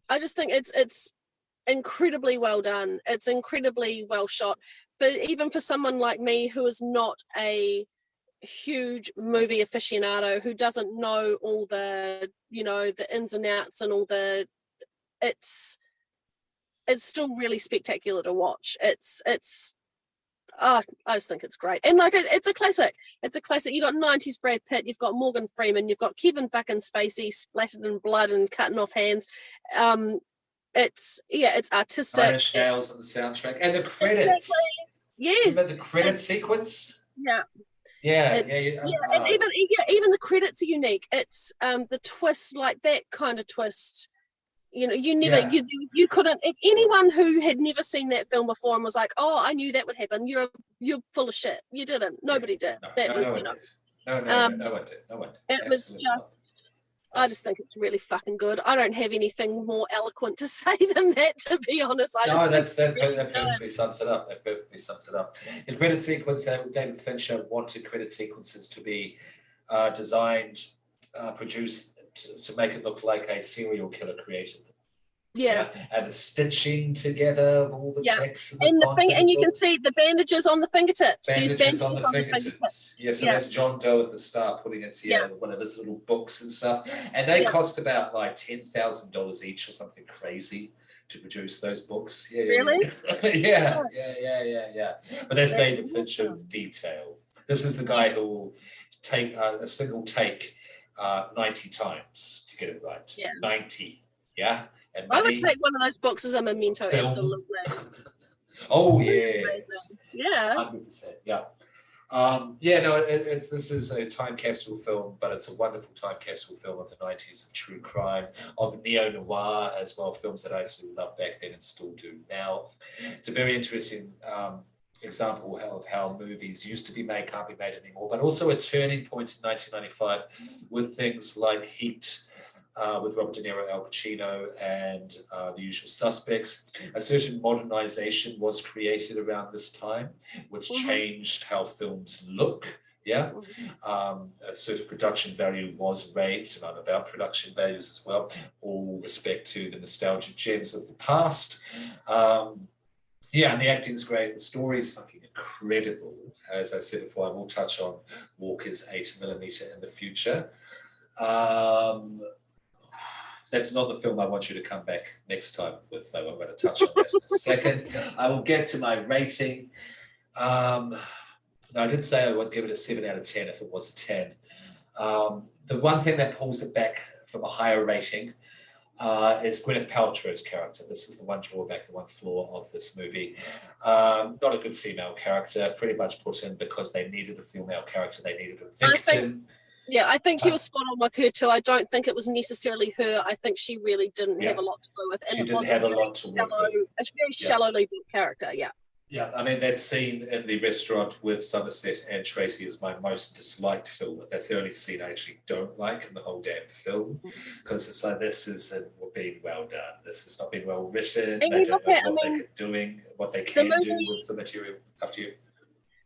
I just think it's it's incredibly well done. It's incredibly well shot. But even for someone like me who is not a huge movie aficionado, who doesn't know all the you know the ins and outs and all the, it's it's still really spectacular to watch. It's it's. Oh, I just think it's great, and like it, it's a classic. It's a classic. You got '90s Brad Pitt, you've got Morgan Freeman, you've got Kevin fucking Spacey splattered in blood and cutting off hands. Um, it's yeah, it's artistic. Nails on the soundtrack and the credits. Yes, Remember the credit sequence? yeah, Yeah, It- yeah, yeah. yeah, uh, and even yeah, even the credits are unique. It's um the twist, like that kind of twist. You know, you never, Yeah. you you couldn't. If anyone who had never seen that film before and was like, "Oh, I knew that would happen," you're you're full of shit. You didn't. Nobody did. No, that no, was, no you one know, did. No, no, Um, no, no one did. No one did. it was just- not. I just think it's really fucking good. I don't have anything more eloquent to say than that, to be honest. I No, that's think that, that perfectly sums it up. That perfectly sums it up. In credit sequence, uh, David Fincher wanted credit sequences to be uh, designed, uh, produced to, to make it look like a serial killer created. Yeah. and the stitching together of all the Yeah. text And the thing, and you can see the bandages on the fingertips. These bandages on the fingertips. fingertips. Yeah, so Yeah. that's John Doe at the start putting it together, one of his little books and stuff. And they Yeah. cost about like ten thousand dollars each or something crazy to produce those books. Yeah, yeah, Really? Yeah, yeah, yeah, yeah, yeah, yeah. But that's That's David Fincher awesome. with detail. This is the guy who will take uh, a single take uh, ninety times to get it right. Yeah. Ninety. Yeah. I would take one of those boxes as a memento. Oh yeah. Yeah. Hundred percent, yeah. Um, yeah, no, it, it's this is a time capsule film, but it's a wonderful time capsule film of the nineties of true crime, of neo noir as well, films that I actually loved back then and still do now. It's a very interesting um, example of how movies used to be made can't be made anymore, but also a turning point in nineteen ninety five with things like Heat. Uh, with Robert De Niro, Al Pacino, and uh, the usual suspects. A certain modernization was created around this time, which Mhm. changed how films look. Yeah, Mm-hmm. um, a certain production value was raised, and I'm about production values as well. All respect to the nostalgic gems of the past. Um, yeah, and the acting's great. The story is fucking incredible. As I said before, I will touch on Walker's eight millimeter in the future. Um, that's not the film I want you to come back next time with, though. I'm going to touch on that in a second. I will get to my rating. Um, no, I did say I would give it a seven out of 10 if it was a 10. Um, the one thing that pulls it back from a higher rating uh, is Gwyneth Paltrow's character. This is the one drawback, the one flaw of this movie. Um, not a good female character, pretty much put in because they needed a female character. They needed a victim. Yeah, I think you Uh, were spot on with her too. I don't think it was necessarily her. I think she really didn't have a lot to do with it. She it didn't was have a very lot to work shallow, with. a very Yeah. shallowly built character. Yeah. Yeah, I mean that scene in the restaurant with Somerset and Tracy is my most disliked film. That's the only scene I actually don't like in the whole damn film because it's like this isn't being well done. This has not been well written. And They don't know at- I what mean, they're doing, what they can do movie- with the material. After you,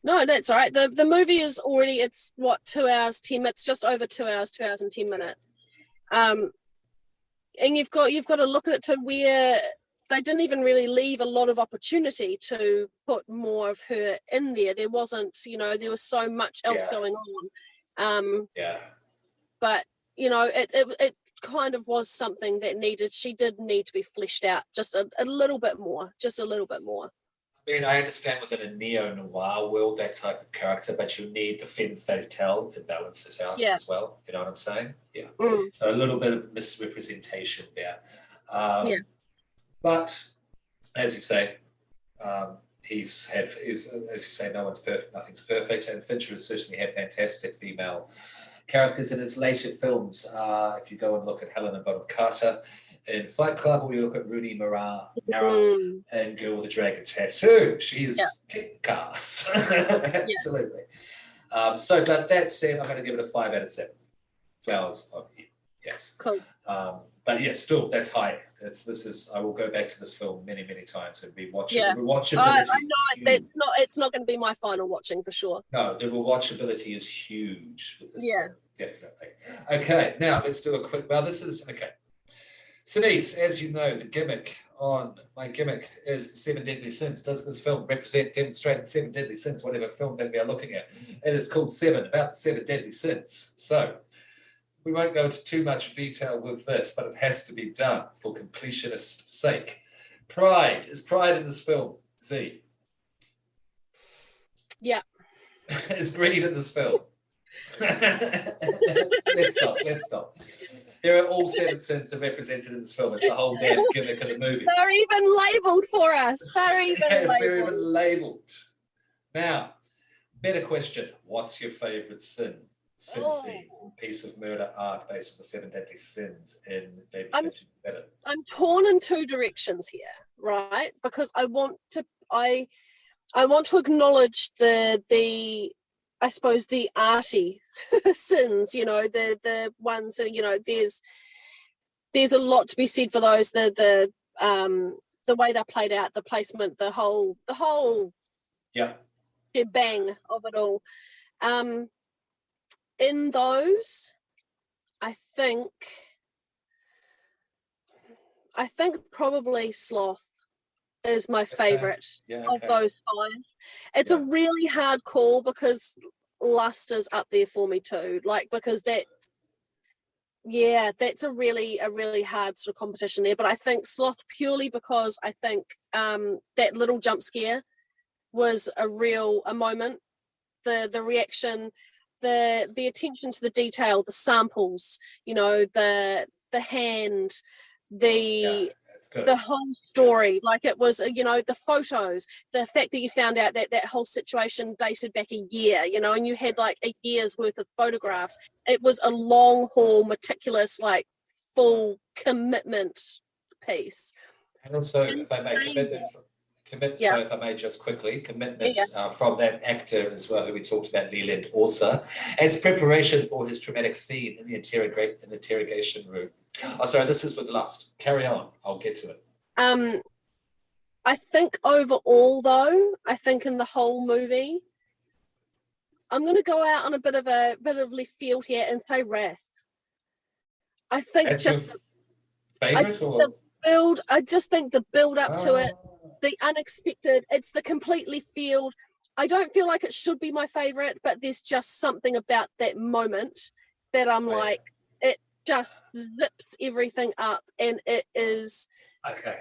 No, that's all right. The the movie is already it's what two hours ten minutes, just over two hours, two hours and ten minutes. Um, and you've got you've got to look at it to where they didn't even really leave a lot of opportunity to put more of her in there. There wasn't, you know, there was so much else Yeah. going on. Um, yeah, but you know, it, it it kind of was something that needed. She did need to be fleshed out just a, a little bit more, just a little bit more. I mean I understand within a neo noir world that type of character, but you need the femme fatale to balance it out Yeah. as well. You know what I'm saying? Yeah. Mm. So a little bit of misrepresentation there. Um, Yeah. But as you say, um, he's had, he's, as you say, no one's perfect, nothing's perfect. And Fincher has certainly had fantastic female characters in his later films. Uh, if you go and look at Helena Bonham Carter in Fight Club, you look at Rooney Mara, Mara Mm. and Girl with a Dragon Tattoo, she's Yeah. kick ass. Absolutely. Um, so, but that said, I'm going to give it a five out of seven. Flowers of you. Yes. Cool. Um, but yeah, still, that's high. That's this is. I will go back to this film many, many times and rewatch Yeah. it. The rewatchability. I, I know that's not it's not going to be my final watching for sure. No, the rewatchability is huge with this Yeah. film, definitely. Okay, now let's do a quick. Well, this is okay. Sinise, as you know, the gimmick on my gimmick is the Seven Deadly Sins. Does this film represent, demonstrate the Seven Deadly Sins, whatever film that we are looking at? And It is called Seven, about the Seven Deadly Sins. So we won't go into too much detail with this, but it has to be done for completionist's sake. Pride is pride in this film. Z. Yeah. is greed in this film. let's stop. Let's stop. There are all seven sins are represented in this film. It's the whole damn gimmick of the movie. They're even labeled for us. They're even Yes, they're labeled. even labeled. Now, better question. What's your favorite sin? Cincy, oh. piece of murder art based on the seven deadly sins in David I'm- Better. I'm torn in two directions here, right? Because I want to I I want to acknowledge the the I suppose the arty sins, you know, the the ones that you know there's there's a lot to be said for those the the um the way they're played out, the placement, the whole the whole Yeah. bang of it all. Um, in those, I think, I think probably sloth is my Okay. favorite Yeah. of those five. It's a really hard call because lust is up there for me too. Like because that yeah, that's a really a really hard sort of competition there. But I think sloth purely because I think um that little jump scare was a real a moment. The the reaction, the the attention to the detail, the samples, you know, the the hand, the Yeah, good. the whole story like it was uh, you know the photos the fact that you found out that that whole situation dated back a year you know and you had like a year's worth of photographs it was a long haul meticulous like full commitment piece And also, And if I may, commitment, fr- commit, Yeah. so if I may just quickly, commitment Yeah. uh, from that actor as well, who we talked about, Leland Orser, as preparation for his traumatic scene in the interrogate in the interrogation room. Oh, sorry, this is with lust. Carry on. I'll get to it. um i think overall though i think in the whole movie i'm going to go out on a bit of a bit of left field here and say wrath i think That's just favorite, or build i just think the build up to it Oh, the unexpected it's the completely field i don't feel like it should be my favorite but there's just something about that moment that i'm Right. like just zips everything up and it is Okay.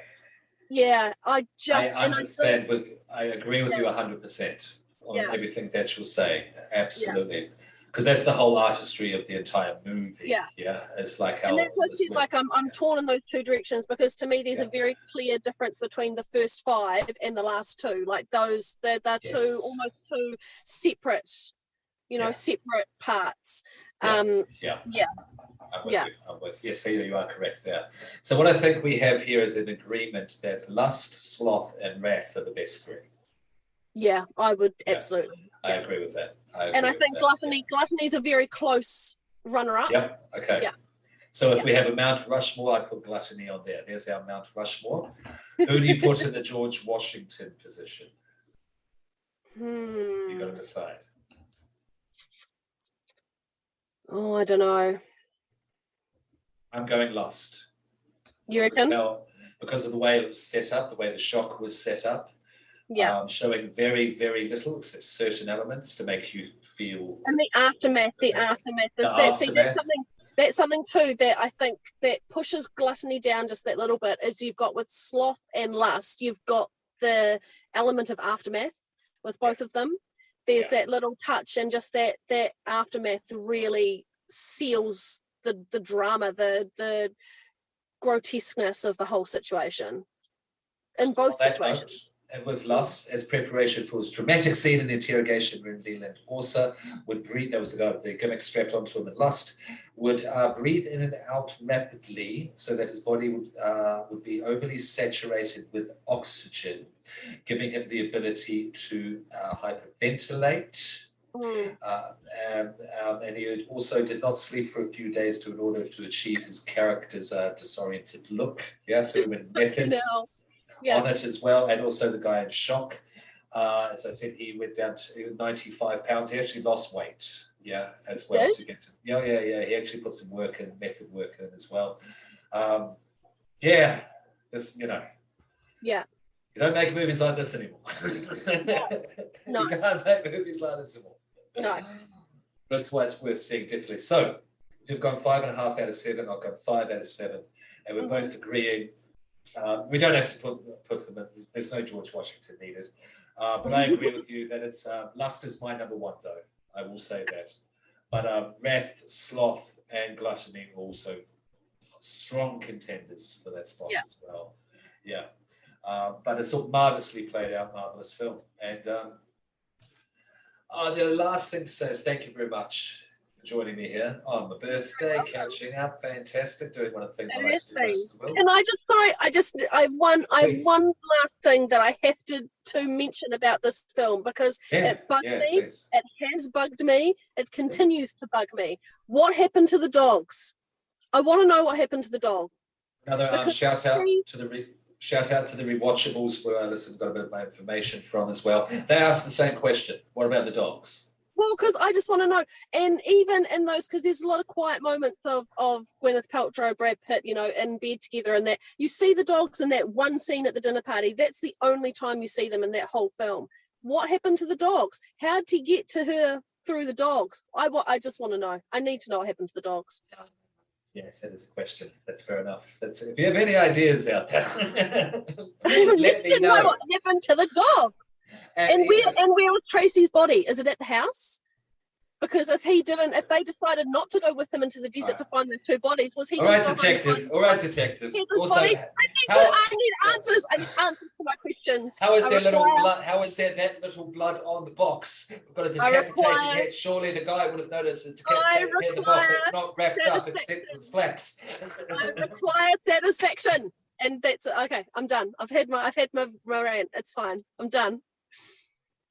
yeah i just I and I think, understand. With I agree with you hundred percent on Yeah. everything that you'll say. Absolutely, because that's the whole artistry of the entire movie. Yeah. yeah. It's like how and that's what said, like I'm, I'm torn in those two directions because to me there's a very clear difference between the first five and the last two like those they're, they're two almost two separate you know Yeah. separate parts Yeah. Um Yeah. Yeah. I'm with Yeah. you. I'm with you. yes, so you are correct there. So what I think we have here is an agreement that lust, sloth, and wrath are the best three. yeah i would Yeah. absolutely I agree with that. I and I think gluttony gluttony is a very close runner up. Yep. Okay. Yeah. So if Yeah. we have a Mount Rushmore, I put gluttony on there. There's our Mount Rushmore. Who do you put in the George Washington position? Hmm. You got to decide. Oh, I don't know. I'm going lust. You Because reckon? how- Because of the way it was set up, the way the shock was set up, Yeah. um, showing very, very little except certain elements to make you feel and the aftermath, the aftermath. the is that, see, aftermath. that's something. That's something too that I think that pushes gluttony down just that little bit. Is you've got with sloth and lust, you've got the element of aftermath with both of them. There's Yeah. that little touch, and just that that aftermath really seals the the drama, the the grotesqueness of the whole situation. In both that situations. And with lust as preparation for his dramatic scene in the interrogation room, Leland also would breathe. There was the, the gimmick strapped onto him in lust. Would uh, breathe in and out rapidly, so that his body would uh, would be overly saturated with oxygen, giving him the ability to uh, hyperventilate. Mm. Uh, um, um, and he also did not sleep for a few days to in order to achieve his character's uh, disoriented look. Yeah, so he went method Now, yeah. on it as well, and also the guy in shock. Uh, as I said, he went down to 95 pounds. He actually lost weight, yeah, as well Did? to get. To, yeah, yeah, yeah. He actually put some work in, method work in as well. Um, yeah, this, you know, Yeah. you don't make movies like this anymore. No. you can't make movies like this anymore. No. That's why it's worth seeing definitely. So you've gone five and a half out of seven. I've gone five out of seven, and we're Mhm. both agreeing. Uh, we don't have to put put them. In, there's no George Washington needed, uh, but I agree with you that it's uh, lust is my number one though. I will say that. But um, wrath, sloth, and gluttony are also strong contenders for that spot Yeah. as well. Yeah. Um, but it's all marvelously played out, marvelous film. And um, uh, the last thing to say is thank you very much, joining me here on my birthday, catching up. Fantastic. Doing one of the things I like to do most of the world. And I just sorry, I just I've one I've one last thing that I have to to mention about this film because Yeah, it bugged yeah, me. please. It has bugged me. It continues to bug me. What happened to the dogs? I want to know what happened to the dog. Another um, shout out to the re- shout out to the rewatchables where I listen, got a bit of my information from as well. They asked the same question. What about the dogs? Well, because I just want to know, and even in those, because there's a lot of quiet moments of of Gwyneth Paltrow, Brad Pitt, you know, in bed together, and that you see the dogs in that one scene at the dinner party. That's the only time you see them in that whole film. What happened to the dogs? How did he get to her through the dogs? I I just want to know. I need to know what happened to the dogs. Yes, that is a question. That's fair enough. That's, if you have any ideas out there, let need me know know. what happened to the dog. And where and where was Tracy's body? Is it at the house? Because if he didn't, if they decided not to go with him into the desert to find the two bodies, was he? All right, gonna right, go home and detective. All right, detective. Also, body. I need, how- I need answers. I need answers to my questions. how is I there little blood? How is there that little blood on the box? We've got a decapitated require- head. Surely the guy would have noticed the decapitated head. The box. It's not wrapped up except with flaps. I require satisfaction, and that's okay. I'm done. I've had my I've had my, my rant. It's fine. I'm done.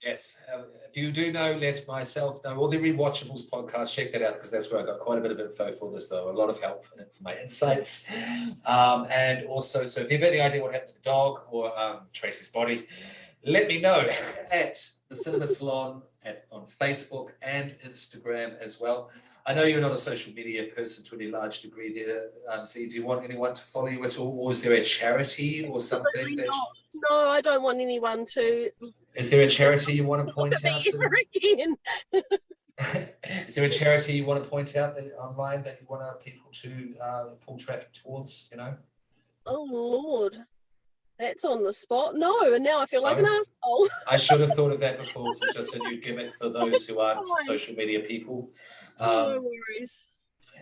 Yes, um, if you do know, let myself know. Or the Rewatchables podcast, check that out because that's where I got quite a bit of info for this, though. A lot of help for my insights. Um, and also, so if you have any idea what happened to the dog or um, Tracy's body, let me know at the Sinema Salon at, on Facebook and Instagram as well. I know you're not a social media person to any large degree there. Um, so, do you want anyone to follow you at all? Or is there a charity or something? That. No, I don't want anyone to is there a charity you want to point out? again. Is there a charity you want to point out that online that you want people to uh, pull traffic towards? You know, Oh Lord, that's on the spot. No, and now I feel like an asshole. I should have thought of that before. It's just a new gimmick for those who aren't social media people. no Um, worries.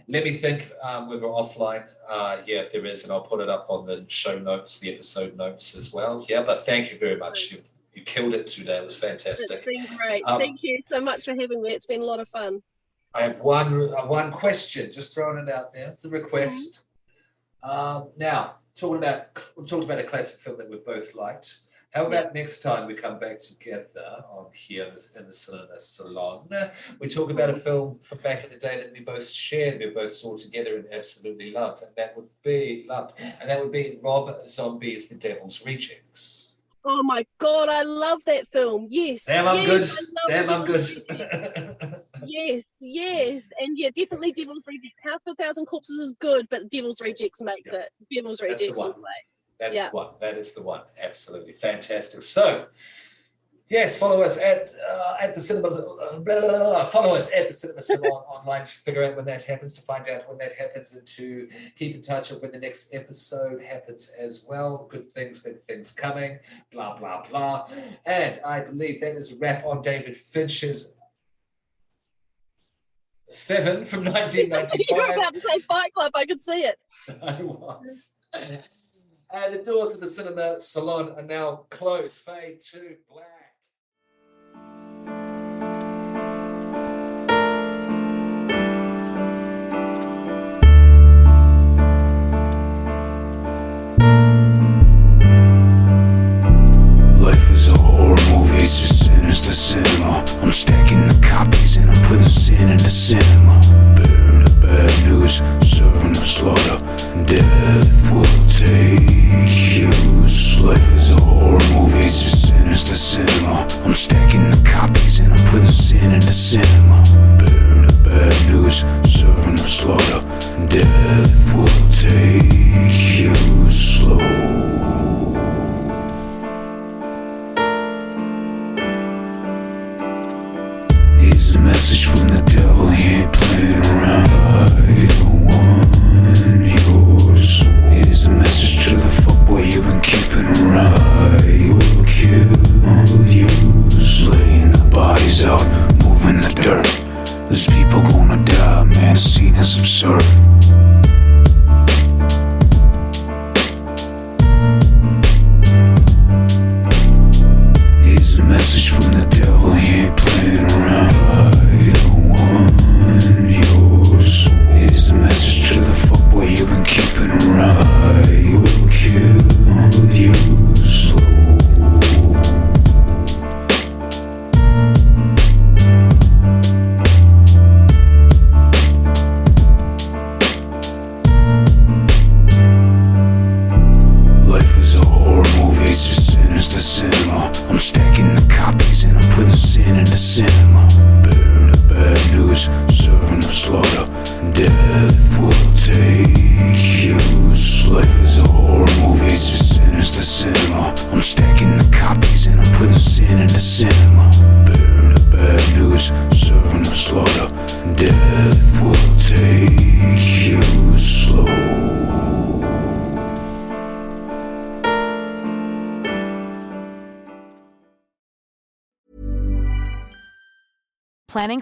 Let me think um, when we're offline. Uh, yeah, if there is, and I'll put it up on the show notes, the episode notes as well. Yeah, but thank you very much. You, you killed it today. It was It's fantastic. been great. Um, Thank you so much for having me. It's been a lot of fun. I have one uh, one question, just throwing it out there. It's a request. Um, now, talking about we've talked about a classic film that we both liked. How about next time we come back together on here in the, in the Sinema Salon? We talk about a film from back in the day that we both shared, we both saw together and absolutely loved, and that would be loved, and that would be Rob Zombie's The Devil's Rejects. Oh my god, I love that film. Yes. Damn, I'm yes, good. I Damn, I'm good. Yes, yes, and yeah, definitely Devil's Rejects. House of a Thousand Corpses is good, but Devil's Rejects make Yeah. it. Devil's Rejects all the way. That's Yeah. the one. That is the one. Absolutely fantastic. So, yes, follow us at uh, at the cinema. uh, blah, blah, blah, blah. Follow us at the Sinema salon online to figure out when that happens, to find out when that happens, and to keep in touch of when the next episode happens as well. Good things, good things coming. Blah blah blah. And I believe that is a wrap on David Fincher's. Seven from 1995. you were about to say Fight Club. I could see it. I was. And the doors of the Sinema Salon are now closed. Fade to black. Cinema. I'm stacking the copies and I'm putting sin in the cinema. The bad news, serving the slaughter. Death will take you. Life is a horror movie, it's just sin is the cinema. I'm stacking the copies and I'm putting sin in the cinema. Bearing the bad news, serving the slaughter. Death will take you slow. Here's a message from the devil, he out, moving the dirt. There's people gonna die, man, the scene is absurd.